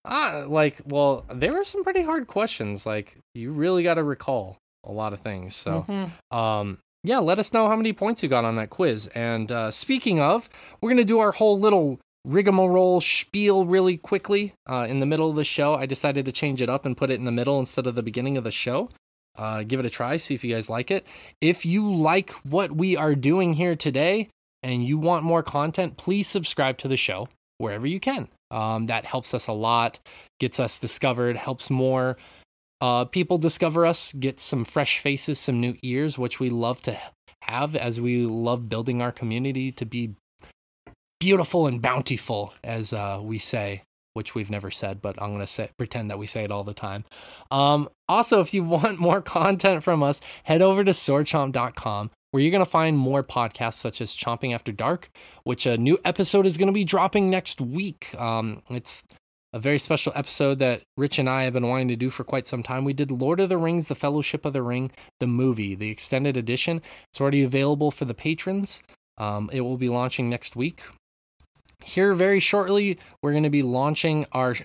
Uh, like, well, there were some pretty hard questions. Like, you really got to recall a lot of things. So, Mhm. um, yeah, let us know how many points you got on that quiz. And uh, speaking of, we're gonna do our whole little rigmarole spiel really quickly uh, in the middle of the show. I decided to change it up and put it in the middle instead of the beginning of the show. Uh, give it a try, see if you guys like it. If you like what we are doing here today and you want more content, please subscribe to the show wherever you can. Um, that helps us a lot, gets us discovered, helps more uh, people discover us, get some fresh faces, some new ears, which we love to have as we love building our community to be beautiful and bountiful, as uh, we say, which we've never said, but I'm gonna say pretend that we say it all the time. Um, also, if you (laughs) want more content from us, head over to swordchomp.com where you're gonna find more podcasts such as Chomping After Dark, which a new episode is gonna be dropping next week. Um, it's a very special episode that Rich and I have been wanting to do for quite some time. We did Lord of the Rings, The Fellowship of the Ring, the movie, the extended edition. It's already available for the patrons. Um, it will be launching next week. Here, very shortly, we're going to be launching our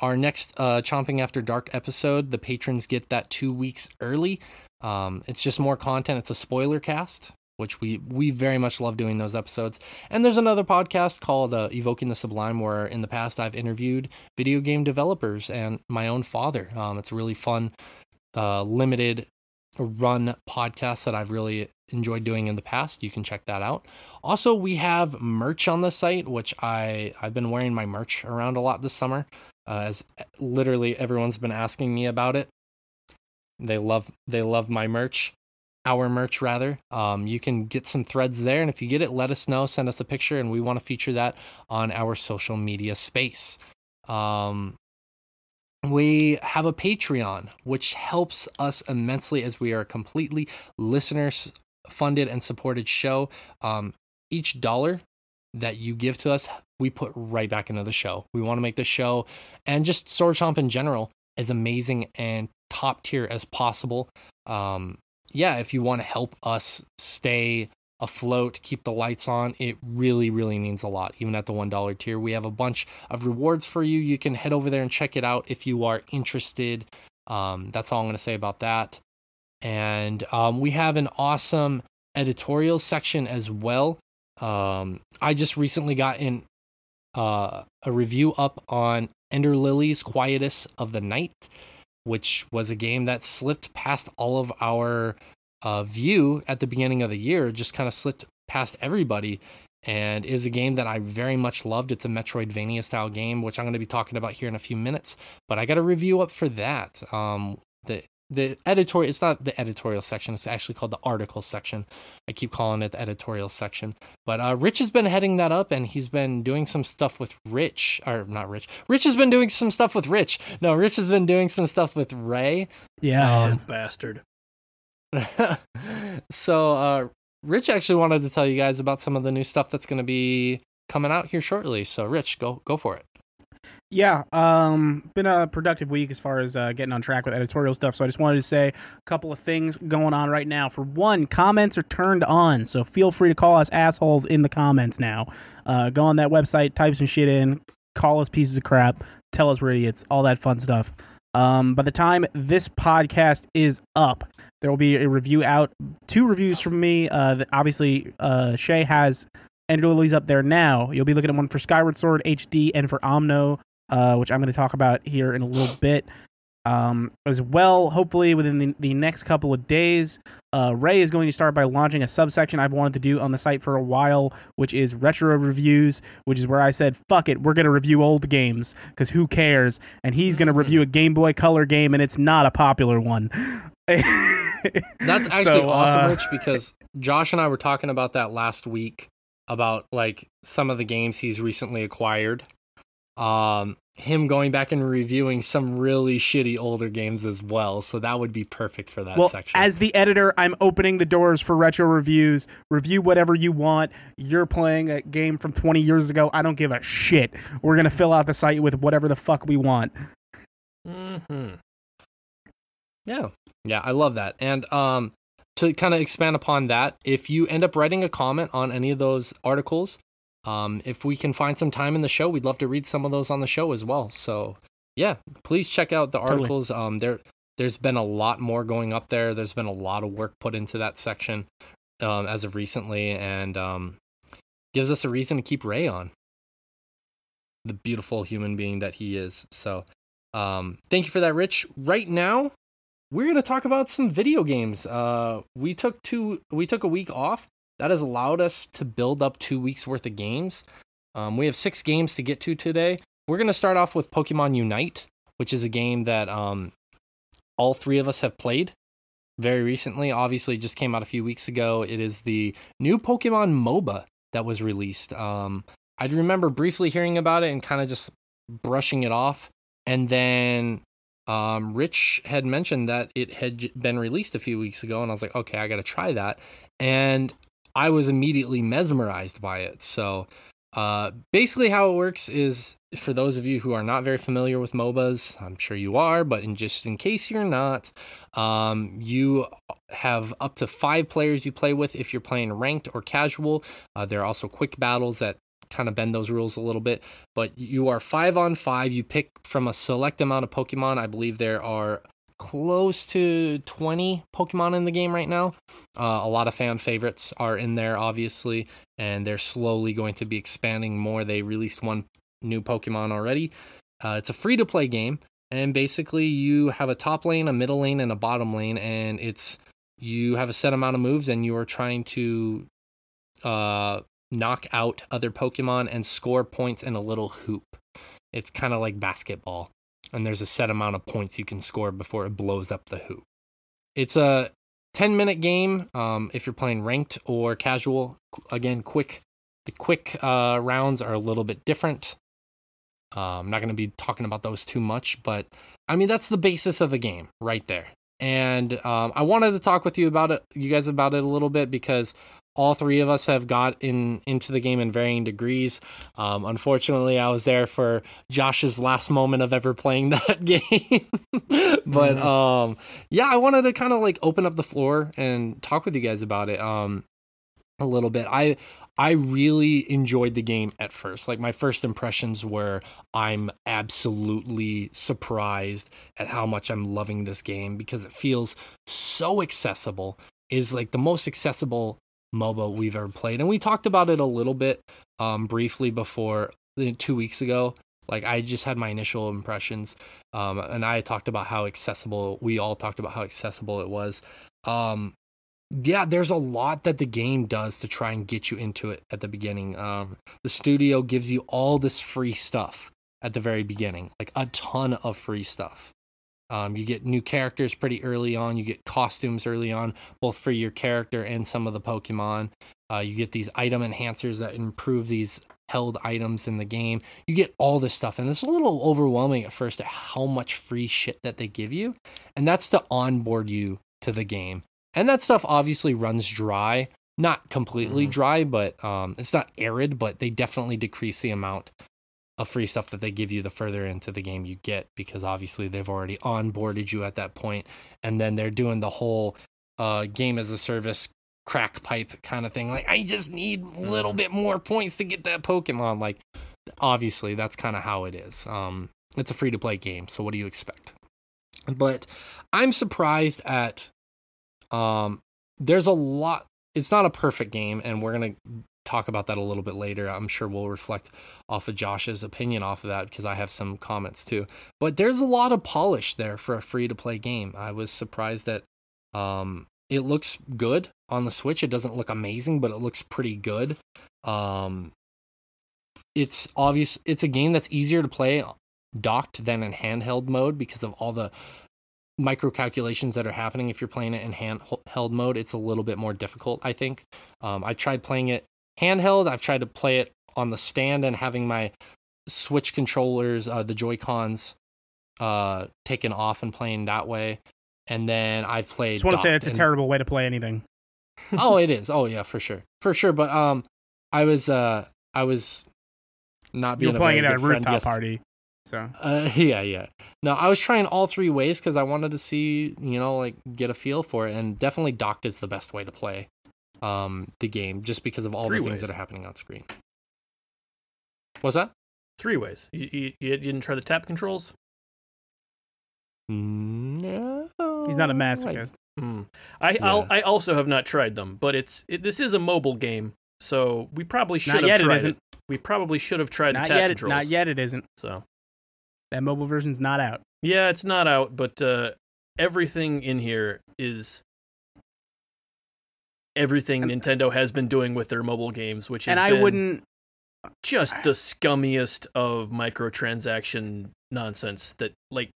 our next uh, Chomping After Dark episode. The patrons get that two weeks early. Um, it's just more content. It's a spoiler cast, which we we very much love doing those episodes. And there's another podcast called uh, Evoking the Sublime, where in the past I've interviewed video game developers and my own father. Um, it's a really fun, uh, limited run podcast that I've really enjoyed doing in the past. You can check that out. Also, we have merch on the site, which I I've been wearing my merch around a lot this summer, uh, as literally everyone's been asking me about it. They love they love my merch, our merch rather. Um, you can get some threads there, and if you get it, let us know. Send us a picture, and we want to feature that on our social media space. Um, we have a Patreon, which helps us immensely as we are a completely listeners funded and supported show. Um, each dollar that you give to us, we put right back into the show. We want to make the show and just Sword Chomp in general as amazing and top tier as possible. Um, yeah, if you want to help us stay afloat, keep the lights on, it really, really means a lot. Even at the $1 tier, we have a bunch of rewards for you. You can head over there and check it out if you are interested. Um, that's all I'm going to say about that. And um, we have an awesome editorial section as well. Um, I just recently got in uh, a review up on Ender Lilies Quietus of the Night, which was a game that slipped past all of our uh, view at the beginning of the year, just kind of slipped past everybody. And is a game that I very much loved. It's a Metroidvania style game, which I'm going to be talking about here in a few minutes. But I got a review up for that. Um, the the editorial it's not the editorial section it's actually called the article section. I keep calling it the editorial section. But uh, rich has been heading that up and he's been doing some stuff with rich or not rich rich has been doing some stuff with rich. No rich has been doing some stuff with ray. Yeah. Um, (laughs) Bastard. (laughs) so uh rich actually wanted to tell you guys about some of the new stuff that's going to be coming out here shortly. So rich go go for it Yeah, um, been a productive week as far as uh, getting on track with editorial stuff. So I just wanted to say a couple of things going on right now. For one, comments are turned on, so feel free to call us assholes in the comments now. Uh, go on that website, type some shit in, call us pieces of crap, tell us we're idiots, all that fun stuff. Um, by the time this podcast is up, there will be a review out, two reviews from me. Uh, obviously, uh, Shay has Ender Lilies up there now. You'll be looking at one for Skyward Sword HD and for Omno uh, which I'm going to talk about here in a little (sighs) bit. Um, as well, hopefully within the, the next couple of days, uh, Ray is going to start by launching a subsection I've wanted to do on the site for a while, which is retro reviews, which is where I said, fuck it, we're going to review old games because who cares? And he's going to review a Game Boy Color game, and it's not a popular one. That's (laughs) actually So, awesome, uh, Rich, because Josh and I were talking about that last week about like some of the games he's recently acquired. Um, him going back and reviewing some really shitty older games as well. So that would be perfect for that well, section. as the editor, I'm opening the doors for retro reviews. Review whatever you want. You're playing a game from 20 years ago. I don't give a shit. We're gonna fill out the site with whatever the fuck we want. hmm Yeah, yeah, I love that. And um, to kind of expand upon that, if you end up writing a comment on any of those articles, um, if we can find some time in the show, we'd love to read some of those on the show as well. So yeah, please check out the Totally. articles. Um, there, there's been a lot more going up there. There's been a lot of work put into that section um, as of recently, and um, gives us a reason to keep Ray on. The beautiful human being that he is. So, um, thank you for that, Rich. Right now, we're gonna talk about some video games. Uh, we took two, we took a week off. That has allowed us to build up two weeks worth of games. Um, we have six games to get to today. We're gonna start off with Pokemon Unite, which is a game that um, all three of us have played very recently. Obviously, just came out a few weeks ago. It is the new Pokemon MOBA that was released. Um, I remember briefly hearing about it and kind of just brushing it off. And then um, Rich had mentioned that it had been released a few weeks ago, and I was like, okay, I got to try that. And I was immediately mesmerized by it. So uh, basically, how it works is for those of you who are not very familiar with MOBAs, I'm sure you are, but in just in case you're not, um, you have up to five players you play with if you're playing ranked or casual. Uh, there are also quick battles that kind of bend those rules a little bit, but you are five on five. You pick from a select amount of Pokemon. I believe there are close to 20 Pokemon in the game right now. Uh, a lot of fan favorites are in there, obviously, and they're slowly going to be expanding more. They released one new Pokemon already. Uh, it's a free to play game, and basically, you have a top lane, a middle lane, and a bottom lane, and it's you have a set amount of moves, and you are trying to uh, knock out other Pokemon and score points in a little hoop. It's kind of like basketball, and there's a set amount of points you can score before it blows up the hoop. It's a 10 minute game um, if you're playing ranked or casual. Again, quick. The quick uh, rounds are a little bit different. Uh, I'm not going to be talking about those too much, but I mean that's the basis of the game right there. And um, I wanted to talk with you about it, you guys about it a little bit because all three of us have got in into the game in varying degrees. Um, unfortunately, I was there for Josh's last moment of ever playing (laughs) that game. but um, yeah, I wanted to kind of like open up the floor and talk with you guys about it. Um, a little bit. I I really enjoyed the game at first. Like my first impressions were I'm absolutely surprised at how much I'm loving this game because it feels so accessible. Is like the most accessible MOBA we've ever played. And we talked about it a little bit um briefly before uh, 2 weeks ago. Like I just had my initial impressions um and I talked about how accessible we all talked about how accessible it was. Um yeah, there's a lot that the game does to try and get you into it at the beginning. Um, the studio gives you all this free stuff at the very beginning, like a ton of free stuff. Um, you get new characters pretty early on. You get costumes early on, both for your character and some of the Pokemon. Uh, you get these item enhancers that improve these held items in the game. You get all this stuff, and it's a little overwhelming at first at how much free shit that they give you. And that's to onboard you to the game and that stuff obviously runs dry not completely Mhm. dry but um, it's not arid but they definitely decrease the amount of free stuff that they give you the further into the game you get because obviously they've already onboarded you at that point. And then they're doing the whole uh, game as a service crack pipe kind of thing. Like i just need a little bit more points to get that pokemon. Like obviously that's kind of how it is. Um it's a free to play game so what do you expect? But i'm surprised at um there's a lot it's not a perfect game and we're going to talk about that a little bit later. I'm sure we'll reflect off of Josh's opinion off of that because I have some comments too. But there's a lot of polish there for a free to play game. I was surprised that um, it looks good on the Switch. It doesn't look amazing, but it looks pretty good. Um, it's obvious it's a game that's easier to play docked than in handheld mode because of all the micro calculations that are happening if you're playing it in handheld mode it's a little bit more difficult i think um, i tried playing it handheld. I've tried to play it on the stand and having my Switch controllers, uh, the Joy Cons, uh, taken off and playing that way. And then I've played. Just want to say it's a terrible way to play anything. (laughs) (laughs) oh, it is. Oh yeah, for sure, for sure. But um, I was uh, I was not being you were playing it at a rooftop party. So uh, (laughs) yeah, yeah. No, I was trying all three ways because I wanted to see, you know, like get a feel for it, and definitely docked is the best way to play um, the game just because of all Three the things ways. that are happening on screen. What's that? Three ways. You, you, you didn't try the tap controls? No. He's not a masochist. I, mm. I, yeah. i also have not tried them, but it's it, this is a mobile game, so we probably should not have tried it, it. We probably should have tried not the tap yet, controls. Not yet. It isn't. So that mobile version's not out. Yeah, it's not out, but uh, everything in here is everything and, Nintendo has been doing with their mobile games, which is and I wouldn't just the scummiest of microtransaction nonsense that like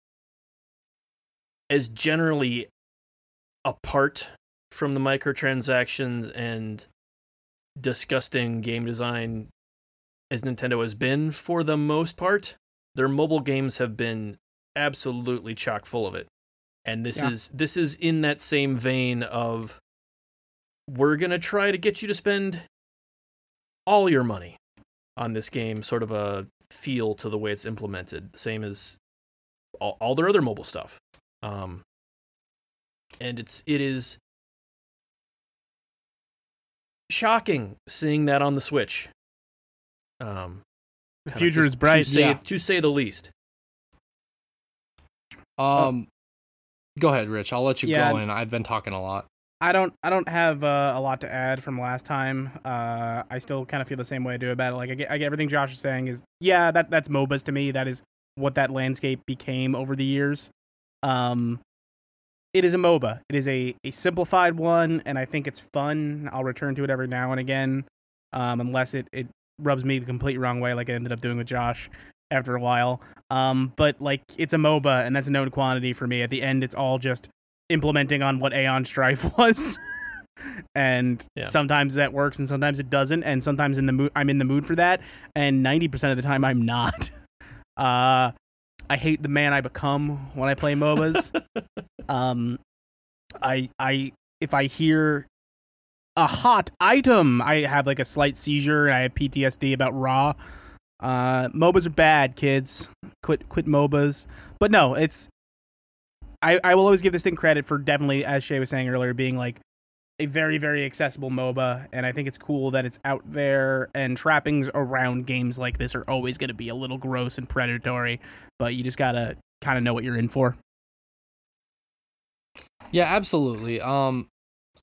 is generally apart from the microtransactions and disgusting game design as Nintendo has been for the most part. Their mobile games have been absolutely chock full of it. And this yeah. is this is in that same vein of we're going to try to get you to spend all your money on this game, sort of a feel to the way it's implemented, same as all, all their other mobile stuff. Um, and it's it is shocking seeing that on the Switch. Um, the future is bright, to say, yeah. to say the least. Um, go ahead, Rich. I'll let you yeah. go. And I've been talking a lot. I don't I don't have uh, a lot to add from last time. Uh, I still kind of feel the same way I do about it. Like I get, I get everything Josh is saying is yeah that that's MOBAs to me. That is what that landscape became over the years. Um, it is a MOBA. It is a, a simplified one, and I think it's fun. I'll return to it every now and again, um, unless it, it rubs me the complete wrong way, like I ended up doing with Josh after a while. Um, but like it's a MOBA, and that's a known quantity for me. At the end, it's all just implementing on what Aeon Strife (laughs) was. and yeah. sometimes that works and sometimes it doesn't and sometimes in the mood I'm in the mood for that and 90% of the time I'm not. (laughs) Uh I hate the man I become when I play MOBAs. (laughs) um I I if I hear a hot item, I have like a slight seizure and I have PTSD about raw. Uh MOBAs are bad, kids. Quit quit MOBAs. But no, it's I, I will always give this thing credit for definitely, as Shay was saying earlier, being like a very, very accessible MOBA. And I think it's cool that it's out there. And trappings around games like this are always going to be a little gross and predatory, but you just got to kind of know what you're in for. Yeah, absolutely. Um,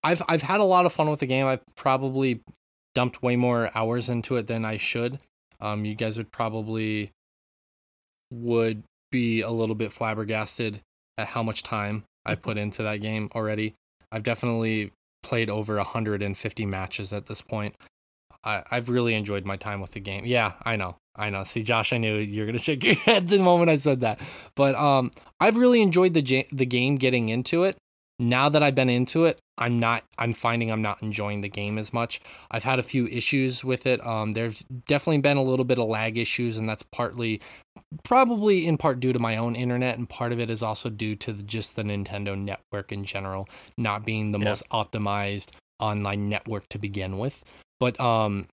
I've I've had a lot of fun with the game. I've probably dumped way more hours into it than I should. Um, you guys would probably would be a little bit flabbergasted at how much time I put into that game already. I've definitely played over 150 matches at this point. I, I've really enjoyed my time with the game. Yeah, I know. I know. See, Josh, I knew you're gonna (laughs) shake your head the moment I said that. But um, I've really enjoyed the the game getting into it now that I've been into it, I'm not I'm finding I'm not enjoying the game as much. I've had a few issues with it. Um there's definitely been a little bit of lag issues and that's partly probably in part due to my own internet and part of it is also due to the, just the Nintendo network in general not being the yeah. most optimized online network to begin with. But um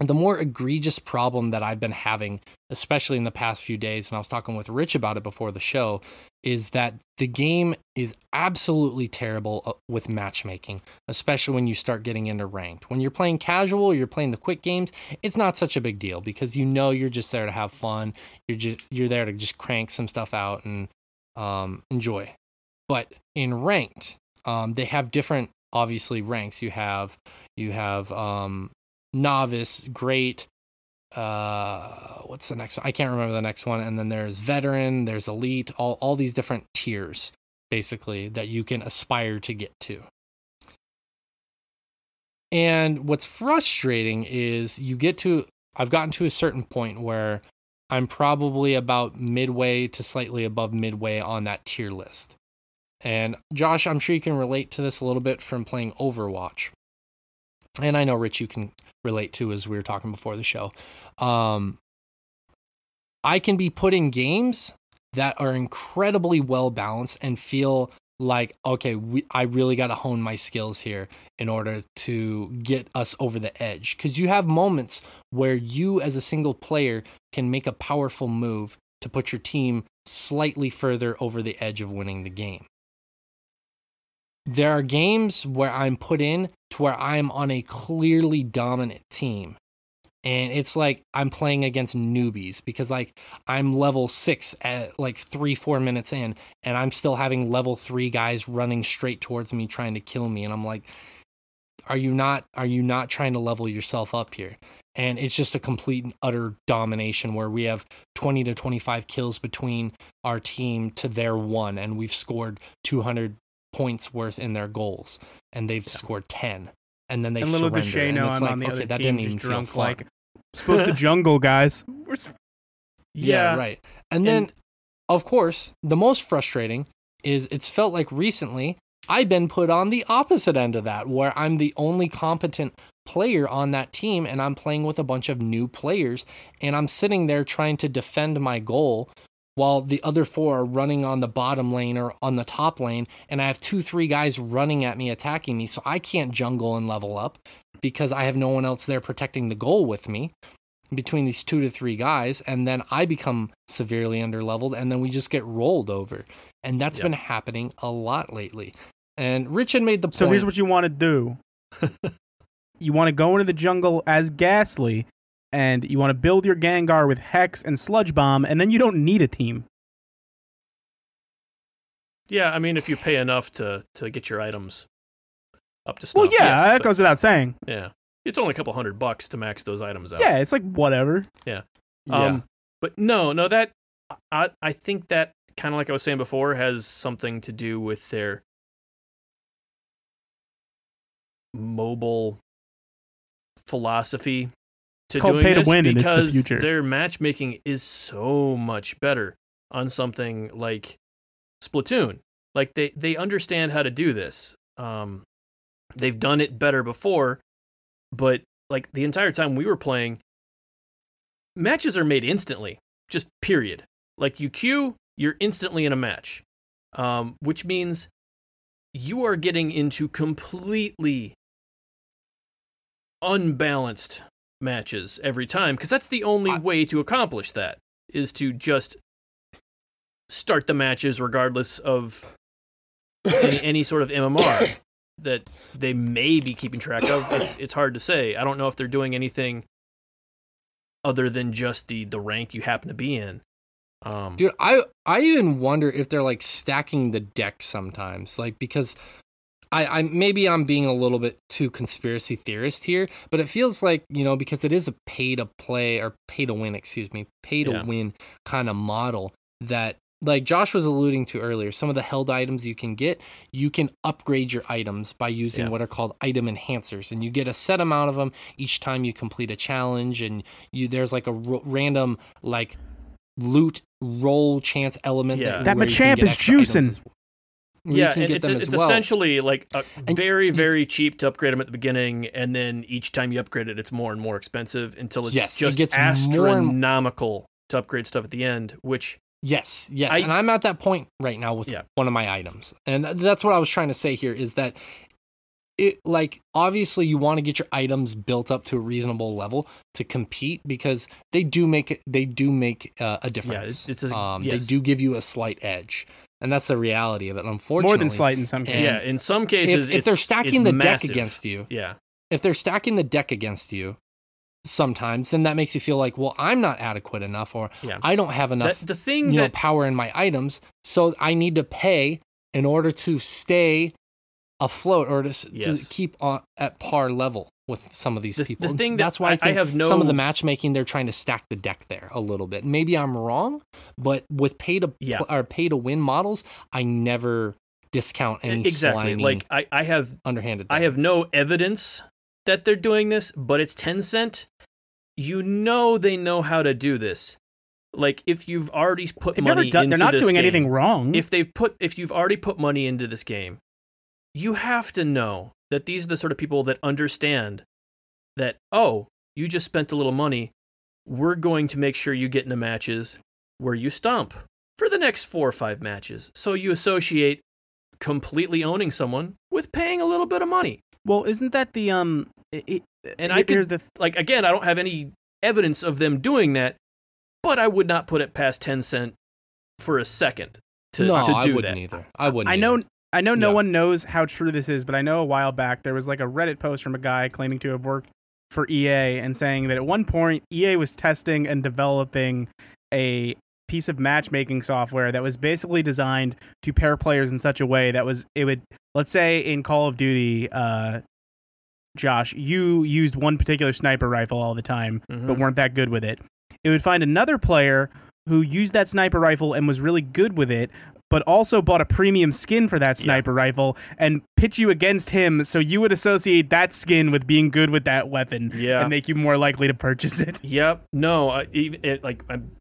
the more egregious problem that I've been having, especially in the past few days, and I was talking with Rich about it before the show, is that the game is absolutely terrible uh, with matchmaking, especially when you start getting into ranked. When you're playing casual, you're playing the quick games, it's not such a big deal because you know you're just there to have fun. You're just you're there to just crank some stuff out and um, enjoy. But in ranked, um, they have different obviously ranks. You have you have um, novice, great. Uh, what's the next one? I can't remember the next one. And then there's veteran, there's elite, all all these different tiers basically that you can aspire to get to. And what's frustrating is you get to I've gotten to a certain point where I'm probably about midway to slightly above midway on that tier list. And Josh, I'm sure you can relate to this a little bit from playing Overwatch. And I know Rich, you can relate to as we were talking before the show. Um, I can be put in games that are incredibly well balanced and feel like okay we, i really got to hone my skills here in order to get us over the edge because you have moments where you as a single player can make a powerful move to put your team slightly further over the edge of winning the game there are games where i'm put in to where i'm on a clearly dominant team and it's like I'm playing against newbies because like I'm level six at like three four minutes in, and I'm still having level three guys running straight towards me trying to kill me, and I'm like, are you not are you not trying to level yourself up here? And it's just a complete and utter domination where we have 20 to 25 kills between our team to their one, and we've scored 200 points worth in their goals, and they've yeah. scored 10 and then they and little surrender. And I'm it's on like, the okay, other that team, didn't even just feel fun. like supposed to (laughs) jungle, guys. We're s- (laughs) yeah, Yeah. right. And then, of course, the most frustrating is it's felt like recently I've been put on the opposite end of that, where I'm the only competent player on that team and I'm playing with a bunch of new players and I'm sitting there trying to defend my goal while the other four are running on the bottom lane or on the top lane and I have two three guys running at me attacking me so I can't jungle and level up because I have no one else there protecting the goal with me between these two to three guys and then I become severely underleveled and then we just get rolled over. And that's Yep. been happening a lot lately. And Rich had made the So point. So here's what you want to do. (laughs) you want to go into the jungle as Gastly, and you want to build your Gengar with Hex and Sludge Bomb, and then you don't need a team. Yeah, I mean, if you pay enough to to get your items up to Well, yeah, yes, that but- goes without saying. yeah, it's only a couple hundred bucks to max those items out. Yeah, it's like whatever. Yeah. Um, but no, no, that I I think that kind of like I was saying before has something to do with their mobile philosophy to called doing pay to this win, the because future. their matchmaking is so much better on something like Splatoon. Like they they understand how to do this. Um, they've done it better before, but like the entire time we were playing, matches are made instantly. Just period. Like you queue, you're instantly in a match, um, which means you are getting into completely unbalanced matches every time because that's the only I- way to accomplish that is to just start the matches regardless of any, (coughs) any sort of MMR that they may be keeping track of. It's it's hard to say. I don't know if they're doing anything other than just the the rank you happen to be in. Um, Dude, I I even wonder if they're like stacking the deck sometimes, like because I I maybe I'm being a little bit too conspiracy theorist here, but it feels like you know because it is a pay to play or pay to win, excuse me, pay to Yeah. win kind of model that like Josh was alluding to earlier, some of the held items you can get, you can upgrade your items by using Yeah. what are called item enhancers, and you get a set amount of them each time you complete a challenge, and you there's like a random like loot roll chance element Yeah. that, That where Machamp is extra items juicing. Yeah, can and get it's them as it's well. essentially like a And very very cheap to upgrade them at the beginning, and then each time you upgrade it, it's more and more expensive until it's Yes, it just gets more astronomical to upgrade stuff at the end. Which Yes, yes, I- and I'm at that point right now with Yeah. one of my items, and that's what I was trying to say here is that it like obviously you want to get your items built up to a reasonable level to compete because they do make they do make uh, a difference. it's a- um, yes. They do give you a slight edge, and that's the reality of it. Unfortunately, More than slight in some cases. yeah, in some cases, If, if they're stacking it's the massive. deck against you, yeah, if they're stacking the deck against you, sometimes then that makes you feel like, well, I'm not adequate enough, or yeah. I don't have enough That, the thing you know power in my items so i need to pay in order to stay afloat or to, Yes. to keep on at par level with some of these The- the people And thing that that's why I- I, I think have some of the matchmaking they're trying to stack the deck there a little bit maybe i'm wrong but with pay to Yeah. pl- or pay to win models i never discount any exactly slimy, like I, I have underhanded I have no evidence that they're doing this, but it's Tencent. You know they know how to do this. Like if you've already put They've money never done, into they're not this doing game, anything wrong. If they've put if you've already put money into this game, you have to know that these are the sort of people that understand that oh, you just spent a little money. We're going to make sure you get into matches where you stomp for the next 4 or 5 matches. So you associate completely owning someone with paying a little bit of money. well, isn't that the um? It, it, And here- I could- here's the like again, I don't have any evidence of them doing that, but I would not put it past Tencent for a second to, no to i do wouldn't that. either i wouldn't I know either. I know no Yeah. one knows how true this is, but I know a while back there was like a Reddit post from a guy claiming to have worked for EA and saying that at one point EA was testing and developing a piece of matchmaking software that was basically designed to pair players in such a way that was it would let's say in Call of Duty uh Josh, you used one particular sniper rifle all the time, but Mhm. weren't that good with it. It would find another player who used that sniper rifle and was really good with it, but also bought a premium skin for that Yeah. sniper rifle and pitch you against him so you would associate that skin with being good with that weapon Yeah. and make you more likely to purchase it. Yep. No. I, it, like I'm.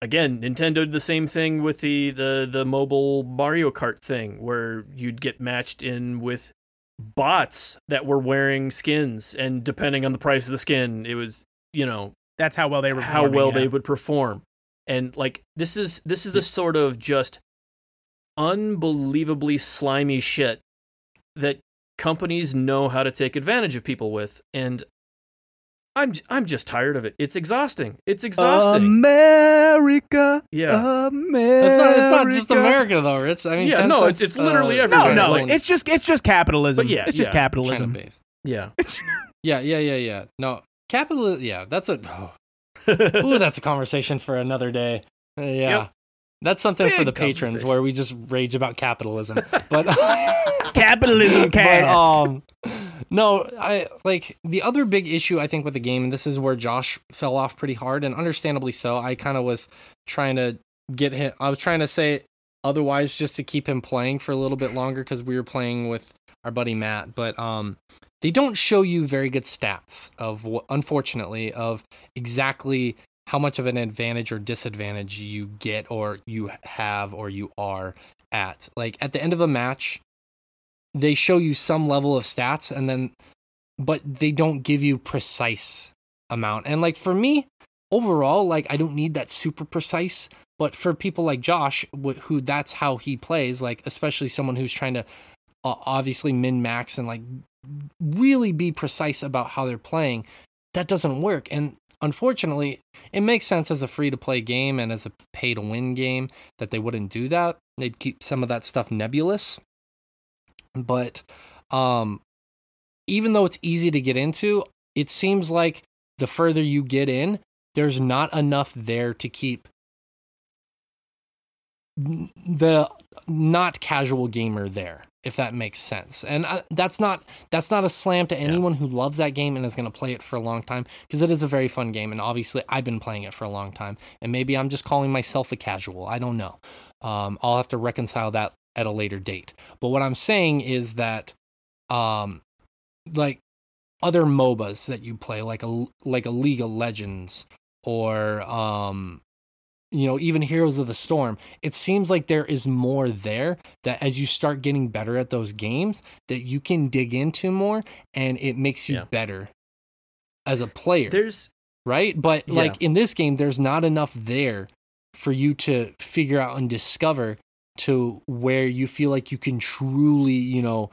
Again, Nintendo did the same thing with the, the the mobile Mario Kart thing, where you'd get matched in with bots that were wearing skins, and depending on the price of the skin, it was you know That's how well they were how well yeah. they would perform. And like this is this is the sort of just unbelievably slimy shit that companies know how to take advantage of people with and I'm j- I'm just tired of it. It's exhausting. It's exhausting. America. yeah. America. it's not, it's not just america though rich i mean Yeah, no, it's- it's literally uh, everywhere. No, no, Like- it's just it's just capitalism. But yeah, it's just yeah, capitalism. China-based. Yeah. (laughs) yeah yeah yeah yeah no capital yeah that's a oh. (laughs) Ooh, that's a conversation for another day. Uh, yeah. Yep. That's something for the patrons where we just rage about capitalism. (laughs) But (laughs) Capitalism but, cast. um, no, I like the other big issue I think with the game, and this is where Josh fell off pretty hard, and understandably so. I kind of was trying to get him. I was trying to say otherwise just to keep him playing for a little bit longer because we were playing with our buddy Matt. But um, they don't show you very good stats of what, unfortunately, of exactly how much of an advantage or disadvantage you get or you have or you are at. Like at the end of a match, they show you some level of stats and then but they don't give you precise amount. And like for me, overall, like I don't need that super precise, but for people like Josh who that's how he plays, like especially someone who's trying to obviously min max and like really be precise about how they're playing, that doesn't work. And unfortunately, it makes sense as a free to play game and as a pay to win game that they wouldn't do that. They'd keep some of that stuff nebulous. But um even though it's easy to get into, it seems like the further you get in, there's not enough there to keep the not casual gamer there if that makes sense. And uh, that's not that's not a slam to anyone who loves that game and is going to play it for a long time because it is a very fun game and obviously i've been playing it for a long time and maybe i'm just calling myself a casual. I don't know. Um, i'll have to reconcile that at a later date. But what i'm saying is that um, like other MOBAs that you play, like a like a League of Legends or um, you know even Heroes of the Storm. It seems like there is more there that as you start getting better at those games, that you can dig into more, and it makes you Yeah. better as a player There's right? But Yeah. like in this game, there's not enough there for you to figure out and discover to where you feel like you can truly, you know,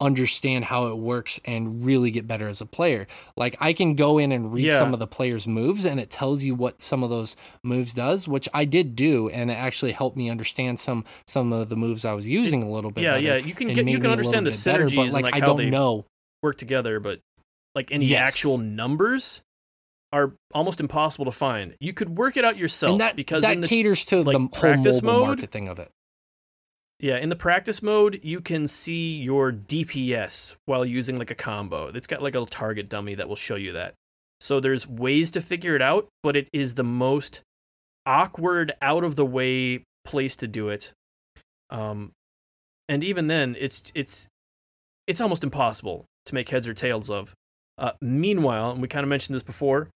understand how it works and really get better as a player. Like I can go in and read Yeah. some of the players' moves and it tells you what some of those moves does, which I did do and it actually helped me understand some some of the moves I was using a little bit yeah, yeah. You can get you can understand the bit better, synergies but and like like I how don't they know. work together, but like any Yes. actual numbers are almost impossible to find. You could work it out yourself And that because that in the caters to like, the whole practice mode, market thing of it. Yeah, in the practice mode, you can see your DPS while using like a combo. It's got like a target dummy that will show you that. So there's ways to figure it out, but it is the most awkward, out of the way place to do it. Um, and even then, it's it's it's almost impossible to make heads or tails of. Uh, meanwhile, and we kind of mentioned this before,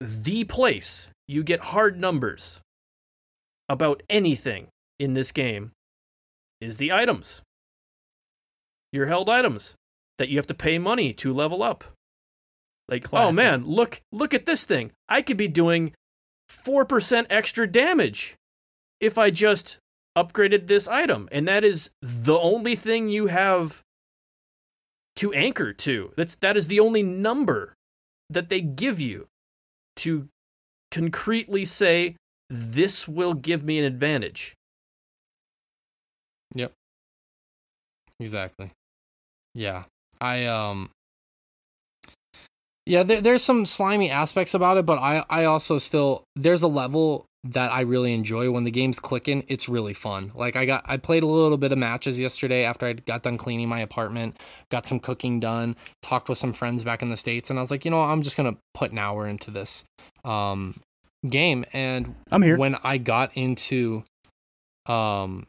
the place you get hard numbers about anything in this game is the items. Your held items that you have to pay money to level up. Like, oh man, look look at this thing. I could be doing 4% extra damage if I just upgraded this item. And that is the only thing you have to anchor to. That's that is the only number that they give you to concretely say this will give me an advantage. Exactly. Yeah. I um Yeah, there, there's some slimy aspects about it, but I I also still there's a level that I really enjoy when the game's clicking. It's really fun. Like I got I played a little bit of matches yesterday after I got done cleaning my apartment, got some cooking done, talked with some friends back in the states and I was like, "You know, I'm just going to put an hour into this um game and I'm here. when I got into um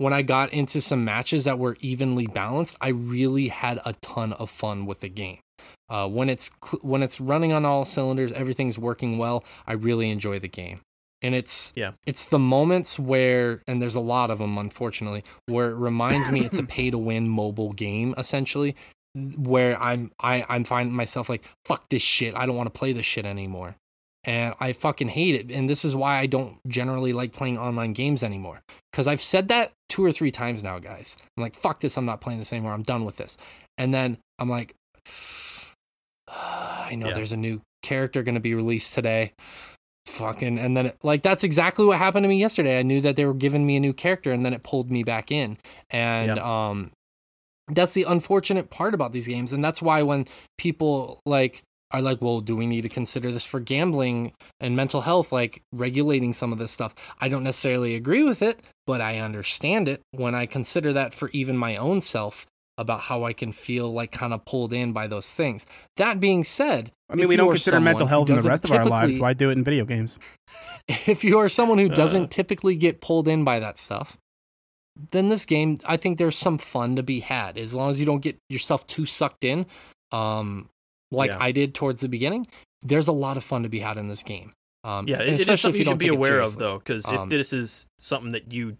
when I got into some matches that were evenly balanced, I really had a ton of fun with the game. Uh, when it's cl- when it's running on all cylinders, everything's working well. I really enjoy the game, and it's Yeah. it's the moments where and there's a lot of them, unfortunately, where it reminds me it's a (coughs) pay to win mobile game essentially, where I'm I I'm finding myself like fuck this shit. I don't want to play this shit anymore and I fucking hate it. And this is why I don't generally like playing online games anymore. Because I've said that two or three times now, guys. I'm like, fuck this, I'm not playing this anymore. I'm done with this. And then I'm like, (sighs) I know Yeah. there's a new character going to be released today. Fucking, and then it, like that's exactly what happened to me yesterday. I knew that they were giving me a new character, and then it pulled me back in. And um, that's the unfortunate part about these games, and that's why when people like are like, well, do we need to consider this for gambling and mental health, like regulating some of this stuff? I don't necessarily agree with it, but I understand it when I consider that for even my own self about how I can feel like kind of pulled in by those things. That being said, I mean, we don't consider mental health in the rest of our lives. Why do it in video games? (laughs) if you are someone who doesn't Uh. (laughs) typically get pulled in by that stuff, then this game, I think there's some fun to be had as long as you don't get yourself too sucked in. Um, like Yeah. I did towards the beginning, there's a lot of fun to be had in this game. Um, Yeah, and it, it is especially something if you should don't be aware of, though, because Um, if this is something that you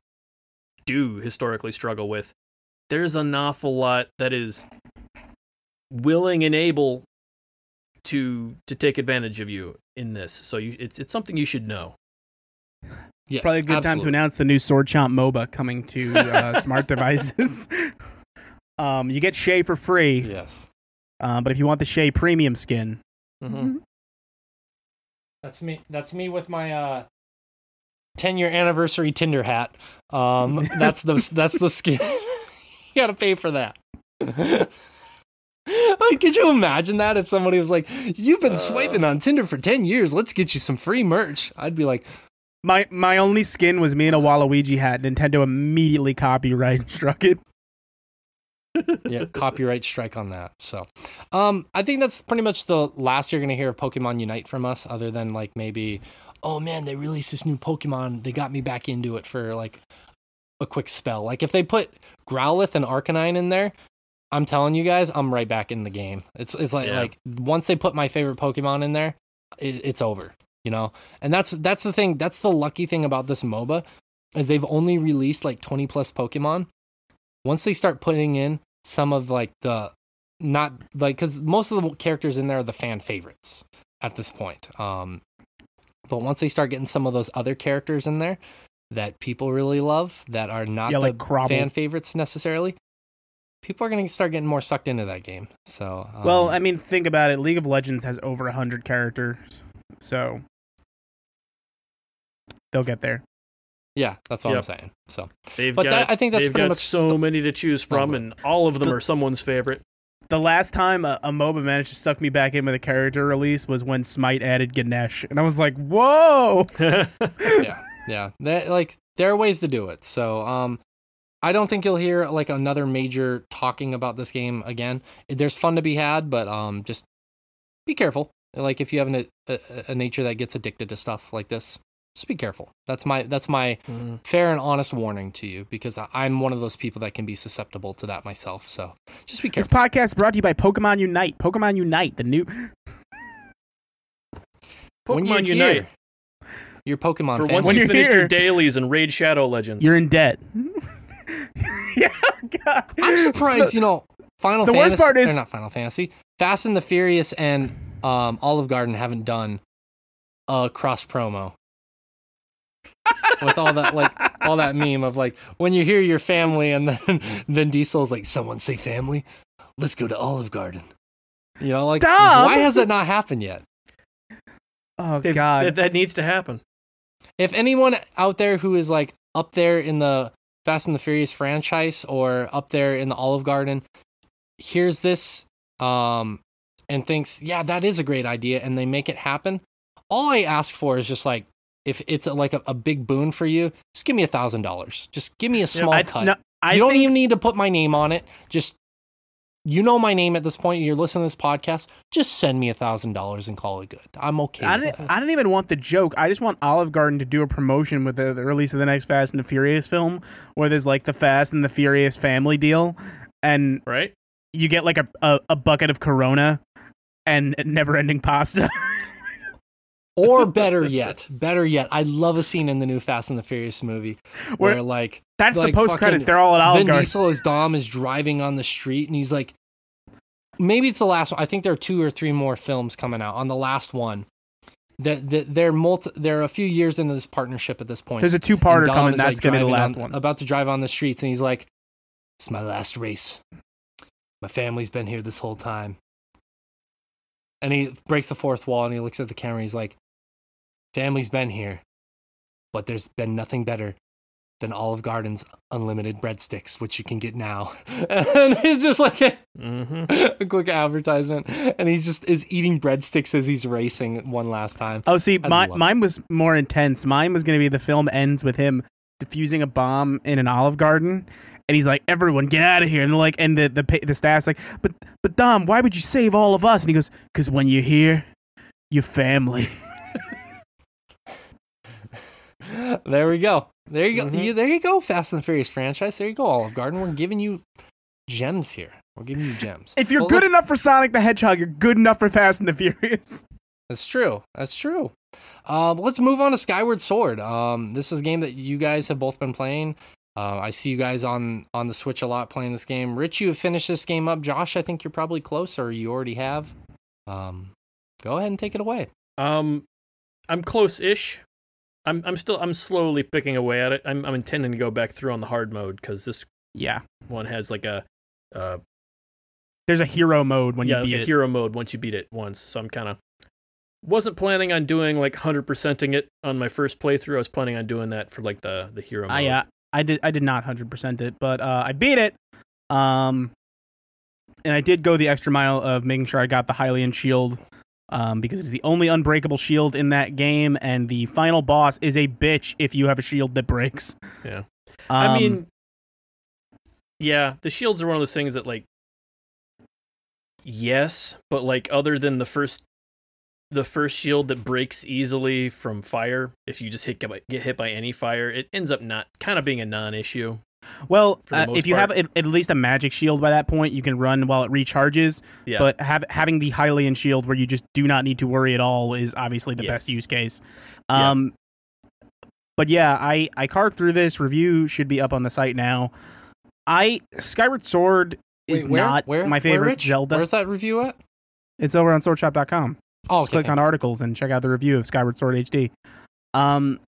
do historically struggle with, there's an awful lot that is willing and able to to take advantage of you in this. So you, it's it's something you should know. Yes, Probably a good time to announce the new Sword Chomp MOBA coming to uh, (laughs) smart devices. (laughs) um, you get Shay for free, Yes, uh, but if you want the Shay premium skin, Mm-hmm. that's me. That's me with my uh, ten year anniversary Tinder hat. Um, (laughs) that's the that's the skin. (laughs) you gotta pay for that. like, could you imagine that if somebody was like, "You've been swiping on Tinder for ten years. Let's get you some free merch." I'd be like, my my only skin was me in a Waluigi hat. Nintendo immediately copyright struck it. Yeah, copyright strike on that. So, um, I think that's pretty much the last you're gonna hear of Pokemon Unite from us, other than like maybe, oh man, they released this new Pokemon. They got me back into it for like a quick spell. Like if they put Growlithe and Arcanine in there, I'm telling you guys, I'm right back in the game. It's it's like Yeah. like once they put my favorite Pokemon in there, it, it's over. You know, and that's that's the thing. That's the lucky thing about this MOBA is they've only released like 20 plus Pokemon. Once they start putting in some of like the not like because most of the characters in there are the fan favorites at this point. Um, but once they start getting some of those other characters in there that people really love that are not Yeah, the like Crobble. fan favorites necessarily, people are going to start getting more sucked into that game. So, um, well, I mean, think about it. League of Legends has over 100 characters. So they'll get there. Yeah, that's what I'm saying. So, They've But got, that- I think that's pretty got much so many to choose from, and all of them the- are someone's favorite. The last time a, a MOBA managed to suck me back in with a character release was when Smite added Ganesh. And I was like, whoa! (laughs) yeah, yeah, that, like there are ways to do it. So, um, I don't think you'll hear like another major talking about this game again. There's fun to be had, but um, just be careful. Like if you have an, a, a nature that gets addicted to stuff like this, just be careful. That's my that's my Mhm. fair and honest warning to you because I- I'm one of those people that can be susceptible to that myself. So just be careful. This podcast is brought to you by Pokemon Unite. Pokemon Unite, the new. when you're Pokemon Unite. here, your Pokemon For family. once When you you're finished here- your dailies and Raid Shadow Legends. You're in debt. (laughs) yeah, God. I'm surprised, you know, Final The Fantasy, worst part is- not Final Fantasy, Fast and the Furious and um, Olive Garden haven't done a cross promo with all that like all that meme of like when you hear your family and then (laughs) Vin Diesel's like, someone say family, let's go to Olive Garden. You know, like Dom! why has it not happened yet? Oh They've- God. that, that needs to happen. If anyone out there who is like up there in the Fast and the Furious franchise or up there in the Olive Garden hears this um and thinks, "Yeah, that is a great idea," and they make it happen, all I ask for is just like if it's a, like a, a big boon for you, just give me a thousand dollars. Just give me a small I, cut. no, I you don't think, even need to put my name on it. Just you know my name at this point. You're listening to this podcast. Just send me a thousand dollars and call it good. I'm okay. I with didn't, that. I didn't even want the joke. I just want Olive Garden to do a promotion with the, the release of the next Fast and the Furious film, where there's like the Fast and the Furious family deal, and Right? you get like a, a, a bucket of Corona and never-ending pasta. (laughs) Or better yet, better yet, I love a scene in the new Fast and the Furious movie where, Where- like That's Like the post credits. They're all at Olive Vin Garden. Diesel as Dom is driving on the street and he's like, maybe it's the last one. I think there are two or three more films coming out. On the last one, that that they're multi, they're a few years into this partnership at this point. There's a two-parter coming. is, That's like, gonna be the last on- one. About to drive on the streets, and he's like, "It's my last race. My family's been here this whole time." And he breaks the fourth wall, and he looks at the camera. He's like, "Family's been here, but there's been nothing better." Than Olive Garden's unlimited breadsticks, which you can get now, (laughs) and it's just like a, Mm-hmm. (laughs) a quick advertisement, and he just is eating breadsticks as he's racing one last time. Oh, see, my, it. mine was more intense. Mine was going to be the film ends with him defusing a bomb in an Olive Garden, and he's like, "Everyone, get out of here!" And like, and the the the staff's like, "But but Dom, why would you save all of us?" And he goes, "Cause when you're here, your family." (laughs) There we go. There you go. Mhm. You- there you go. Fast and Furious franchise. There you go. Olive Garden. We're giving you gems here. We're giving you gems. if you're Well, good let's- enough for Sonic the Hedgehog, you're good enough for Fast and the Furious. (laughs) That's true. That's true. Um, let's move on to Skyward Sword. Um, this is a game that you guys have both been playing. Uh, I see you guys on on the Switch a lot playing this game. Rich, you have finished this game up. Josh, I think you're probably close, or you already have. Um, go ahead and take it away. Um, I'm close-ish. I'm I'm still I'm slowly picking away at it. I'm I'm intending to go back through on the hard mode because this Yeah, one has like a uh there's a hero mode when yeah you beat like a it. hero mode once you beat it once. So I'm kind of wasn't planning on doing like 100%ing it on my first playthrough. I was planning on doing that for like the the hero mode. I uh, I did I did not hundred percent it, but uh, I beat it. Um, and I did go the extra mile of making sure I got the Hylian shield. Um, because it's the only unbreakable shield in that game, and the final boss is a bitch if you have a shield that breaks. Yeah. Um, I mean, yeah, the shields are one of those things that like, yes, but like other than the first, the first shield that breaks easily from fire, if you just hit get hit by any fire, it ends up not kind of being a non-issue. Well, uh, if you part. have at, at least a magic shield by that point, you can run while it recharges. Yeah, But have, having the Hylian shield where you just do not need to worry at all is obviously the Yes. best use case. Yeah. Um, but yeah, I I carved through this. Review should be up on the site now. I Skyward Sword is Wait, where? not where? my favorite Rich? Zelda. Where's that review at? It's over on swordchomp.com. Oh, Just okay, click on articles and check out the review of Skyward Sword HD. Um,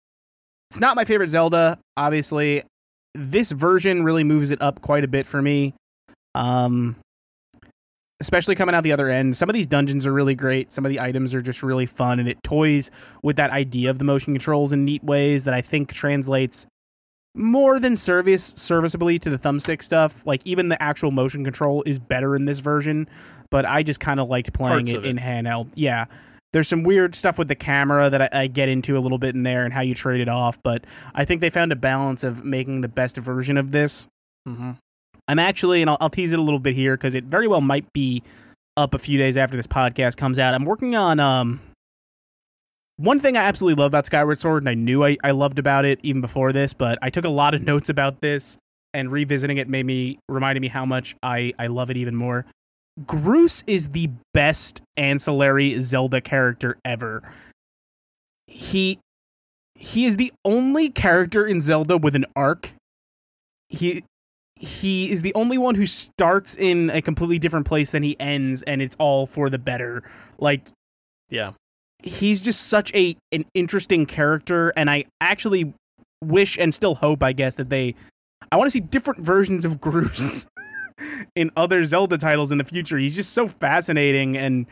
it's not my favorite Zelda, obviously. This version really moves it up quite a bit for me. Um, especially coming out the other end. Some of these dungeons are really great. Some of the items are just really fun, and it toys with that idea of the motion controls in neat ways that I think translates more than service serviceably to the thumbstick stuff. Like even the actual motion control is better in this version, but I just kind of liked playing it, it. in handheld. Yeah. There's some weird stuff with the camera that I, I get into a little bit in there and how you trade it off, but I think they found a balance of making the best version of this. Mm-hmm. I'm actually, and I'll, I'll tease it a little bit here because it very well might be up a few days after this podcast comes out. I'm working on um one thing I absolutely love about Skyward Sword, and I knew I, I loved about it even before this, but I took a lot of (laughs) notes about this, and revisiting it made me reminded me how much I, I love it even more. Groose is the best ancillary Zelda character ever. He he is the only character in Zelda with an arc. He he is the only one who starts in a completely different place than he ends and it's all for the better. Like Yeah. he's just such a an interesting character and I actually wish and still hope I guess that they I want to see different versions of Groose (laughs) in other Zelda titles in the future. He's just so fascinating and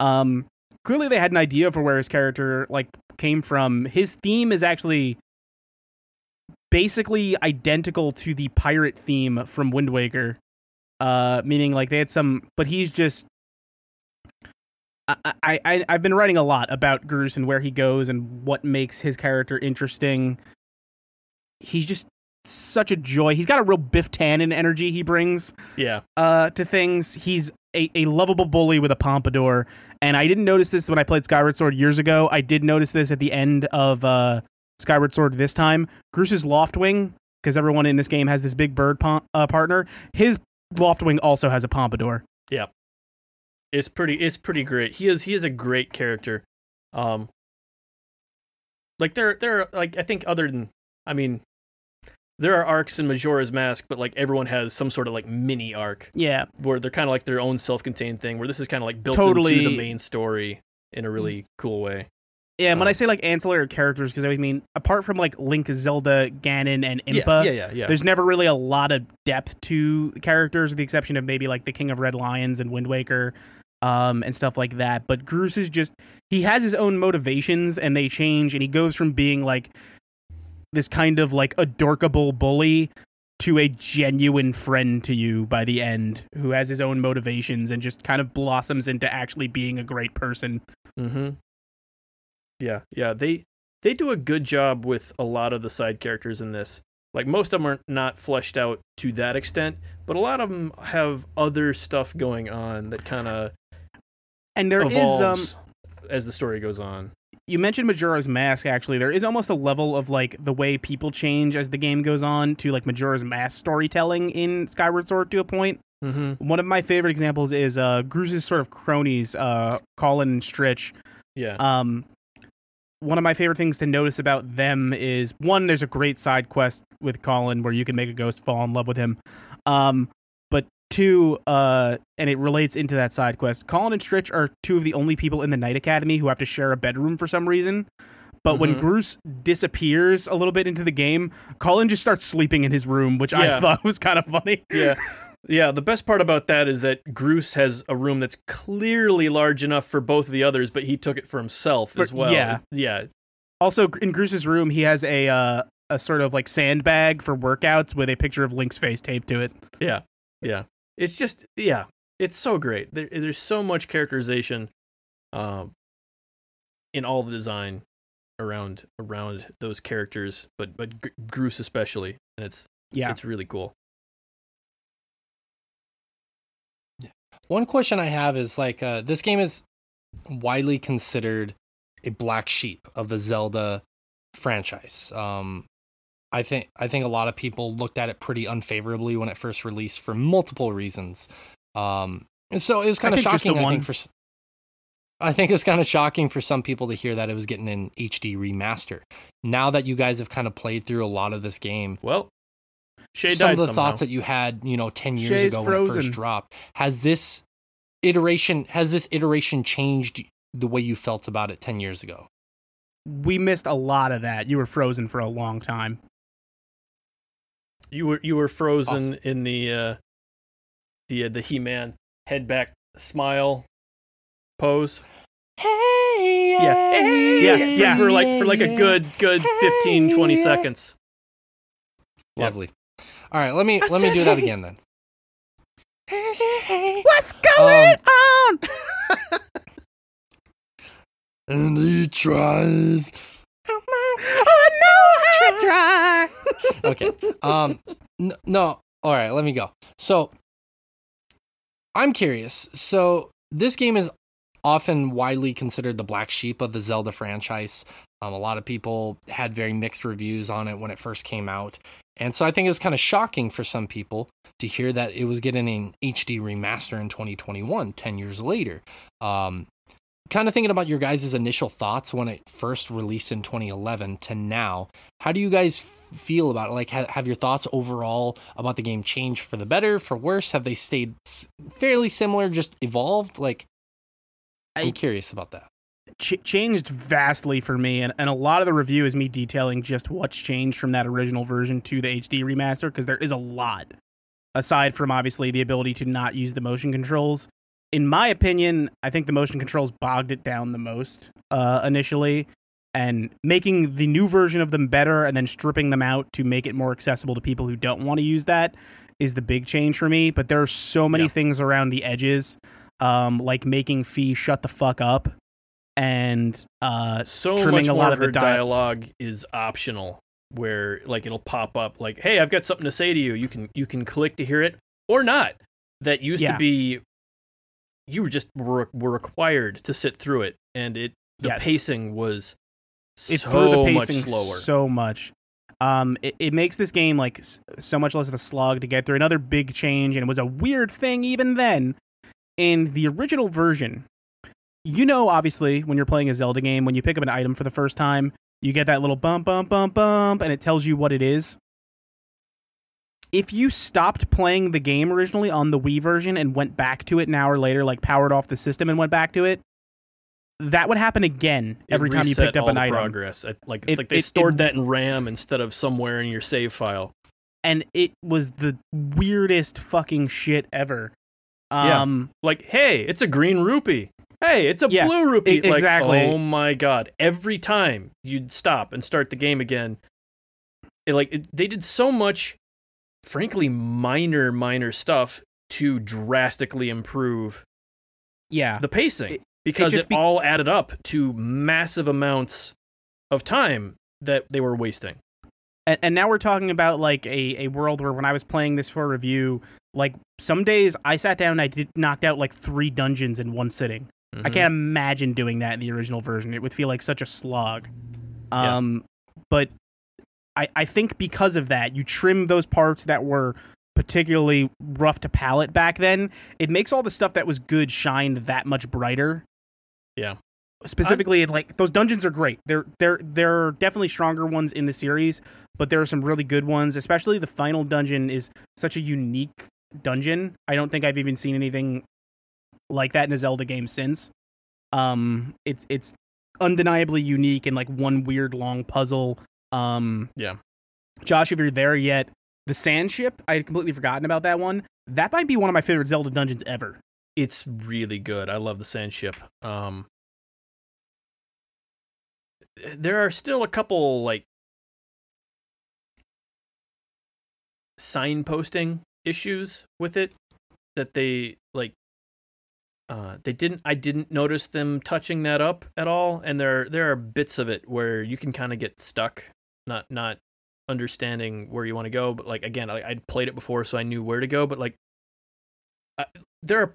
um clearly they had an idea for where his character like came from. His theme is actually basically identical to the pirate theme from Wind Waker. Uh meaning like they had some but he's just I, I, I've been writing a lot about Groose and where he goes and what makes his character interesting. He's just such a joy. He's got a real Biff Tannen energy he brings Yeah. uh, to things. He's a, a lovable bully with a pompadour. And I didn't notice this when I played Skyward Sword years ago. I did notice this at the end of uh, Skyward Sword this time. Groose's Loftwing, because everyone in this game has this big bird pom- uh, partner, his Loftwing also has a pompadour. Yeah. It's pretty it's pretty great. He is he is a great character. Um like there there like I think other than I mean there are arcs in Majora's Mask, but like everyone has some sort of like mini arc Yeah, where they're kind of like their own self-contained thing. Where this is kind of like built Totally. into the main story in a really cool way. Yeah, and when Um, I say like ancillary characters, because I mean, apart from like Link, Zelda, Ganon, and Impa, yeah, yeah, yeah. there's never really a lot of depth to characters, with the exception of maybe like the King of Red Lions and Wind Waker, um, and stuff like that. But Groose is just he has his own motivations, and they change, and he goes from being like this kind of like adorkable bully to a genuine friend to you by the end, who has his own motivations and just kind of blossoms into actually being a great person. Mm-hmm. Yeah, yeah. They they do a good job with a lot of the side characters in this. Like most of them are not fleshed out to that extent, but a lot of them have other stuff going on that kind of And there is um as the story goes on. You mentioned Majora's Mask. Actually, there is almost a level of like the way people change as the game goes on to like Majora's Mask storytelling in Skyward Sword to a point. Mm-hmm. One of my favorite examples is uh, Groose's sort of cronies, uh, Cawlin and Strich. Yeah. Um, one of my favorite things to notice about them is one, there's a great side quest with Cawlin where you can make a ghost fall in love with him. Um, two, uh, and it relates into that side quest. Cawlin and Strich are two of the only people in the Knight Academy who have to share a bedroom for some reason. But when Mhm. Groose disappears a little bit into the game, Cawlin just starts sleeping in his room, which I (laughs) thought was kind of funny. yeah. Yeah, the best part about that is that Groose has a room that's clearly large enough for both of the others, but he took it for himself For- as well. yeah. Yeah. Also, in Groose's room, he has a uh, a sort of like sandbag for workouts with a picture of Link's face taped to it. Yeah, yeah. It's just yeah, it's so great. There, there's so much characterization, um, in all the design around around those characters, but but Gr- Groose especially, and it's Yeah. it's really cool. One question I have is like uh, this game is widely considered a black sheep of the Zelda franchise. Um, I think I think a lot of people looked at it pretty unfavorably when it first released for multiple reasons. Um, and so it was kind of think just the shocking. I one. think for s- I think it was kind of shocking for some people to hear that it was getting an HD remaster. Now that you guys have kind of played through a lot of this game, Well, Shay some died of the somehow. thoughts that you had, you know, 10 years Shay's ago when it first dropped, has this iteration has this iteration changed the way you felt about it 10 years ago? We missed a lot of that. You were frozen for a long time. You were you were frozen Awesome. in the uh, the uh, the He Man head back smile pose. Hey, Yeah, yeah, yeah. For, for like for like a good good 15, 20 Hey, seconds. Yep. Lovely. All right, let me I let me said do that again then. (laughs) What's going on? (laughs) And he tries. I know I Okay. Um. n- no. All right. Let me go. So, I'm curious. So this game is often widely considered the black sheep of the Zelda franchise. Um, a lot of people had very mixed reviews on it when it first came out. And so I think it was kind of shocking for some people to hear that it was getting an HD remaster in 2021, 10 years later. Um, kind of thinking about your guys' initial thoughts when it first released in 2011 to now. How do you guys feel about it? Like, ha- have your thoughts overall about the game changed for the better, for worse? Have they stayed s- fairly similar, just evolved? Like, I'm I- curious about that. ch- changed vastly for me, and, and a lot of the review is me detailing just what's changed from that original version to the HD remaster because there is a lot. Aside from obviously the ability to not use the motion controls, in my opinion, I think the motion controls bogged it down the most uh, initially, and making the new version of them better and then stripping them out to make it more accessible to people who don't want to use that is the big change for me. But there are so many Yeah. things around the edges, um, like making Fi shut the fuck up and uh, So trimming a lot of of the her dialogue is optional, where like it'll pop up like, "Hey, I've got something to say to you. You can you can click to hear it or not." That used Yeah. to be you were just were, were required to sit through it, and it the Yes. pacing was it so threw the much pacing slower. so much. Um, it, it makes this game like s- so much less of a slog to get through. Another big change, and it was a weird thing even then. In the original version, you know, obviously, when you're playing a Zelda game, when you pick up an item for the first time, you get that little bump, bump, bump, bump, and it tells you what it is. If you stopped playing the game originally on the Wii version and went back to it an hour later, like powered off the system and went back to it, that would happen again every time you picked up an item. Progress. Like it's It- like they it- it- stored that in RAM instead of somewhere in your save file. and it was the weirdest fucking shit ever. Yeah. Um, Like, hey, it's a green rupee. Hey, it's a Yeah, blue rupee. Like, exactly. oh my god! Every time you'd stop and start the game again, it, like it, they did so much, frankly, minor, minor stuff to drastically improve yeah, the pacing It- because it, be- all added up to massive amounts of time that they were wasting. and, and now we're talking about like a, a world where when I was playing this for review, like some days I sat down and I did knocked out like three dungeons in one sitting. I Mhm. can't imagine doing that in the original version. It would feel like such a slog. Yeah. Um, but I I think because of that, you trim those parts that were particularly rough to palate back then. It makes all the stuff that was good shine that much brighter. Yeah. Specifically, in like those dungeons are great. They're they're they're definitely stronger ones in the series, but there are some really good ones. Especially the final dungeon is such a unique dungeon. I don't think I've even seen anything like that in a Zelda game since. Um, it's it's undeniably unique and like one weird long puzzle. Um, Yeah. Josh, if you're there yet, the sand ship, I had completely forgotten about that one. That might be one of my favorite Zelda dungeons ever. it's really good. I love the sand ship. Um, there are still a couple like signposting issues with it that they like. Uh, they didn't. I didn't notice them touching that up at all, and there there are bits of it where you can kind of get stuck, not not understanding where you want to go. But like again, I, I'd played it before, so I knew where to go. But like, I, there are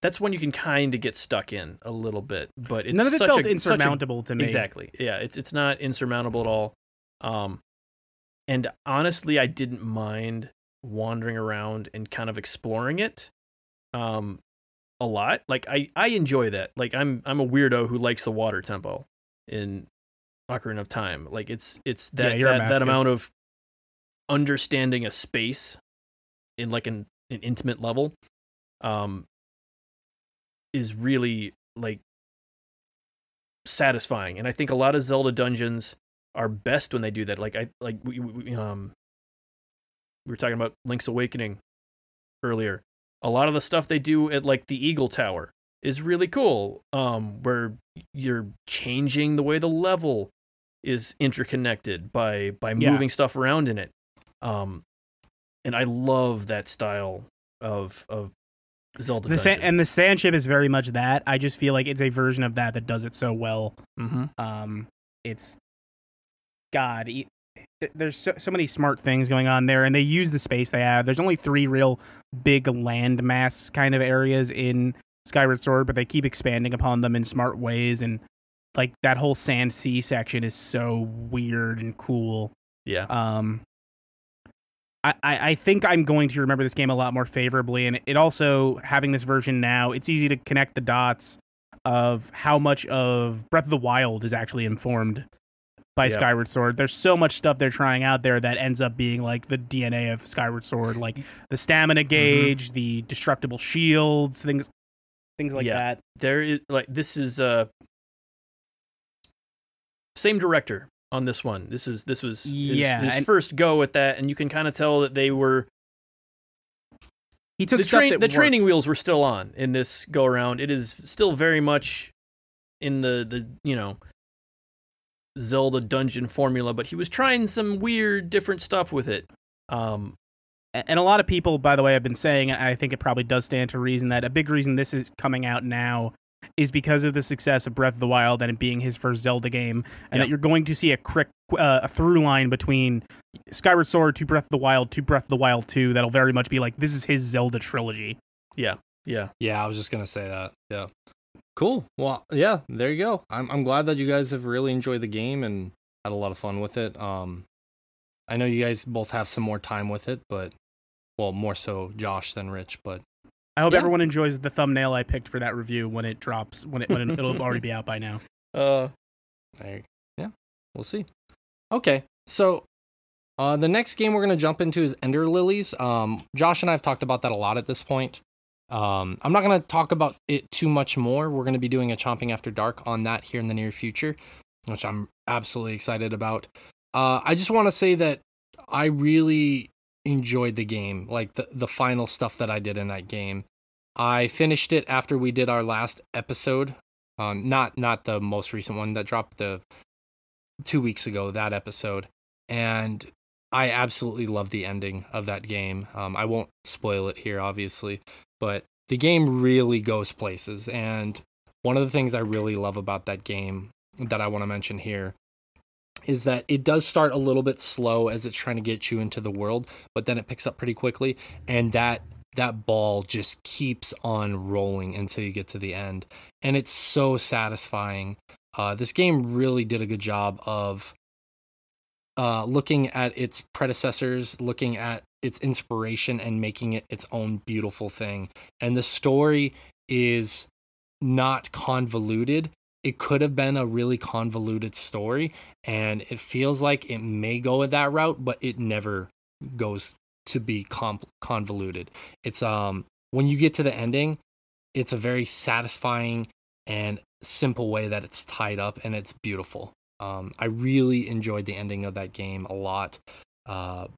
that's when you can kind of get stuck in a little bit, but it's None of it such felt a, such a- insurmountable to me. Exactly. Yeah, it's it's not insurmountable at all. Um, and honestly, I didn't mind wandering around and kind of exploring it, um, a lot. Like I I enjoy that. Like I'm I'm a weirdo who likes the water temple in Ocarina of Time. Like it's it's that you're that, that amount of understanding a space in like an, an intimate level um is really like satisfying and i think a lot of zelda dungeons are best when they do that like i like we, we um we were talking about Link's Awakening earlier. A lot of the stuff they do at like the Eagle Tower is really cool. Um, where you're changing the way the level is interconnected by by Yeah. moving stuff around in it. Um, and I love that style of of Zelda. The sa- dungeon. and the sand ship is very much that. I just feel like it's a version of that that does it so well. mm-hmm. Um, it's God. Th- There's so, so many smart things going on there, and they use the space they have. There's only three real big landmass kind of areas in Skyward Sword, but they keep expanding upon them in smart ways. And like that whole sand sea section is so weird and cool. yeah, Um, I, I I think I'm going to remember this game a lot more favorably, and it also having this version now, it's easy to connect the dots of how much of Breath of the Wild is actually informed by Yeah. Skyward Sword. There's so much stuff they're trying out there that ends up being like the DNA of Skyward Sword, like the stamina gauge, the destructible shields, things things like Yeah. that. there is like this is uh same director on this one. This is this was his, Yeah, his and- first go at that, and you can kind of tell that they were He took the that the training wheels were still on in this go around. It is still very much in the the you know Zelda dungeon formula, but he was trying some weird different stuff with it. Um, and a lot of people, by the way, have been saying, I think it probably does stand to reason that a big reason this is coming out now is because of the success of Breath of the Wild and it being his first Zelda game, and Yeah. that you're going to see a quick uh, a through line between Skyward Sword to Breath of the Wild to Breath of the Wild 2 that'll very much be like this is his Zelda trilogy. Yeah, yeah, Yeah, I was just gonna say that. Yeah. Cool. Well, yeah, there you go. I'm I'm glad that you guys have really enjoyed the game and had a lot of fun with it. Um I know you guys both have some more time with it, but well, more so Josh than Rich, but I hope Yeah. everyone enjoys the thumbnail I picked for that review when it drops when it when it, it'll already be out by now. (laughs) uh, there, yeah, we'll see. Okay, so uh, the next game we're gonna jump into is Ender Lilies. Um, Josh and I have talked about that a lot at this point. Um, I'm not gonna talk about it too much more. We're gonna be doing a Chomping After Dark on that here in the near future, which I'm absolutely excited about. Uh, I just want to say that I really enjoyed the game, like the the final stuff that I did in that game. I finished it after we did our last episode um, not not the most recent one that dropped the two weeks ago that episode and i absolutely love the ending of that game um, i won't spoil it here obviously but the game really goes places and one of the things i really love about that game that i want to mention here is that it does start a little bit slow as it's trying to get you into the world but then it picks up pretty quickly and that that ball just keeps on rolling until you get to the end and it's so satisfying. Uh, this game really did a good job of uh, looking at its predecessors, looking at its inspiration, and making it its own beautiful thing. And the story is not convoluted. It could have been a really convoluted story, and it feels like it may go that route, but it never goes to be com- convoluted. It's um when you get to the ending, it's a very satisfying and simple way that it's tied up and it's beautiful. Um, I really enjoyed the ending of that game a lot. Uh,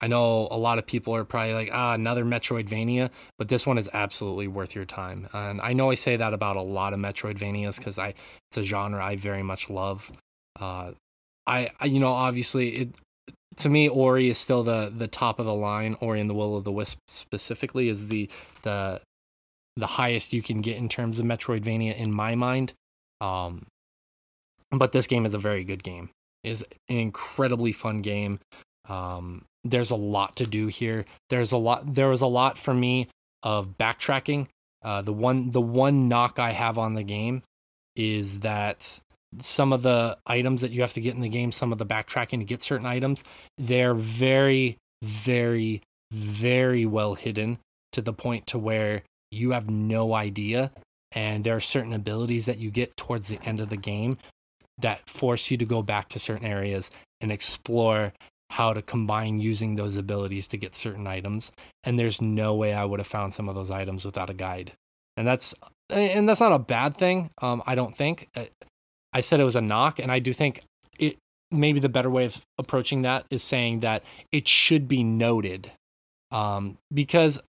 I know a lot of people are probably like, ah, another Metroidvania, but this one is absolutely worth your time. And I know I say that about a lot of Metroidvanias because I it's a genre I very much love. Uh, I, I you know obviously it to me Ori is still the the top of the line. Ori and the Will of the Wisp specifically is the the the highest you can get in terms of Metroidvania in my mind. Um, but this game is a very good game. is an incredibly fun game. Um, there's a lot to do here. There's a lot. There was a lot for me of backtracking. Uh, the one the one knock I have on the game is that some of the items that you have to get in the game, some of the backtracking to get certain items, they're very, very, very well hidden to the point to where you have no idea. And there are certain abilities that you get towards the end of the game that force you to go back to certain areas and explore how to combine using those abilities to get certain items. And there's no way I would have found some of those items without a guide. And that's and that's not a bad thing. Um, I don't think. Uh, I said it was a knock, and I do think it maybe the better way of approaching that is saying that it should be noted um, because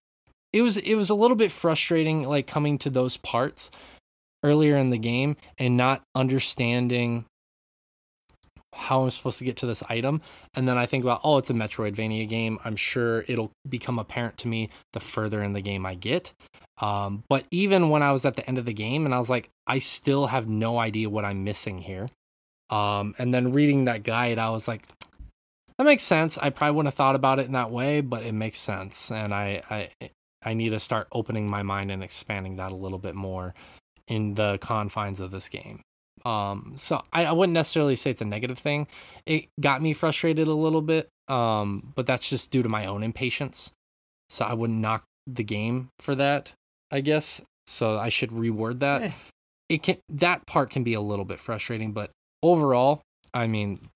it was it was a little bit frustrating, like coming to those parts earlier in the game and not understanding how I'm supposed to get to this item. And then I think about, oh, it's a Metroidvania game. I'm sure it'll become apparent to me the further in the game I get. Um, but even when I was at the end of the game and I was like, I still have no idea what I'm missing here. Um, and then reading that guide, I was like, that makes sense. I probably wouldn't have thought about it in that way, but it makes sense. And I, I, I need to start opening my mind and expanding that a little bit more in the confines of this game. Um, so I, I wouldn't necessarily say it's a negative thing. It got me frustrated a little bit, um, but that's just due to my own impatience. So I wouldn't knock the game for that, I guess. So I should reword that. Eh. It can that part can be a little bit frustrating, but overall, I mean,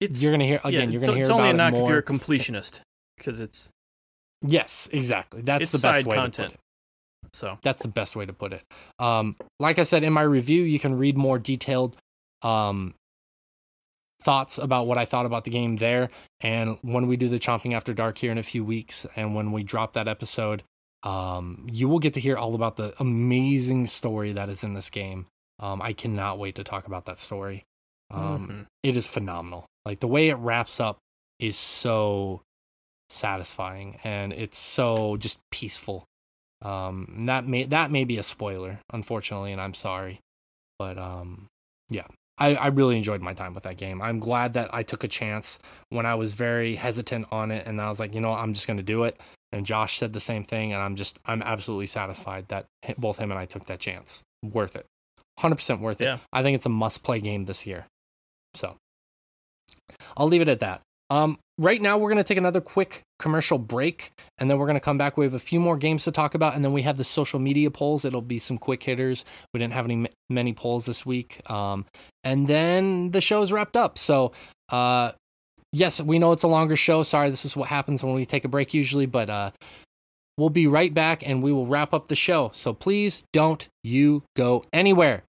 It's you're gonna hear again. yeah, you're gonna hear it's only a about knock it if you're a completionist because it's yes, exactly. That's It's the best side way content. to put it. So That's the best way to put it. Um, like I said in my review, you can read more detailed um, thoughts about what I thought about the game there. And when we do the Chomping After Dark here in a few weeks, and when we drop that episode, um, you will get to hear all about the amazing story that is in this game. Um, I cannot wait to talk about that story. Um, mhm. it is phenomenal. Like the way it wraps up is so satisfying and it's so just peaceful. Um, that may that may be a spoiler, unfortunately, and I'm sorry, but um, yeah, I, I really enjoyed my time with that game. I'm glad that I took a chance when I was very hesitant on it, and I was like, you know, I'm just gonna do it. And Josh said the same thing, and I'm just I'm absolutely satisfied that both him and I took that chance. Worth it, hundred percent worth it. Yeah. I think it's a must play game this year. So I'll leave it at that. Um, right now, we're going to take another quick commercial break, and then we're going to come back. We have a few more games to talk about, and then we have the social media polls. It'll be some quick hitters. We didn't have any many polls this week, um, and then the show's wrapped up. So, uh, yes, we know it's a longer show. Sorry, this is what happens when we take a break usually, but uh, we'll be right back, and we will wrap up the show. So please don't you go anywhere.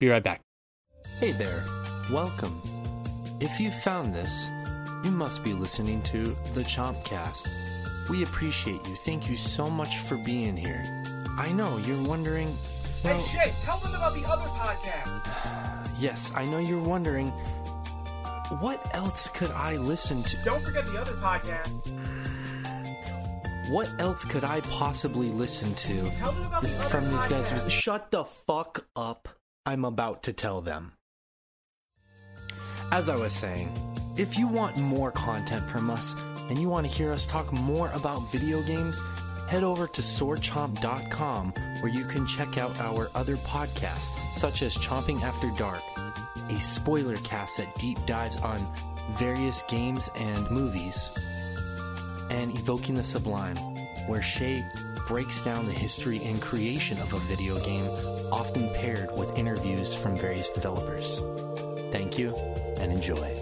Be right back. Hey there, welcome. If you found this, you must be listening to the Chompcast. We appreciate you. Thank you so much for being here. I know you're wondering. Hey Well, Shay, tell them about the other podcast. (sighs) yes, I know you're wondering. What else could I listen to? Don't forget the other podcast. What else could I possibly listen to Tell them about the other from these guys? podcast. Shut the fuck up. I'm about to tell them. As I was saying, if you want more content from us and you want to hear us talk more about video games, head over to swordchomp.com where you can check out our other podcasts, such as Chomping After Dark, a spoiler cast that deep dives on various games and movies, and Evoking the Sublime, where Shay breaks down the history and creation of a video game, often paired with interviews from various developers. Thank you and enjoy.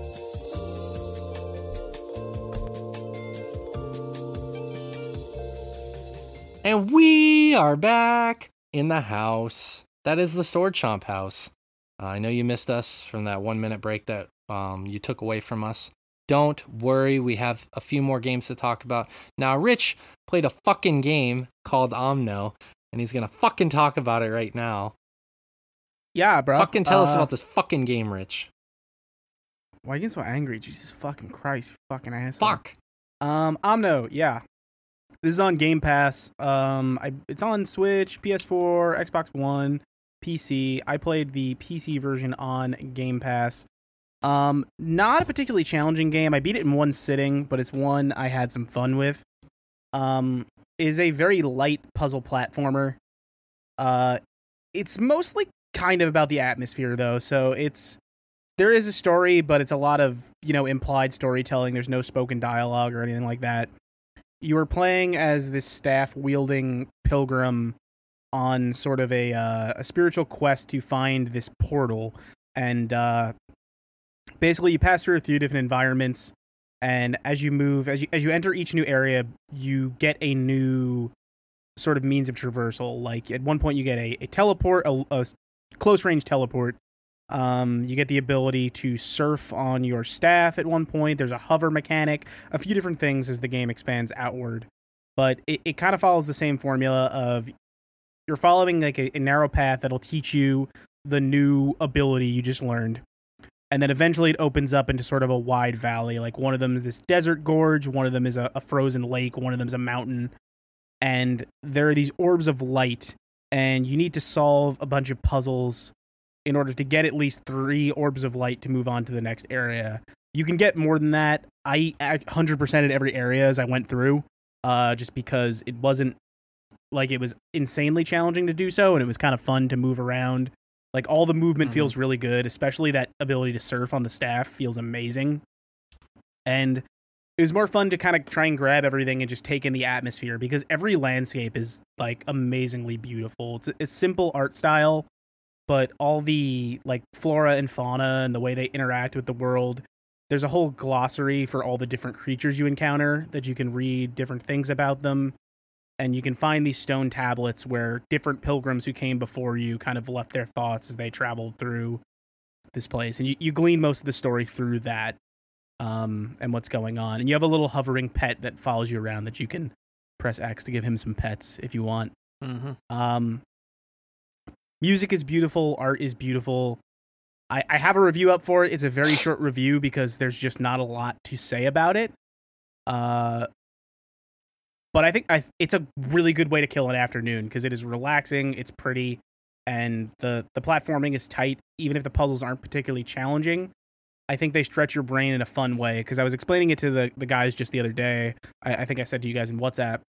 And we are back in the house. That is the Sword Chomp house. Uh, I know you missed us from that one minute break that um, you took away from us. Don't worry, we have a few more games to talk about. Now, Rich played a fucking game called Omno, and he's gonna fucking talk about it right now. Yeah, bro. Fucking tell us Uh, about this fucking game, Rich. Why are you getting so angry? Jesus fucking Christ, you fucking asshole. Fuck. Um, Omno, yeah. This is on Game Pass. Um, I, it's on Switch, PS4, Xbox One, PC. I played the PC version on Game Pass. Um, not a particularly challenging game. I beat it in one sitting, but it's one I had some fun with. Um, is a very light puzzle platformer. Uh, it's mostly kind of about the atmosphere though, so it's there is a story, but it's a lot of you know implied storytelling. There's no spoken dialogue or anything like that. You are playing as this staff wielding pilgrim on sort of a uh, a spiritual quest to find this portal, and uh, basically you pass through a few different environments, and as you move, as you as you enter each new area, you get a new sort of means of traversal. Like at one point, you get a, a teleport, a, a close range teleport Um, you get the ability to surf on your staff at one point. There's a hover mechanic, a few different things as the game expands outward. But it, it kind of follows the same formula of you're following like a, a narrow path that'll teach you the new ability you just learned. And then eventually it opens up into sort of a wide valley. Like one of them is this desert gorge, one of them is a, a frozen lake, one of them is a mountain. And there are these orbs of light, and you need to solve a bunch of puzzles in order to get at least three orbs of light to move on to the next area. You can get more than that. I 100% at every area as I went through, uh, just because it wasn't like it was insanely challenging to do so, and it was kind of fun to move around. Like all the movement Mhm. feels really good, especially that ability to surf on the staff feels amazing. And it was more fun to kind of try and grab everything and just take in the atmosphere because every landscape is like amazingly beautiful. It's a simple art style, but all the like flora and fauna and the way they interact with the world. There's a whole glossary for all the different creatures you encounter that you can read different things about them. And you can find these stone tablets where different pilgrims who came before you kind of left their thoughts as they traveled through this place. And you, you glean most of the story through that um, and what's going on. And you have a little hovering pet that follows you around that you can press X to give him some pets if you want. Mm-hmm. Um, music is beautiful, art is beautiful. I, I have a review up for it. It's a very short review because there's just not a lot to say about it. Uh, but I think I, it's a really good way to kill an afternoon because it is relaxing, it's pretty, and the the platforming is tight. Even if the puzzles aren't particularly challenging, I think they stretch your brain in a fun way. Because I was explaining it to the the guys just the other day. I, I think I said to you guys in WhatsApp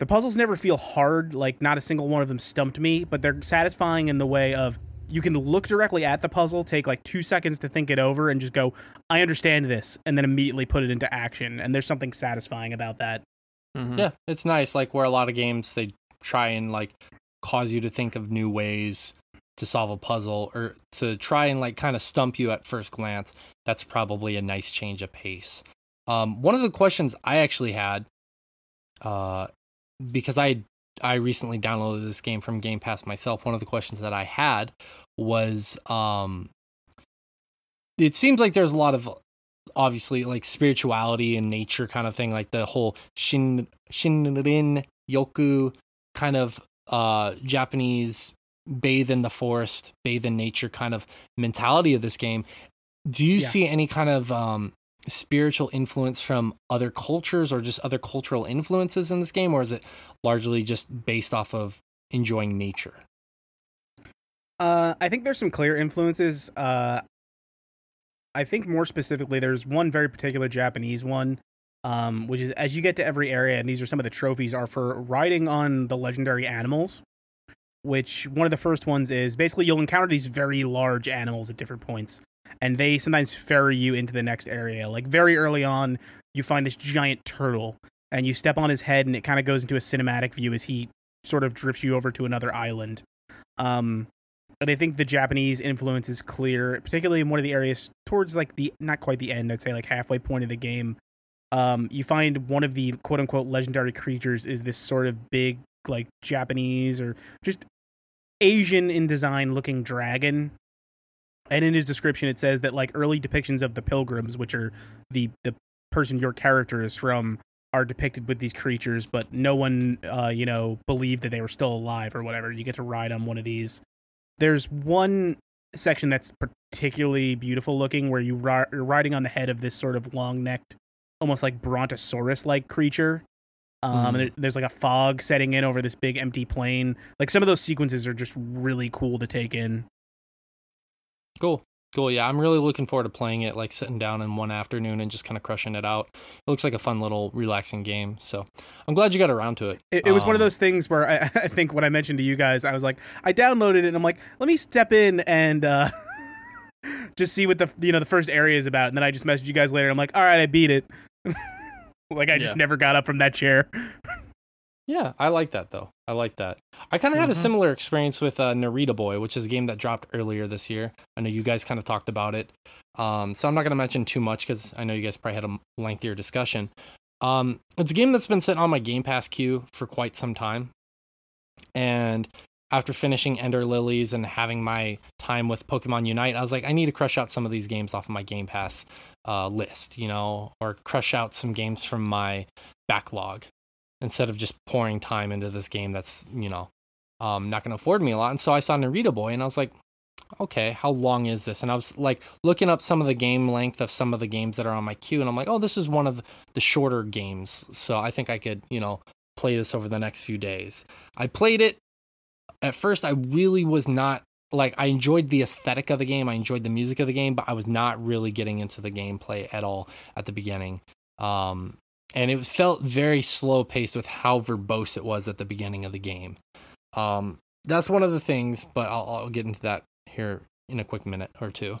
the puzzles never feel hard like not a single one of them stumped me but they're satisfying in the way of you can look directly at the puzzle take like two seconds to think it over and just go i understand this and then immediately put it into action and there's something satisfying about that Mm-hmm. Yeah, it's nice. Like where a lot of games they try and like cause you to think of new ways to solve a puzzle or to try and like kind of stump you at first glance. That's probably a nice change of pace. Um, one of the questions I actually had, uh, because I I recently downloaded this game from Game Pass myself. One of the questions that I had was, um, it seems like there's a lot of obviously like spirituality and nature kind of thing, like the whole shin shinrin yoku kind of uh Japanese bathe in the forest, bathe in nature kind of mentality of this game. Do you Yeah. see any kind of um spiritual influence from other cultures or just other cultural influences in this game or is it largely just based off of enjoying nature? uh, i think there's some clear influences uh, i think more specifically there's one very particular japanese one um, which is as you get to every area and these are some of the trophies are for riding on the legendary animals which one of the first ones is basically you'll encounter these very large animals at different points and they sometimes ferry you into the next area. Like very early on you find this giant turtle and you step on his head and it kind of goes into a cinematic view as he sort of drifts you over to another island. Um but i think the japanese influence is clear particularly in one of the areas towards like the not quite the end i'd say like halfway point of the game. Um you find one of the quote unquote legendary creatures is this sort of big like japanese or just asian in design looking dragon and in his description it says that like early depictions of the pilgrims which are the the person your character is from are depicted with these creatures but no one uh you know believed that they were still alive or whatever. You get to ride on one of these. There's one section that's particularly beautiful looking where you ri- you're riding on the head of this sort of long-necked almost like brontosaurus like creature. Um, Mhm. and there's like a fog setting in over this big empty plain like some of those sequences are just really cool to take in Cool. Cool. Yeah, I'm really looking forward to playing it, like sitting down in one afternoon and just kind of crushing it out. It looks like a fun little relaxing game. So I'm glad you got around to it. It, it was one of Um, those things where I, (laughs) I think when I mentioned to you guys, I was like, I downloaded it and I'm like, let me step in and uh, (laughs) just see what the you know the first area is about. And then I just messaged you guys later. I'm like, all right, I beat it. (laughs) like I just Yeah. never got up from that chair. Yeah, I like that though. I like that. I kind of had a Mhm. similar experience with uh, Narita Boy, which is a game that dropped earlier this year. I know you guys kind of talked about it. Um, so I'm not going to mention too much because I know you guys probably had a lengthier discussion. Um, it's a game that's been sitting on my Game Pass queue for quite some time. And after finishing Ender Lilies and having my time with Pokemon Unite, I was like, I need to crush out some of these games off of my Game Pass uh, list, you know, or crush out some games from my backlog instead of just pouring time into this game that's, you know, um, not going to afford me a lot. And so I saw Narita Boy and I was like, okay, how long is this? And I was like looking up some of the game length of some of the games that are on my queue, and I'm like, oh, this is one of the shorter games. So I think I could, you know, play this over the next few days. I played it. At first, I really was not like I enjoyed the aesthetic of the game. I enjoyed the music of the game, but I was not really getting into the gameplay at all at the beginning. Um, and it felt very slow paced with how verbose it was at the beginning of the game. Um, that's one of the things, but I'll, I'll get into that here in a quick minute or two.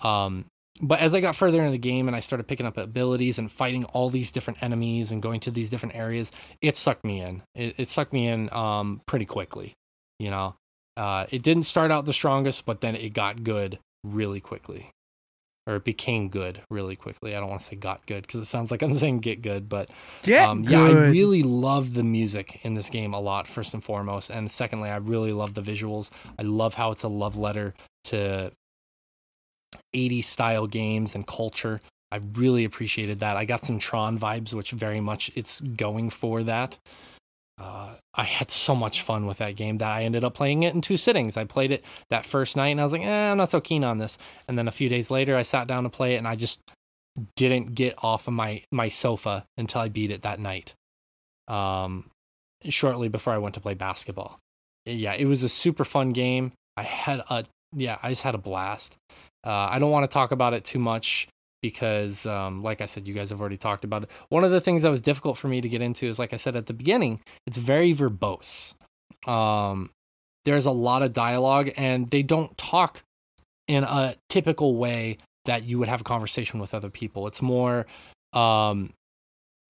Um, but as I got further into the game and I started picking up abilities and fighting all these different enemies and going to these different areas, it sucked me in. It, it sucked me in um, pretty quickly. You know, uh, it didn't start out the strongest, but then it got good really quickly, or it became good really quickly. I don't want to say got good because it sounds like I'm (laughs) saying get good, but Get um, yeah, I really love the music in this game a lot, first and foremost. And secondly, I really love the visuals. I love how it's a love letter to 80s style games and culture. I really appreciated that. I got some Tron vibes, which very much it's going for that. Uh, I had so much fun with that game that I ended up playing it in two sittings. I played it that first night and I was like, eh, I'm not so keen on this. And then a few days later, I sat down to play it and I just didn't get off of my my sofa until I beat it that night. Um, shortly before I went to play basketball. Yeah, it was a super fun game. I had a yeah, I just had a blast. Uh, I don't want to talk about it too much because, um, like I said, you guys have already talked about it. One of the things that was difficult for me to get into is, like I said at the beginning, it's very verbose. Um, there's a lot of dialogue, and they don't talk in a typical way that you would have a conversation with other people. It's more um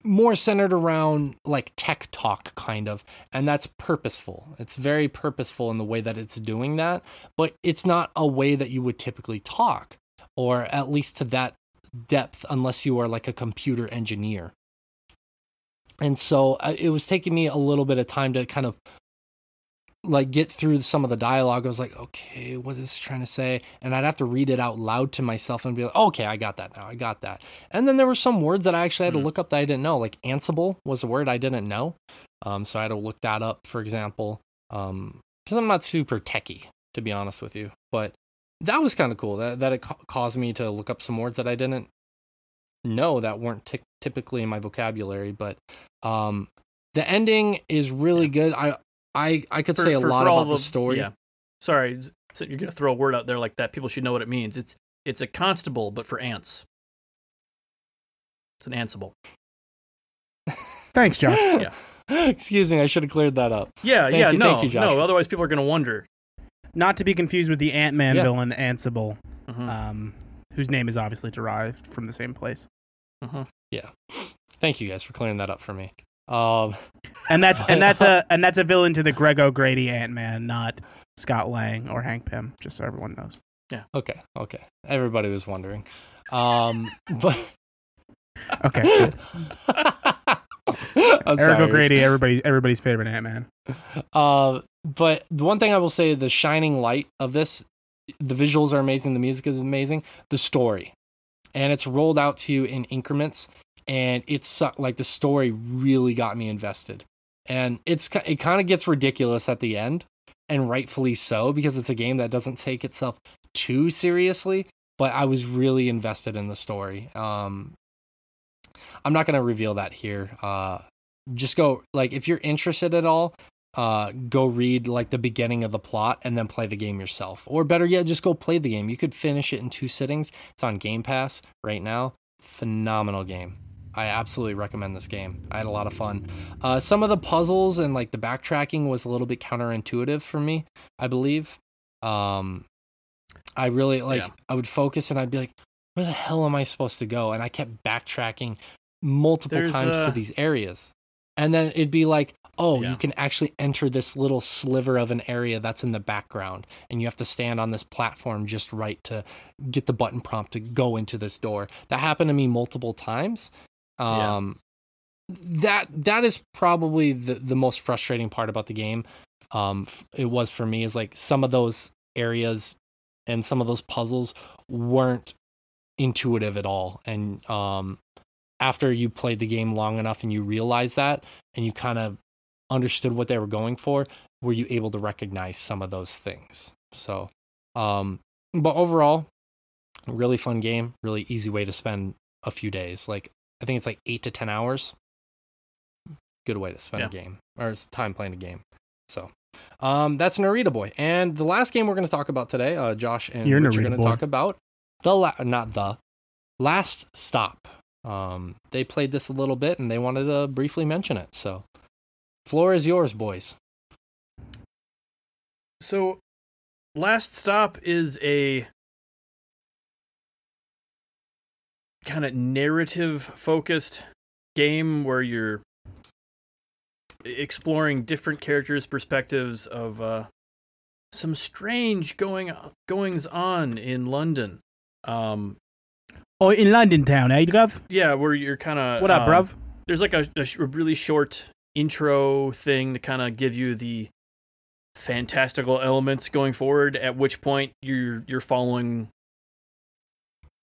more centered around like tech talk kind of and that's purposeful. It's very purposeful in the way that it's doing that, but it's not a way that you would typically talk or at least to that depth unless you are like a computer engineer. And so uh, it was taking me a little bit of time to kind of like get through some of the dialogue. I was like, okay, what is it trying to say? And I'd have to read it out loud to myself and be like, okay, I got that now. I got that. And then there were some words that I actually had to Mhm. look up that I didn't know. Like Ansible was a word I didn't know. Um, so I had to look that up, for example. Um, because I'm not super techie, to be honest with you. But that was kind of cool. That that it ca- caused me to look up some words that I didn't know that weren't ty- typically in my vocabulary. But um, the ending is really good. I I I could For- say a for- lot for all about the story. Yeah. Sorry, so you're gonna throw a word out there like that. People should know what it means. It's it's a constable, but for ants. It's an ansible. (laughs) Thanks, Josh. Yeah. (laughs) Excuse me, I should have cleared that up. Yeah, Thank yeah, you- no, thank you, Josh. no. Otherwise, people are gonna wonder. Not to be confused with the Ant Man Yeah. villain Ansible, Mhm, um, whose name is obviously derived from the same place. mhm. Yeah. Thank you guys for clearing that up for me. Um, And that's and (laughs) that's a and that's a villain to the Greg O'Grady Ant Man, not Scott Lang or Hank Pym. Just so everyone knows. Yeah. Okay, okay. Everybody was wondering. Um, (laughs) but Okay, (laughs) I'm Eric sorry. O'Grady, everybody everybody's favorite Ant Man. Uh, but the one thing I will say, the shining light of this, the visuals are amazing, the music is amazing, the story, and it's rolled out to you in increments, and it's like the story really got me invested, and it's it kind of gets ridiculous at the end, and rightfully so because it's a game that doesn't take itself too seriously, but I was really invested in the story. Um, I'm not gonna reveal that here. Uh, just go like if you're interested at all uh go read like the beginning of the plot and then play the game yourself. Or better yet just go play the game. You could finish it in two sittings. It's on game pass right now. Phenomenal game. I absolutely recommend this game. I had a lot of fun. Uh some of the puzzles and like the backtracking was a little bit counterintuitive for me i believe. Um i really like Yeah. i would focus and i'd be like where the hell am i supposed to go? And i kept backtracking multiple There's, times uh, to these areas. And then it'd be like oh Yeah. you can actually enter this little sliver of an area that's in the background and you have to stand on this platform just right to get the button prompt to go into this door that happened to me multiple times Yeah. um that that is probably the the most frustrating part about the game um it was for me is like some of those areas and some of those puzzles weren't intuitive at all and um after you played the game long enough and you realized that and you kind of understood what they were going for were you able to recognize some of those things? So um but overall really fun game really easy way to spend a few days. Like i think it's like 8 to 10 hours. Good way to spend a game or s- time playing a game. So um that's narita boy. And the last game we're going to talk about today uh josh and You're Rich are going to talk about the la- not the last stop. Um they played this a little bit and they wanted to briefly mention it so floor is yours boys So, Last Stop is a kind of narrative focused game where you're exploring different characters' perspectives of uh, some strange going goings on in London. Um, Oh, in London town, eh, bruv? yeah, where you're kind of What up, bruv? there's like a, a, sh- a really short intro thing to kind of give you the fantastical elements going forward at which point you're you're following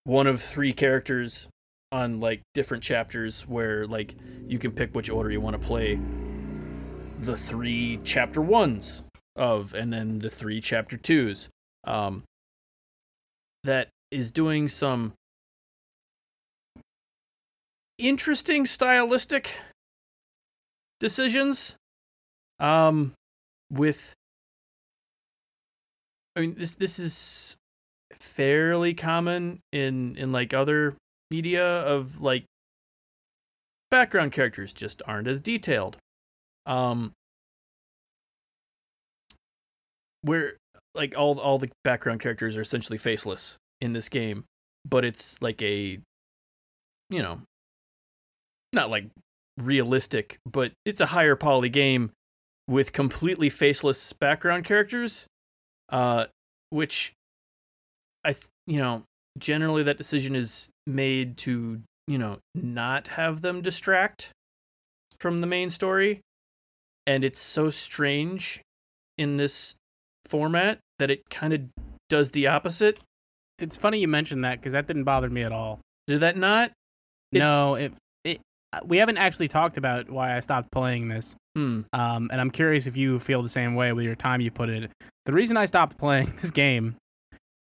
one of three characters on like different chapters where like you can pick which order you want to play. The three chapter ones of and then the three chapter twos. Um that is doing some interesting stylistic decisions um with I mean this this is fairly common in in like other media of like background characters just aren't as detailed. Um where like all all the background characters are essentially faceless in this game but it's like a you know not like realistic, but it's a higher poly game with completely faceless background characters, uh, which I, th- you know, generally that decision is made to, you know, not have them distract from the main story, and it's so strange in this format that it kind of does the opposite. It's funny you mentioned that because that didn't bother me at all. Did that not? It's- no, it, we haven't actually talked about why I stopped playing this. Hmm. Um, and I'm curious if you feel the same way with your time you put it. The reason I stopped playing (laughs) this game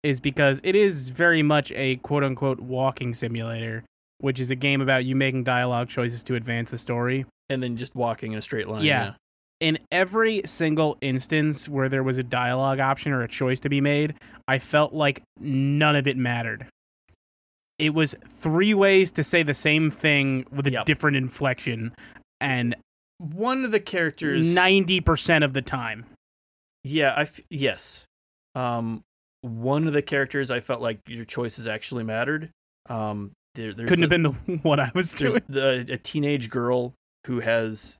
is because it is very much a quote unquote walking simulator, which is a game about you making dialogue choices to advance the story. And then just walking in a straight line. Yeah. In every single instance where there was a dialogue option or a choice to be made, I felt like none of it mattered. It was three ways to say the same thing with a Yep. different inflection, and One of the characters. 90% of the time. Yeah, I f- yes. Um, one of the characters I felt like your choices actually mattered. Um, there, there's Couldn't a, have been the (laughs) one I was doing. the, a teenage girl who has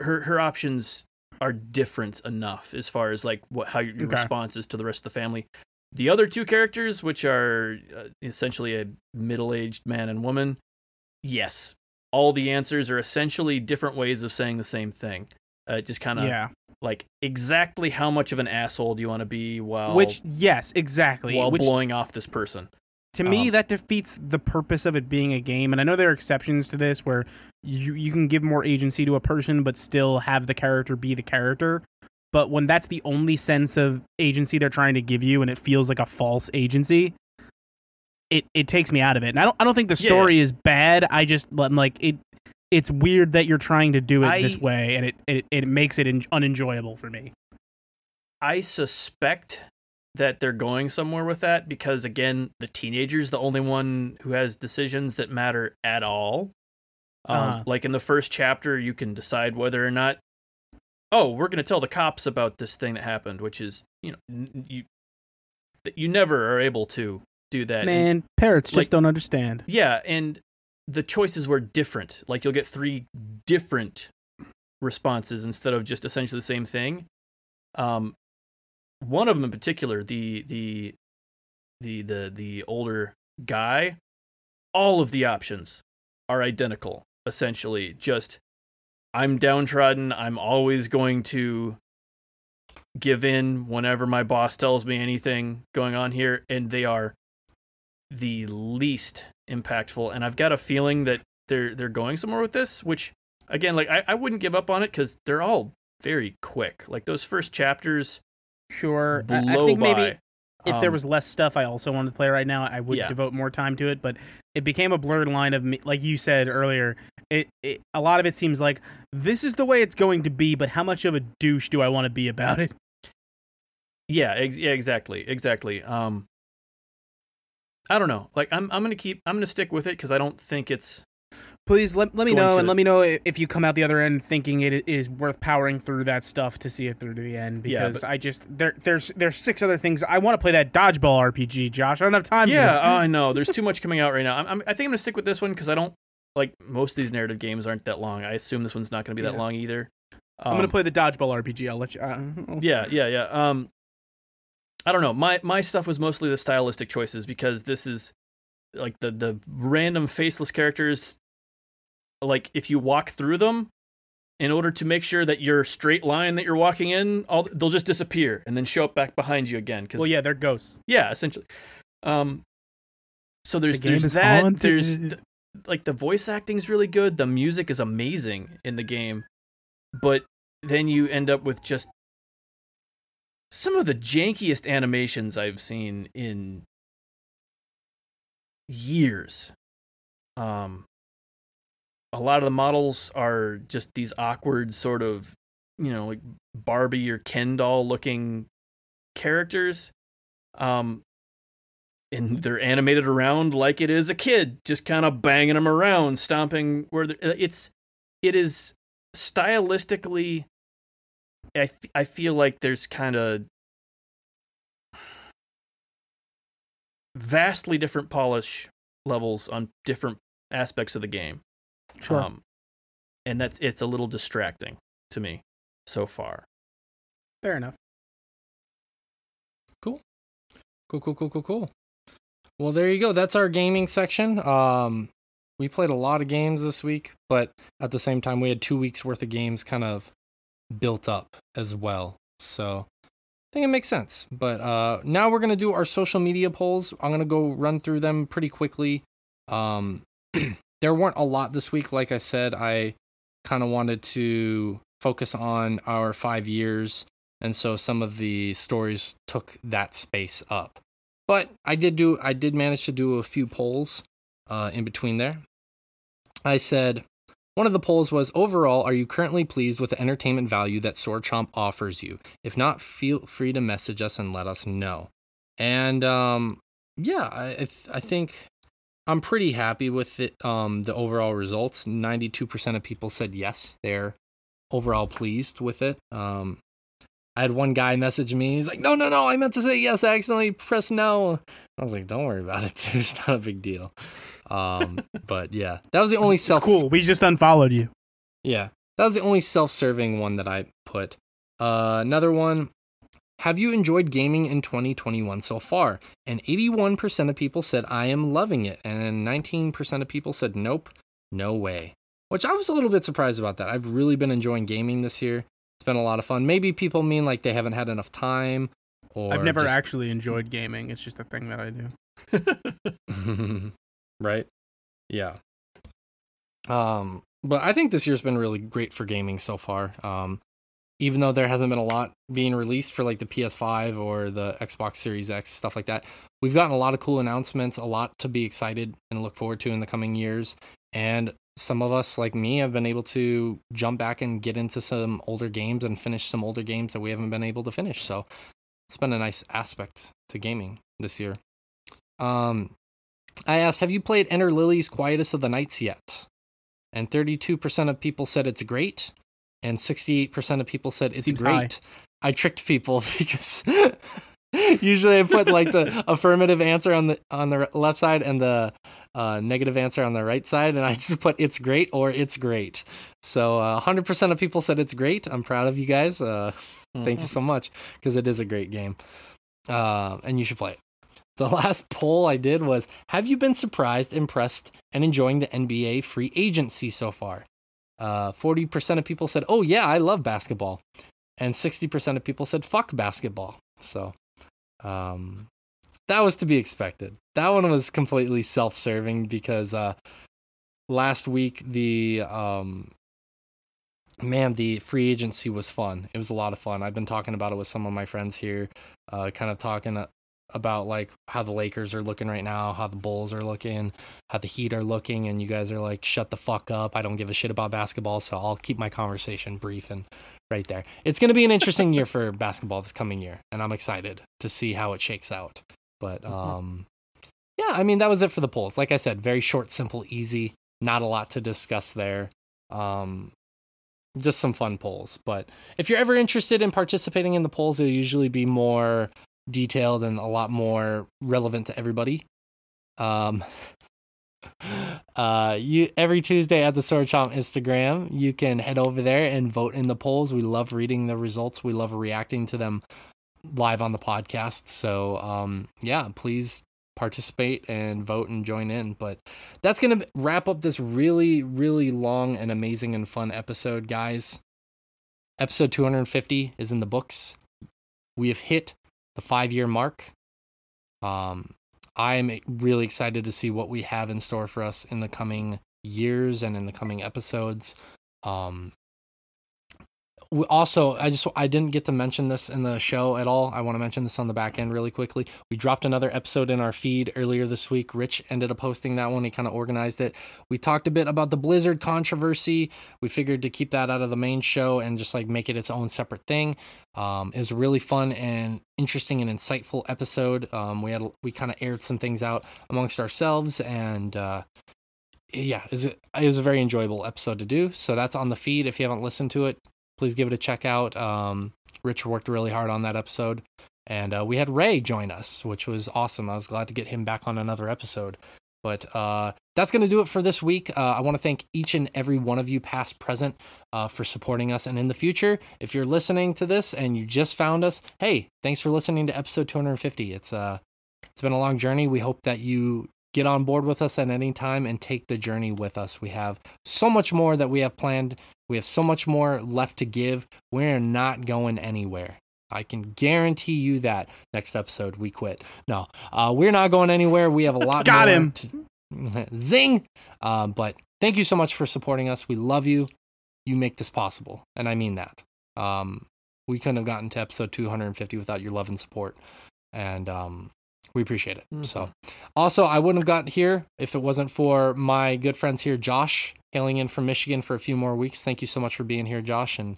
her her options are different enough as far as like what how your your Okay. response is to the rest of the family. The other two characters, which are uh, essentially a middle aged man and woman, yes, all the answers are essentially different ways of saying the same thing. Uh, just kind of Yeah. like exactly how much of an asshole do you want to be while Which, yes, exactly. while Which blowing off this person? to me Um, that defeats the purpose of it being a game and i know there are exceptions to this where you, you can give more agency to a person but still have the character be the character but when that's the only sense of agency they're trying to give you and it feels like a false agency it, it takes me out of it and i don't, I don't think the Yeah. story is bad i just like it it's weird that you're trying to do it I- this way and it, it, it makes it en- unenjoyable for me I suspect that they're going somewhere with that because again, the teenager's the only one who has decisions that matter at all. Um, Uh-huh. Like in the first chapter, you can decide whether or not, oh, we're going to tell the cops about this thing that happened, which is you know n- you you never are able to do that. And- man parrots just don't understand yeah, and the choices were different. Like you'll get three different responses instead of just essentially the same thing. Um, one of them in particular, the the the the the older guy, all of the options are identical. Essentially, just I'm downtrodden. I'm always going to give in whenever my boss tells me anything going on here, and they are the least impactful. And I've got a feeling that they're they're going somewhere with this, which again, like I, I wouldn't give up on it because they're all very quick. Like those first chapters Sure. I, blow I think by. maybe if there Um, was less stuff I also wanted to play right now, I would Yeah. devote more time to it. But it became a blurred line of me, like you said earlier. It, it a lot of it seems like this is the way it's going to be, but how much of a douche do I want to be about it? Yeah, ex- yeah, exactly, exactly. Um, I don't know. Like, I'm I'm gonna keep. I'm gonna stick with it because I don't think it's. Please let, let me know and let me know if you come out the other end thinking it is worth powering through that stuff to see it through to the end. Yeah, Because but- I just there there's there's six other things I want to play that dodgeball RPG. Josh, I don't have time. Yeah, I know. There's too much coming out right now. I'm, I'm, I think I'm gonna stick with this one because I don't like most of these narrative games aren't that long. I assume this one's not gonna be that long either. I'm gonna Um, play the dodgeball RPG. I'll let you. Uh, Yeah, yeah, yeah. Um, I don't know. My my stuff was mostly the stylistic choices because this is like the the random faceless characters. Like if you walk through them, in order to make sure that your straight line that you're walking in, all they'll just disappear and then show up back behind you again. Cause Well, yeah, they're ghosts. yeah, essentially. Um, so there's The game there's is that. There's th- like the voice acting's really good. The music is amazing in the game, but then you end up with just some of the jankiest animations I've seen in years. Um, a lot of the models are just these awkward sort of, you know, like Barbie or Ken doll looking characters. Um, and they're animated around like it is a kid, just kind of banging them around, stomping where it's, it is stylistically. I I feel like there's kind of vastly different polish levels on different aspects of the game. Sure. Um, and that's it's a little distracting to me so far. Fair enough. Cool, cool, cool, cool, cool. cool. Well, there you go. That's our gaming section. Um, we played a lot of games this week, but at the same time, we had two weeks worth of games kind of built up as well. So I think it makes sense. But uh, now we're gonna do our social media polls. I'm gonna go run through them pretty quickly. Um, (clears throat) there weren't a lot this week. Like I said, I kind of wanted to focus on our five years and so some of the stories took that space up. But i did do i did manage to do a few polls uh, in between there. I said one of the polls was overall are you currently pleased with the entertainment value that sword chomp offers you? If not feel free to message us and let us know. And um yeah i i, th- I think i'm pretty happy with it um the overall results 92% of people said yes they're overall pleased with it um I had one guy message me. He's like, "No, no, no! I meant to say yes. I accidentally pressed no." I was like, "Don't worry about it. (laughs) dude. It's not a big deal." Um, (laughs) but yeah, that was the only self. Cool. We just unfollowed you. Yeah, that was the only self-serving one that I put. Uh, another one. Have you enjoyed gaming in 2021 so far? And 81% of people said I am loving it, and 19% of people said nope, no way. Which I was a little bit surprised about that. I've really been enjoying gaming this year. It's been a lot of fun. Maybe people mean like they haven't had enough time, or I've never just- actually enjoyed gaming. It's just a thing that I do. (laughs) right? Yeah. Um, but I think this year's been really great for gaming so far. Um, even though there hasn't been a lot being released for like the PS5 or the Xbox Series X stuff like that, we've gotten a lot of cool announcements, a lot to be excited and look forward to in the coming years. And some of us, like me, have been able to jump back and get into some older games and finish some older games that we haven't been able to finish. So it's been a nice aspect to gaming this year. Um, I asked, have you played Ender Lilies Quietus of the Knights yet? And 32% of people said it's great, and 68% of people said it's Seems great. I tricked people (laughs) because (laughs) usually I put like the (laughs) affirmative answer on the on the left side and the uh, negative answer on the right side, and I just put it's great or it's great. So uh, 100% of people said it's great. I'm proud of you guys. Uh, Thank you so much because it is a great game, uh, and you should play it. The last poll I did was Have you been surprised, impressed, and enjoying the NBA free agency so far? Uh, 40% of people said, "Oh yeah, I love basketball," and 60% of people said, "Fuck basketball." So, um, that was to be expected. That one was completely self-serving because uh, last week the um, man the free agency was fun. It was a lot of fun. I've been talking about it with some of my friends here, uh, kind of talking uh, about like how the Lakers are looking right now, how the Bulls are looking, how the Heat are looking, and you guys are like, shut the fuck up. I don't give a shit about basketball, so I'll keep my conversation brief and right there. It's going to be an interesting year for (laughs) basketball this coming year, and I'm excited to see how it shakes out. But um, yeah, I mean that was it for the polls. Like I said, very short, simple, easy. Not a lot to discuss there. Um, just some fun polls. But if you're ever interested in participating in the polls, it'll usually be more detailed and a lot more relevant to everybody. Um, (laughs) uh, you every Tuesday at the Sword Chomp Instagram, you can head over there and vote in the polls. We love reading the results. We love reacting to them live on the podcast. So, um, yeah, please participate and vote and join in. But that's to wrap up this really, really long and amazing and fun episode, guys. Episode 250 is in the books. We have hit the five year mark. Um, I'm really excited to see what we have in store for us in the coming years and in the coming episodes. Um, we also i just i didn't get to mention this in the show at all. I want to mention this on the back end really quickly. We dropped another episode in our feed earlier this week. Rich ended up posting that one. He kind of organized it. We talked a bit about the blizzard controversy. We figured to keep that out of the main show and just like make it its own separate thing. Um, it was a really fun and interesting and insightful episode. Um, we had we kind of aired some things out amongst ourselves and uh, yeah, it was, a, it was a very enjoyable episode to do. So that's on the feed. If you haven't listened to it, please give it a check out. Um, Rich worked really hard on that episode. And uh, we had Ray join us, which was awesome. I was glad to get him back on another episode. But uh, that's going to do it for this week. Uh, I want to thank each and every one of you, past, present, uh, for supporting us. And in the future, if you're listening to this and you just found us, hey, thanks for listening to episode 250. It's uh, it's been a long journey. We hope that you get on board with us at any time and take the journey with us. We have so much more that we have planned. We have so much more left to give. We're not going anywhere. I can guarantee you that next episode we quit. No, uh, we're not going anywhere. We have a lot. (laughs) Got more him. to- (laughs) Zing. Um, but thank you so much for supporting us. We love you. You make this possible, and I mean that. Um, we couldn't have gotten to episode 250 without your love and support, and um, we appreciate it. So, also, I wouldn't have gotten here if it wasn't for my good friends here, Josh, hailing in from Michigan for a few more weeks. Thank you so much for being here, Josh, and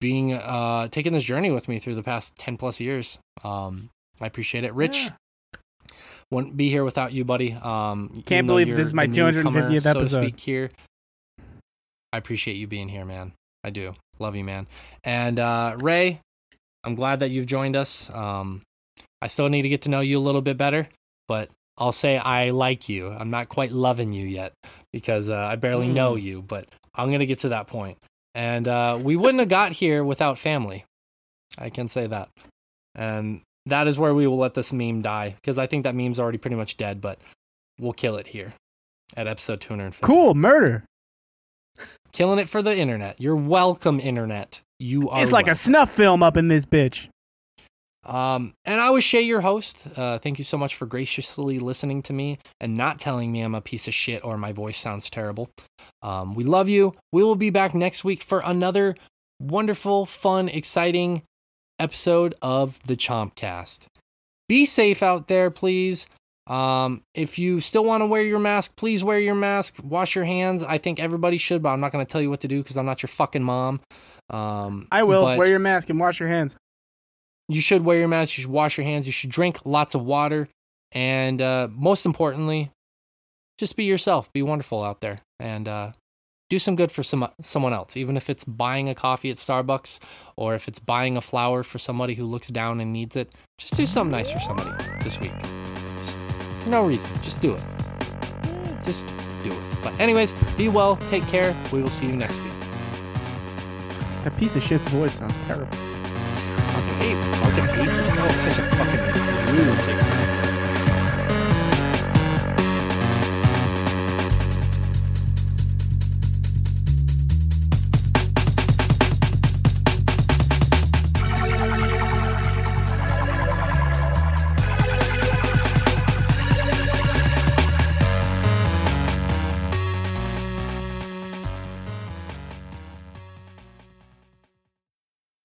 being uh taking this journey with me through the past 10 plus years. Um, I appreciate it. Rich, (sighs) wouldn't be here without you, buddy. Um, Can't believe this is my the newcomer, 250th so to episode. speak here. I appreciate you being here, man. I do. Love you, man. And uh, Ray, I'm glad that you've joined us. Um, I still need to get to know you a little bit better, but I'll say I like you. I'm not quite loving you yet because uh, I barely know you, but I'm going to get to that point. And uh, we wouldn't have got here without family. I can say that. And that is where we will let this meme die because I think that meme's already pretty much dead, but we'll kill it here at episode 250. Cool murder. Killing it for the internet. You're welcome, internet. You are. It's like a snuff film up in this bitch. Um, and I was Shay, your host. Uh, thank you so much for graciously listening to me and not telling me I'm a piece of shit or my voice sounds terrible. Um, we love you. We will be back next week for another wonderful, fun, exciting episode of the Chompcast. Be safe out there, please. Um, if you still want to wear your mask, please wear your mask. Wash your hands. I think everybody should, but I'm not going to tell you what to do because I'm not your fucking mom. Um, I will. but- Wear your mask and wash your hands. You should wear your mask. You should wash your hands. You should drink lots of water. And uh, most importantly, just be yourself. Be wonderful out there and uh, do some good for some someone else. Even if it's buying a coffee at Starbucks or if it's buying a flower for somebody who looks down and needs it, just do something nice for somebody this week. Just, for no reason. Just do it. Just do it. But anyways, be well. Take care. We will see you next week. That piece of shit's voice sounds terrible. Hate. Fucking hate this guy. Such a fucking rude.